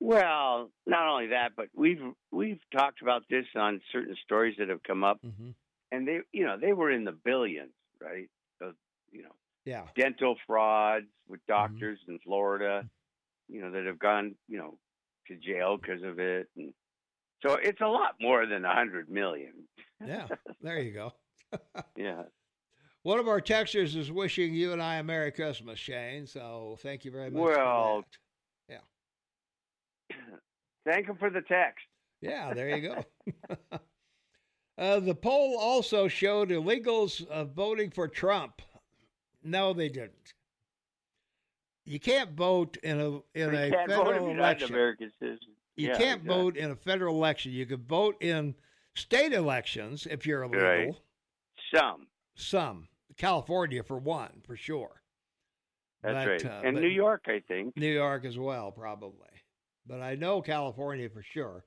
Well, not only that, but we've we've talked about this on certain stories that have come up, mhm. and they, you know, they were in the billions, right? Of, you know, Yeah. dental frauds with Mm-hmm. doctors in Florida, you know, that have gone, you know, to jail because of it. And so it's a lot more than a hundred million. Yeah. There you go. Yeah. One of our texters is wishing you and I a Merry Christmas, Shane. So thank you very much. Well, for that. Thank him for the text. Yeah, there you go. uh, the poll also showed illegals uh, voting for Trump. No, they didn't. You can't vote in a in you a federal you're not an election. American citizen. You Yeah, can't exactly. vote in a federal election. You can vote in state elections if you're illegal. Right. Some. Some, California for one, for sure. That's But, right. uh, and New York, I think. New York as well, probably. But I know California for sure.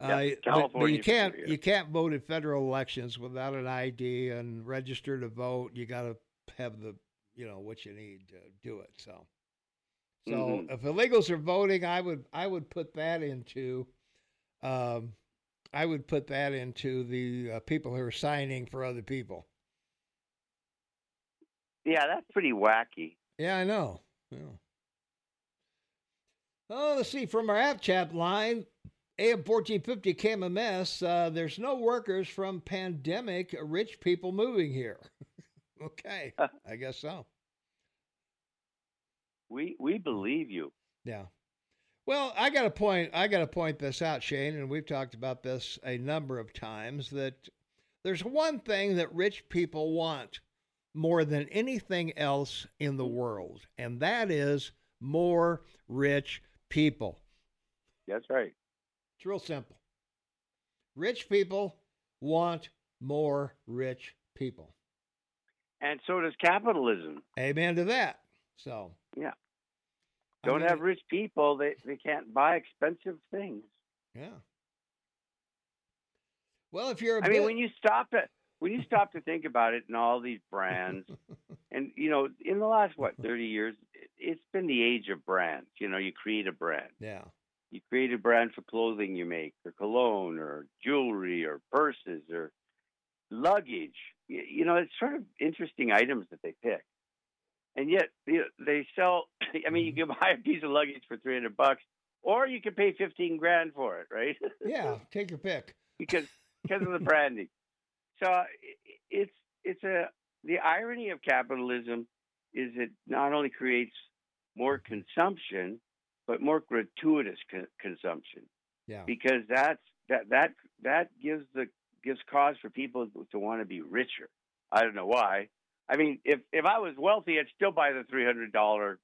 Yeah, Uh, but- but, California you can't you can't vote in federal elections without an ID and register to vote. You got to have the you know what you need to do it. So, so Mhm. if illegals are voting, I would I would put that into, um, I would put that into the uh, people who are signing for other people. Yeah, that's pretty wacky. Yeah, I know. Yeah. Oh, let's see. From our app chat line, AM fourteen fifty KMMS. Uh, there's no workers from pandemic rich people moving here. okay, uh, I guess so. We we believe you. Yeah. Well, I got to point. I got to point this out, Shane, and we've talked about this a number of times. That there's one thing that rich people want more than anything else in the world, and that is more rich people. That's right. It's real simple. Rich people want more rich people. And so does capitalism. Amen to that. So, Yeah. Don't mean, have rich people, they, they can't buy expensive things. Yeah. Well, if you're a I mean, when you stop to when you stop to think about it, and all these brands, and you know, in the last what thirty years, it- it's been the age of brands. You know, you create a brand. yeah. You create a brand for clothing you make, or cologne, or jewelry, or purses, or luggage. You know, it's sort of interesting items that they pick, and yet you know, they sell. I mean, you mm-hmm. can buy a piece of luggage for three hundred bucks, or you can pay fifteen grand for it, right? Yeah, take your pick. because because of the branding. So it's it's a the irony of capitalism is it not only creates more consumption, but more gratuitous co- consumption Yeah. because that's that that that gives the gives cause for people to want to be richer. I don't know why. I mean, if if I was wealthy, I'd still buy the three hundred dollar,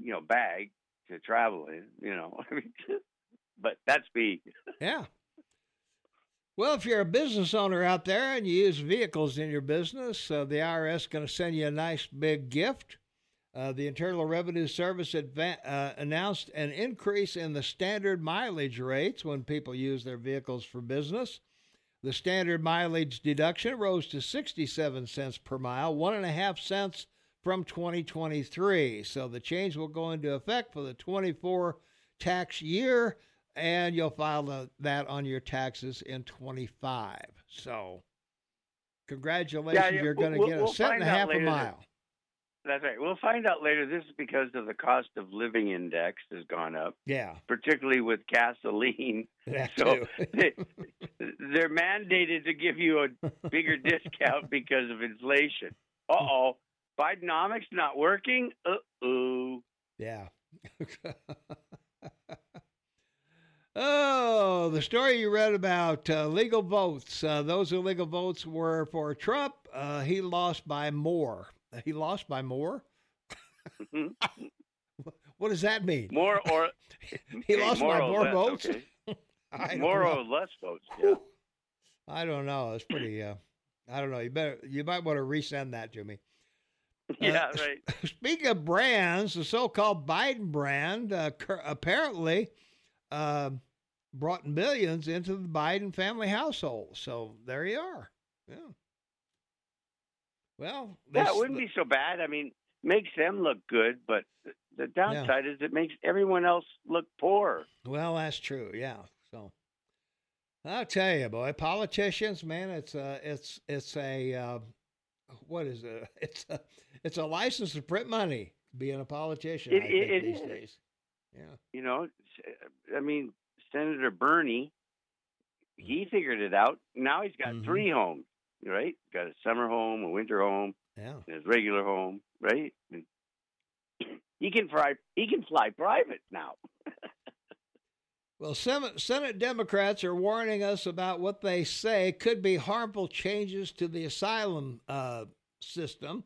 you know, bag to travel in. You know, I mean, but that's me. Yeah. Well, if you're a business owner out there and you use vehicles in your business, uh, the IRS is going to send you a nice big gift. Uh, the Internal Revenue Service adva- uh, announced an increase in the standard mileage rates when people use their vehicles for business. The standard mileage deduction rose to 67 cents per mile, one and a half cents from 2023. So the change will go into effect for the 24 tax year, and you'll file that on your taxes in 25. So congratulations, yeah, you're going to we'll- get a we'll cent and a half a mile. That's right. We'll find out later. This is because of the cost of living index has gone up, Yeah, particularly with gasoline. that So they, they're mandated to give you a bigger discount because of inflation. Uh oh. Bidenomics not working? Uh oh. Yeah. oh, the story you read about uh, legal votes. Uh, those illegal votes were for Trump. Uh, he lost by more. He lost by more? what does that mean? More or He okay, lost more by more less, votes? okay. More know. or less votes. Yeah. I don't know. It's pretty. Uh, I don't know. You better. You might want to resend that to me. yeah, Uh, right. Speaking of brands, the so-called Biden brand uh, cur- apparently uh, brought millions into the Biden family household. So there you are. Yeah. Well, Yeah, it wouldn't be so bad. I mean, makes them look good, but the downside is it makes everyone else look poor. Well, that's true. Yeah. So I'll tell you, boy, politicians, man, it's a it's it's a uh, what is it? It's a it's a license to print money. Being a politician, It- it- these is. days. Yeah. You know, I mean, Senator Bernie, he figured it out. Now he's got Mhm. three homes, right? Got a summer home, a winter home, Yeah. and his regular home, right? And he can fly. He can fly private now. Well, Senate, Senate Democrats are warning us about what they say could be harmful changes to the asylum uh, system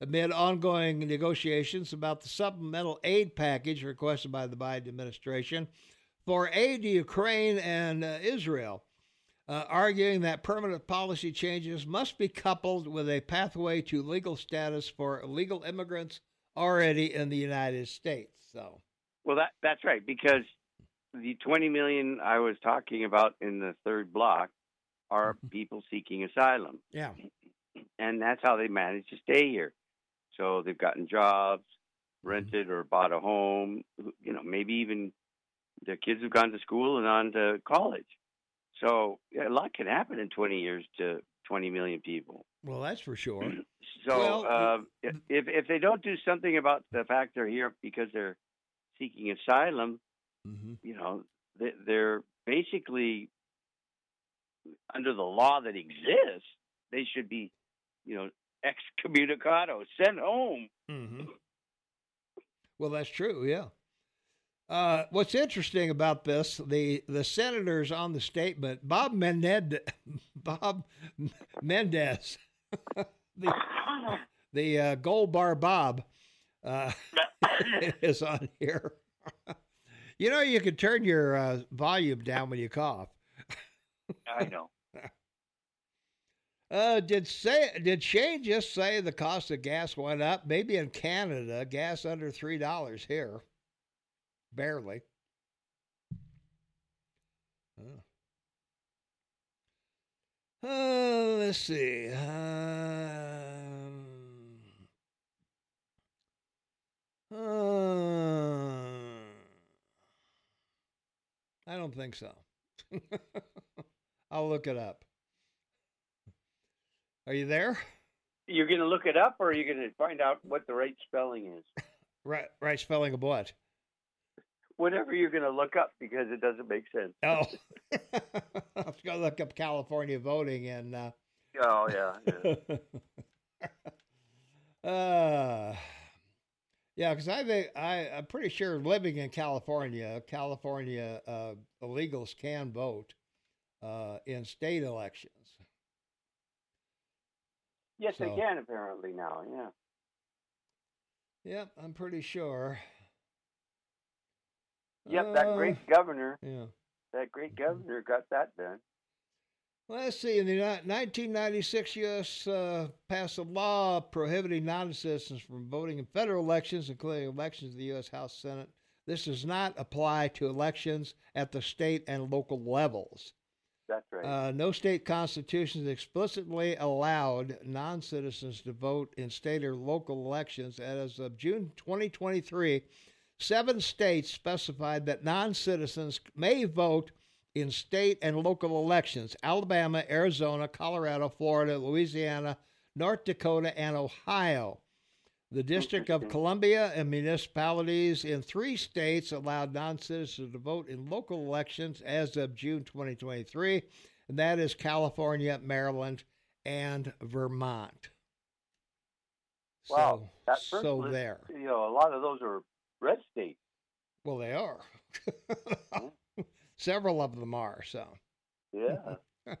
amid ongoing negotiations about the supplemental aid package requested by the Biden administration for aid to Ukraine and uh, Israel, uh, arguing that permanent policy changes must be coupled with a pathway to legal status for illegal immigrants already in the United States. So, Well, that that's right because the 20 million I was talking about in the third block are Mm-hmm. people seeking asylum, yeah. and that's how they manage to stay here. So they've gotten jobs, rented or bought a home. You know, maybe even their kids have gone to school and on to college. So yeah, a lot can happen in 20 years to 20 million people. Well, that's for sure. So Well, uh, if if they don't do something about the fact they're here because they're seeking asylum, Mm-hmm. you know, they- they're basically under the law that exists. They should be, you know, excommunicado, sent home. Mm-hmm. Well, that's true. Yeah. Uh, what's interesting about this, the the senators on the statement, Bob Menendez, Bob Menendez, the the uh, Gold Bar Bob, uh, is on here. you know, you can turn your uh, volume down when you cough. I know. Uh, did say did Shane just say the cost of gas went up? Maybe in Canada, gas under three dollars here, barely. Oh. Uh, let's see. Um, uh, I don't think so. I'll look it up. Are you there? You're going to look it up, or are you going to find out what the right spelling is? Right, right spelling of what? Whatever you're going to look up, because it doesn't make sense. Oh, I was going to look up California voting and. Uh, Oh yeah. yeah. uh, yeah, because I think I, I'm pretty sure living in California, California uh, illegals can vote uh, in state elections. yes, they can apparently now. Yeah. Yep, I'm pretty sure. Yep. That Uh, great governor. Yeah. That great governor got that done. Let's see. In the 1996, U.S. Uh, passed a law prohibiting non-citizens from voting in federal elections, including elections to the U.S. House Senate. This does not apply to elections at the state and local levels. That's right. Uh, no state constitutions explicitly allowed non citizens to vote in state or local elections. As of June 2023, seven states specified that non citizens may vote in state and local elections Alabama, Arizona, Colorado, Florida, Louisiana, North Dakota, and Ohio. The District of Columbia and municipalities in three states allowed non citizens to vote in local elections as of June 2023, and that is California, Maryland, and Vermont. Wow, So, so there. you know, a lot of those are red states. Well, they are. Several of them are, so. Yeah.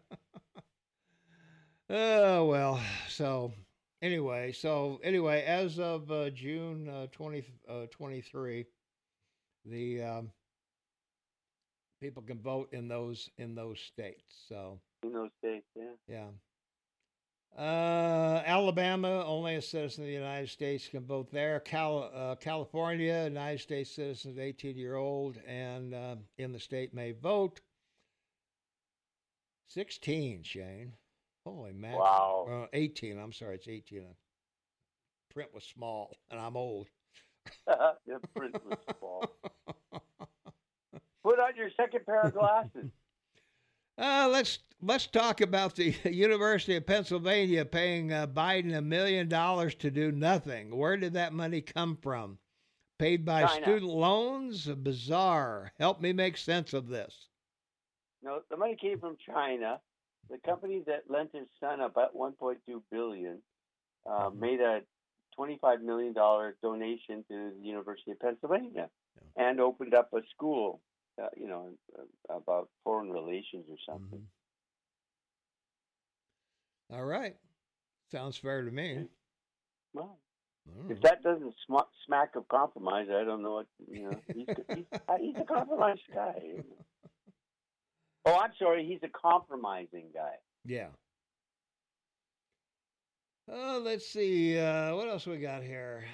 Oh well. So anyway, so anyway, as of uh, June uh, 20, uh, 23, the um, people can vote in those in those states. So in those states, yeah. yeah. Uh, Alabama, only a citizen of the United States can vote there. Cal- uh, California, United States citizens 18 year old and uh, in the state may vote. 16, Shane. Holy mackerel. Wow. Uh, 18, I'm sorry, it's 18. Print was small and I'm old. the print was small. Put on your second pair of glasses. Uh, let's let's talk about the University of Pennsylvania paying uh, Biden a million dollars to do nothing. Where did that money come from? Paid by China. student loans? Bizarre. Help me make sense of this. No, the money came from China. The company that lent his son about 1.2 billion uh, made a 25 million dollar donation to the University of Pennsylvania and opened up a school. Uh, you know, uh, about foreign relations or something. All right. Sounds fair to me. Well, if that doesn't sm- smack of compromise, I don't know what you know. He's, he's, uh, he's a compromised guy. Oh, I'm sorry. He's a compromising guy. Yeah. Oh, let's see. Uh, what else we got here?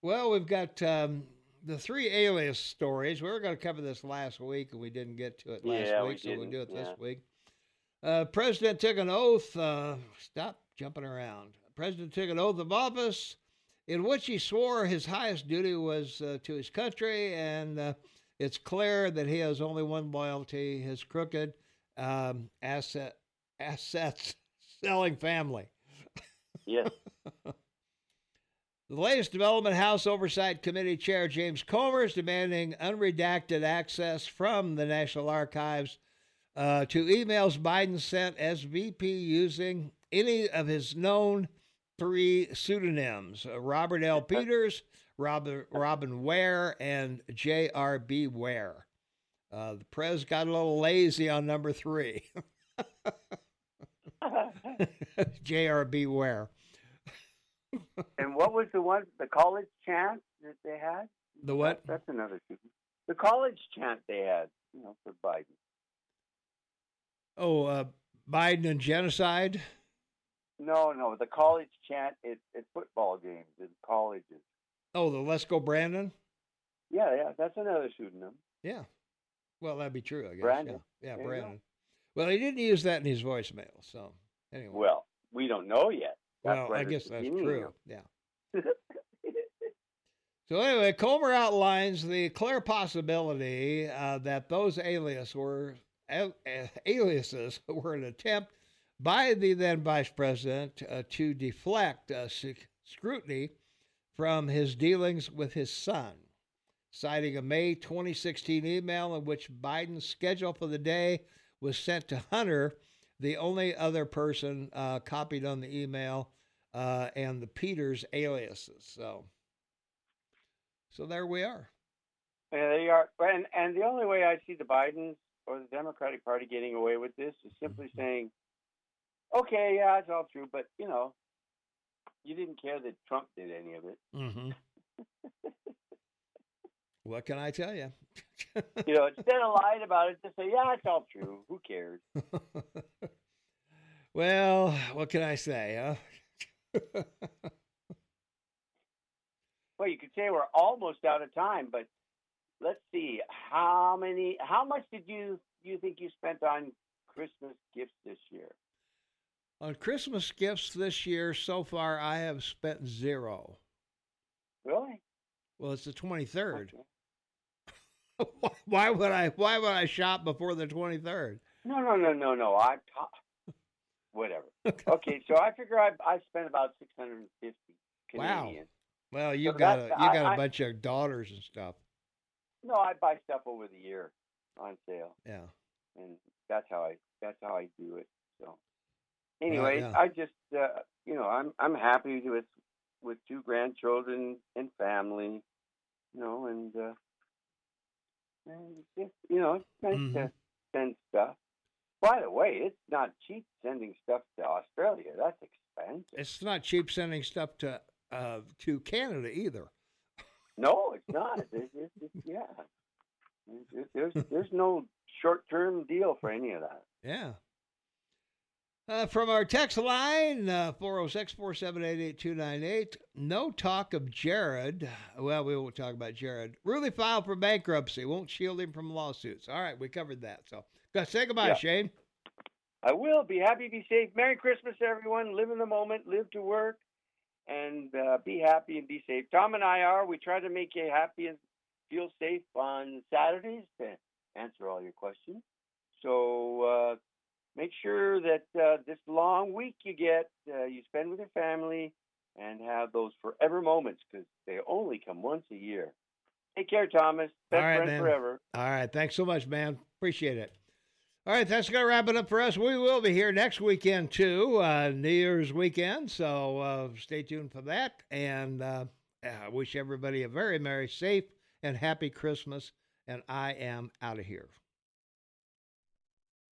Well, we've got um, the three alias stories. We were going to cover this last week, and we didn't get to it last Yeah, we week, so we'll do it this week. Uh, President took an oath. Uh, stop jumping around. President took an oath of office in which he swore his highest duty was uh, to his country, and uh, it's clear that he has only one loyalty: his crooked um, asset assets selling family. Yes. The latest development, House Oversight Committee Chair James Comer is demanding unredacted access from the National Archives uh, to emails Biden sent as VP using any of his known three pseudonyms uh, Robert L. Peters, Robin, Robin Ware, and J.R.B. Ware. Uh, the prez got a little lazy on number three. J.R.B. Ware. And what was the one? The college chant that they had? The what? That's another shooting. The college chant they had, you know, for Biden. Oh, uh, Biden and genocide. No, no, the college chant at, at football games in colleges. Oh, the Let's Go Brandon. Yeah, yeah, that's another pseudonym. Yeah. Well, that'd be true, I guess. Brandon. Yeah, yeah Brandon. Well, he didn't use that in his voicemail. So anyway. Well, we don't know yet. That's well, I guess that's true. Yeah. So anyway, Comer outlines the clear possibility uh, that those alias were al- aliases were an attempt by the then vice president uh, to deflect uh, sc- scrutiny from his dealings with his son, citing a May 2016 email in which Biden's schedule for the day was sent to Hunter, the only other person uh, copied on the email, uh, and the Peters aliases. So. So there we are. Yeah, they are, and and the only way I see the Bidens or the Democratic Party getting away with this is simply saying, "Okay, yeah, it's all true, but you know, you didn't care that Trump did any of it. Mm-hmm. what can I tell you? You know, instead of lying about it, just say, yeah, it's all true. Who cares?" well, what can I say, huh? Well, you could say we're almost out of time, but let's see how many, how much did you you think you spent on Christmas gifts this year? On Christmas gifts this year, so far, I have spent zero. Really? Well, it's the 23rd. Okay. why would I? Why would I shop before the 23rd? No, no, no, no, no. I'm whatever. Okay, so I figure I I spent about six hundred and fifty Canadian. Wow. Well, you So got a you got a I- bunch of daughters and stuff. No, I buy stuff over the year on sale, Yeah. and that's how I that's how I do it. So, anyway, yeah. I just uh, you know I'm I'm happy with with two grandchildren and family, you know, and uh, and just you know it's nice Mhm. to send stuff. By the way, it's not cheap sending stuff to Australia. That's expensive. It's not cheap sending stuff to uh, to Canada either. No, it's not. It's, it's, it's, yeah, there's there's no short term deal for any of that. Yeah. Uh, from our text line, uh, 406 478 8298, no talk of Jared. Well, we won't talk about Jared. Really filed for bankruptcy. Won't shield him from lawsuits. All right, we covered that. So say goodbye, Yeah. Shane. I will be happy. Be safe. Merry Christmas, everyone. Live in the moment. Live to work, and uh, be happy and be safe. Tom and I are. We try to make you happy and feel safe on Saturdays to answer all your questions. So uh, make sure that uh, this long week you get, uh, you spend with your family and have those forever moments because they only come once a year. Take care, Thomas. Best All right, friend man. forever. All right. Thanks so much, man. Appreciate it. All right, that's going to wrap it up for us. We will be here next weekend, too, uh, New Year's weekend. So uh, stay tuned for that. And uh, I wish everybody a very Merry, safe, and happy Christmas. And I am out of here.